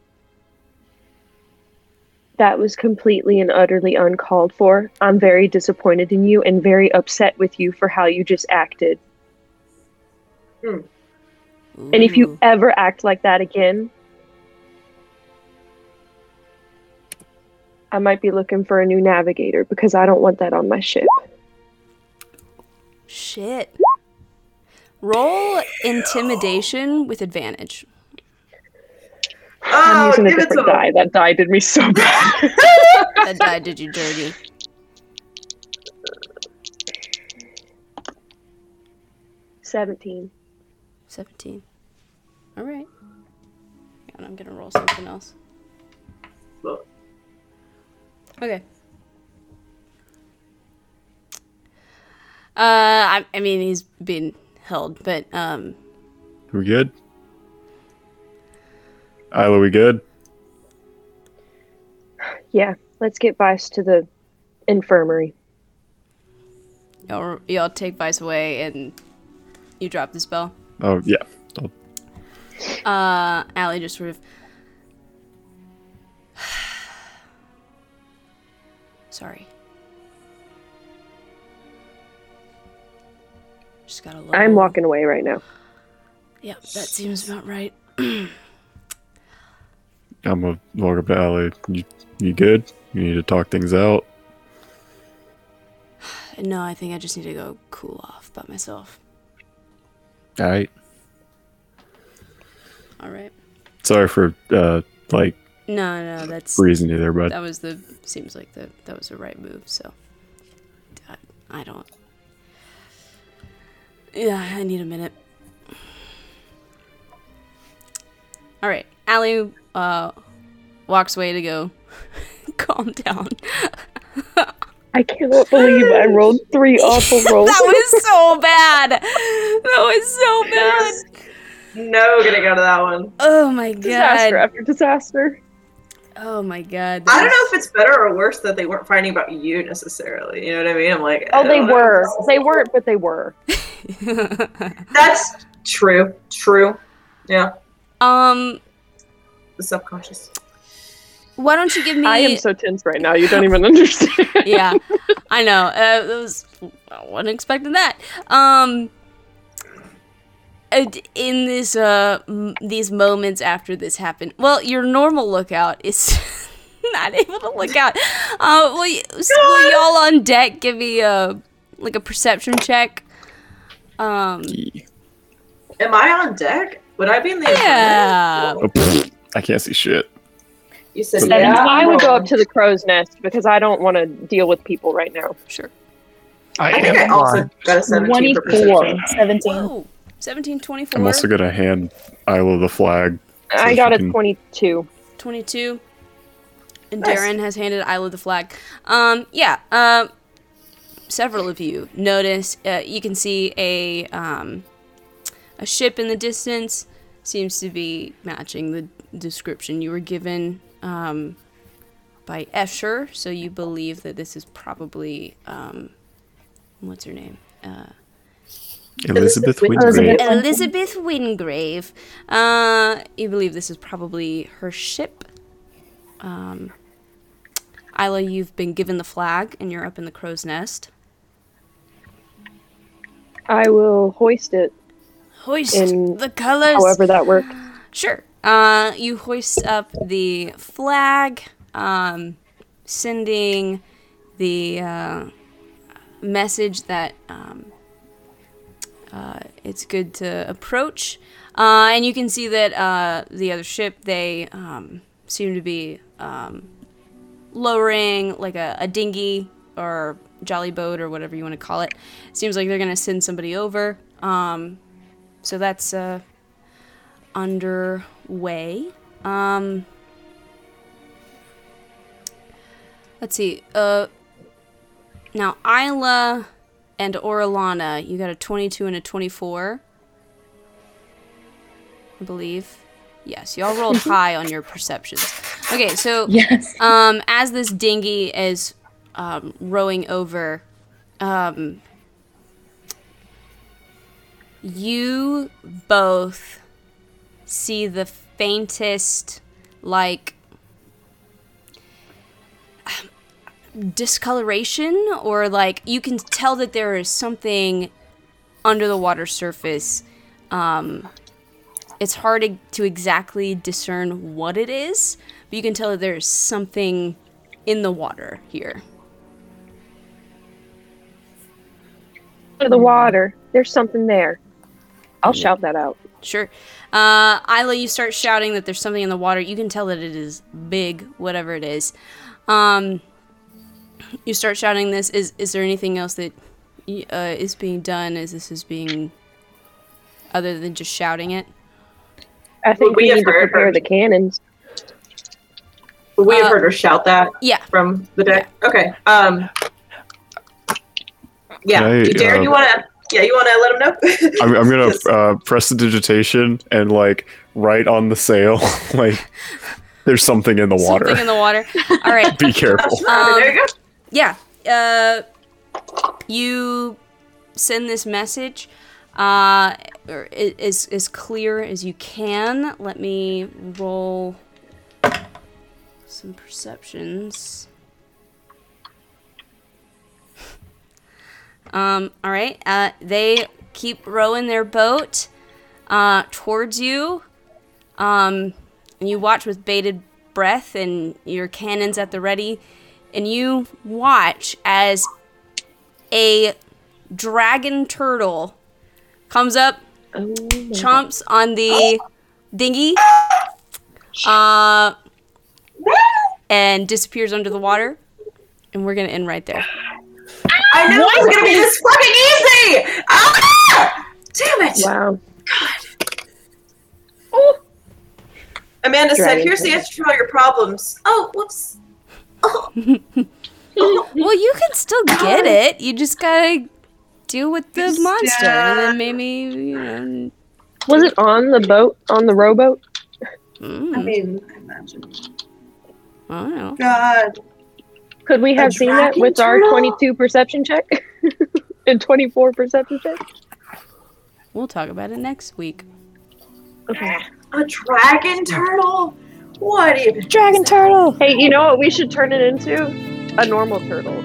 that was completely and utterly uncalled for. I'm very disappointed in you and very upset with you for how you just acted. Hmm. And if you ever act like that again, I might be looking for a new navigator because I don't want that on my ship. Shit. Roll intimidation with advantage. I'm Oh, using a different to him. die. That die did me so bad. That die did you dirty. Seventeen. 17. Alright. And I'm gonna roll something else. Well, Okay. Uh, I, I mean, he's been held, but, um, We good? Isla, we good? Yeah, let's get Vice to the infirmary. y'all, y'all take Vice away and you drop the spell. Oh yeah. I'll- Uh, Allie just sort of. Sorry. Just got a little. I'm walking away right now. Yep, that seems about right. I'm gonna walk up to Allie. You, you good? You need to talk things out. No, I think I just need to go cool off by myself. All right. All right. Sorry for uh like No, no, that's freezing you there, bud. that was the seems like the that was the right move. So I, I don't. Yeah, I need a minute. All right, Allie uh, walks away to go calm down. I cannot believe I rolled three awful rolls. That was so bad. That was so bad. No getting out of that one. Oh my god. disaster after disaster. Oh my god. I don't know if it's better or worse that they weren't fighting about you necessarily. You know what I mean? I'm like, Oh, they don't know. were. They weren't, but they were. That's true. True. Yeah. um. The subconscious. Why don't you give me? I am so tense right now. You don't even understand. yeah, I know. Uh, it was I wasn't expecting that. Um, in this uh m- these moments after this happened, well, your normal lookout is not able to look out. Uh, will, y- s- will y'all on deck give me a like a perception check? Um, Am I on deck? Would I be in the yeah. Pfft, I can't see shit. You said Seven. yeah. I would go up to the crow's nest because I don't want to deal with people right now. Sure. I, I think I am also on. got a 17 24. perception. 17. Whoa. 17, 24, I'm also gonna hand Isla the flag. So I got a can- 22. 22. And Nice. Darren has handed Isla the flag. Um, yeah, uh, several of you notice, uh, you can see a, um, a ship in the distance. Seems to be matching the description you were given um, by Escher, so you believe that this is probably, um, what's her name? Uh, Elizabeth Elizabeth Wingrave. Wingrave. Elizabeth Wingrave. Uh, you believe this is probably her ship. Um, Isla, you've been given the flag and you're up in the crow's nest. I will hoist it, Hoist In the colors. however that works. Sure. Uh, you hoist up the flag, um, sending the uh, message that um, uh, it's good to approach. Uh, and you can see that uh, the other ship, they um, seem to be um, lowering like a, a dinghy or jolly boat or whatever you want to call it. Seems like they're going to send somebody over. Um, so that's uh, underway. Um, let's see. Uh, now Isla and Orlana, you got a 22 and a 24. I believe. Yes, y'all rolled high on your perceptions. Okay, so Yes. um, as this dinghy is um, rowing over, um, you both see the faintest, like, discoloration, or like you can tell that there is something under the water surface. Um, it's hard to, exactly discern what it is, but you can tell that there's something in the water here. The water. There's something there. I'll shout that out. Sure. Uh, Isla, you start shouting that there's something in the water. You can tell that it is big, whatever it is. Um, you start shouting this. Is is there anything else that uh, is being done as this is being, other than just shouting it? I think We we, have need to heard prepare her. the cannons. We have Uh, heard her shout that Yeah. from the deck. Okay. Um. Yeah. Can I, Darren, you uh, wanna? Yeah, you wanna let him know? I'm, I'm gonna uh, prestidigitation and like write on the sail like there's something in the water. Something in the water. All right. Be careful. Um, there you go. yeah uh you send this message uh or i- as as clear as you can let me roll some perceptions um all right uh they keep rowing their boat uh towards you um and you watch with bated breath and your cannons at the ready and you watch as a dragon turtle comes up, Oh, chomps on the dinghy, uh, and disappears under the water. And we're gonna end right there. I knew it was gonna be this fucking easy. Ah! Damn it! Wow. God. Oh. Amanda said, Dragon "Here's the answer to all your problems." Oh, whoops. Oh. Well, you can still get it. You just gotta deal with the monster, and then maybe you know. Was it on the boat, on the rowboat? mm, I mean, I imagine. I don't know. God. Could we have seen that dragon with our 22 perception check? and 24 perception check? We'll talk about it next week. Okay. A dragon turtle? What even? Dragon turtle. Hey, you know what we should turn it into? A normal turtle.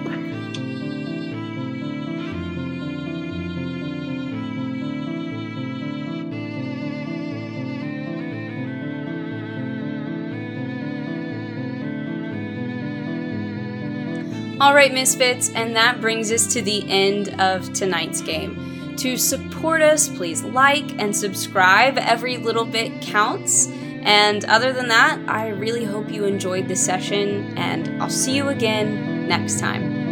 All right, Misfits, and that brings us to the end of tonight's game. To support us, please like and subscribe. Every little bit counts. And other than that, I really hope you enjoyed the session, and I'll see you again next time.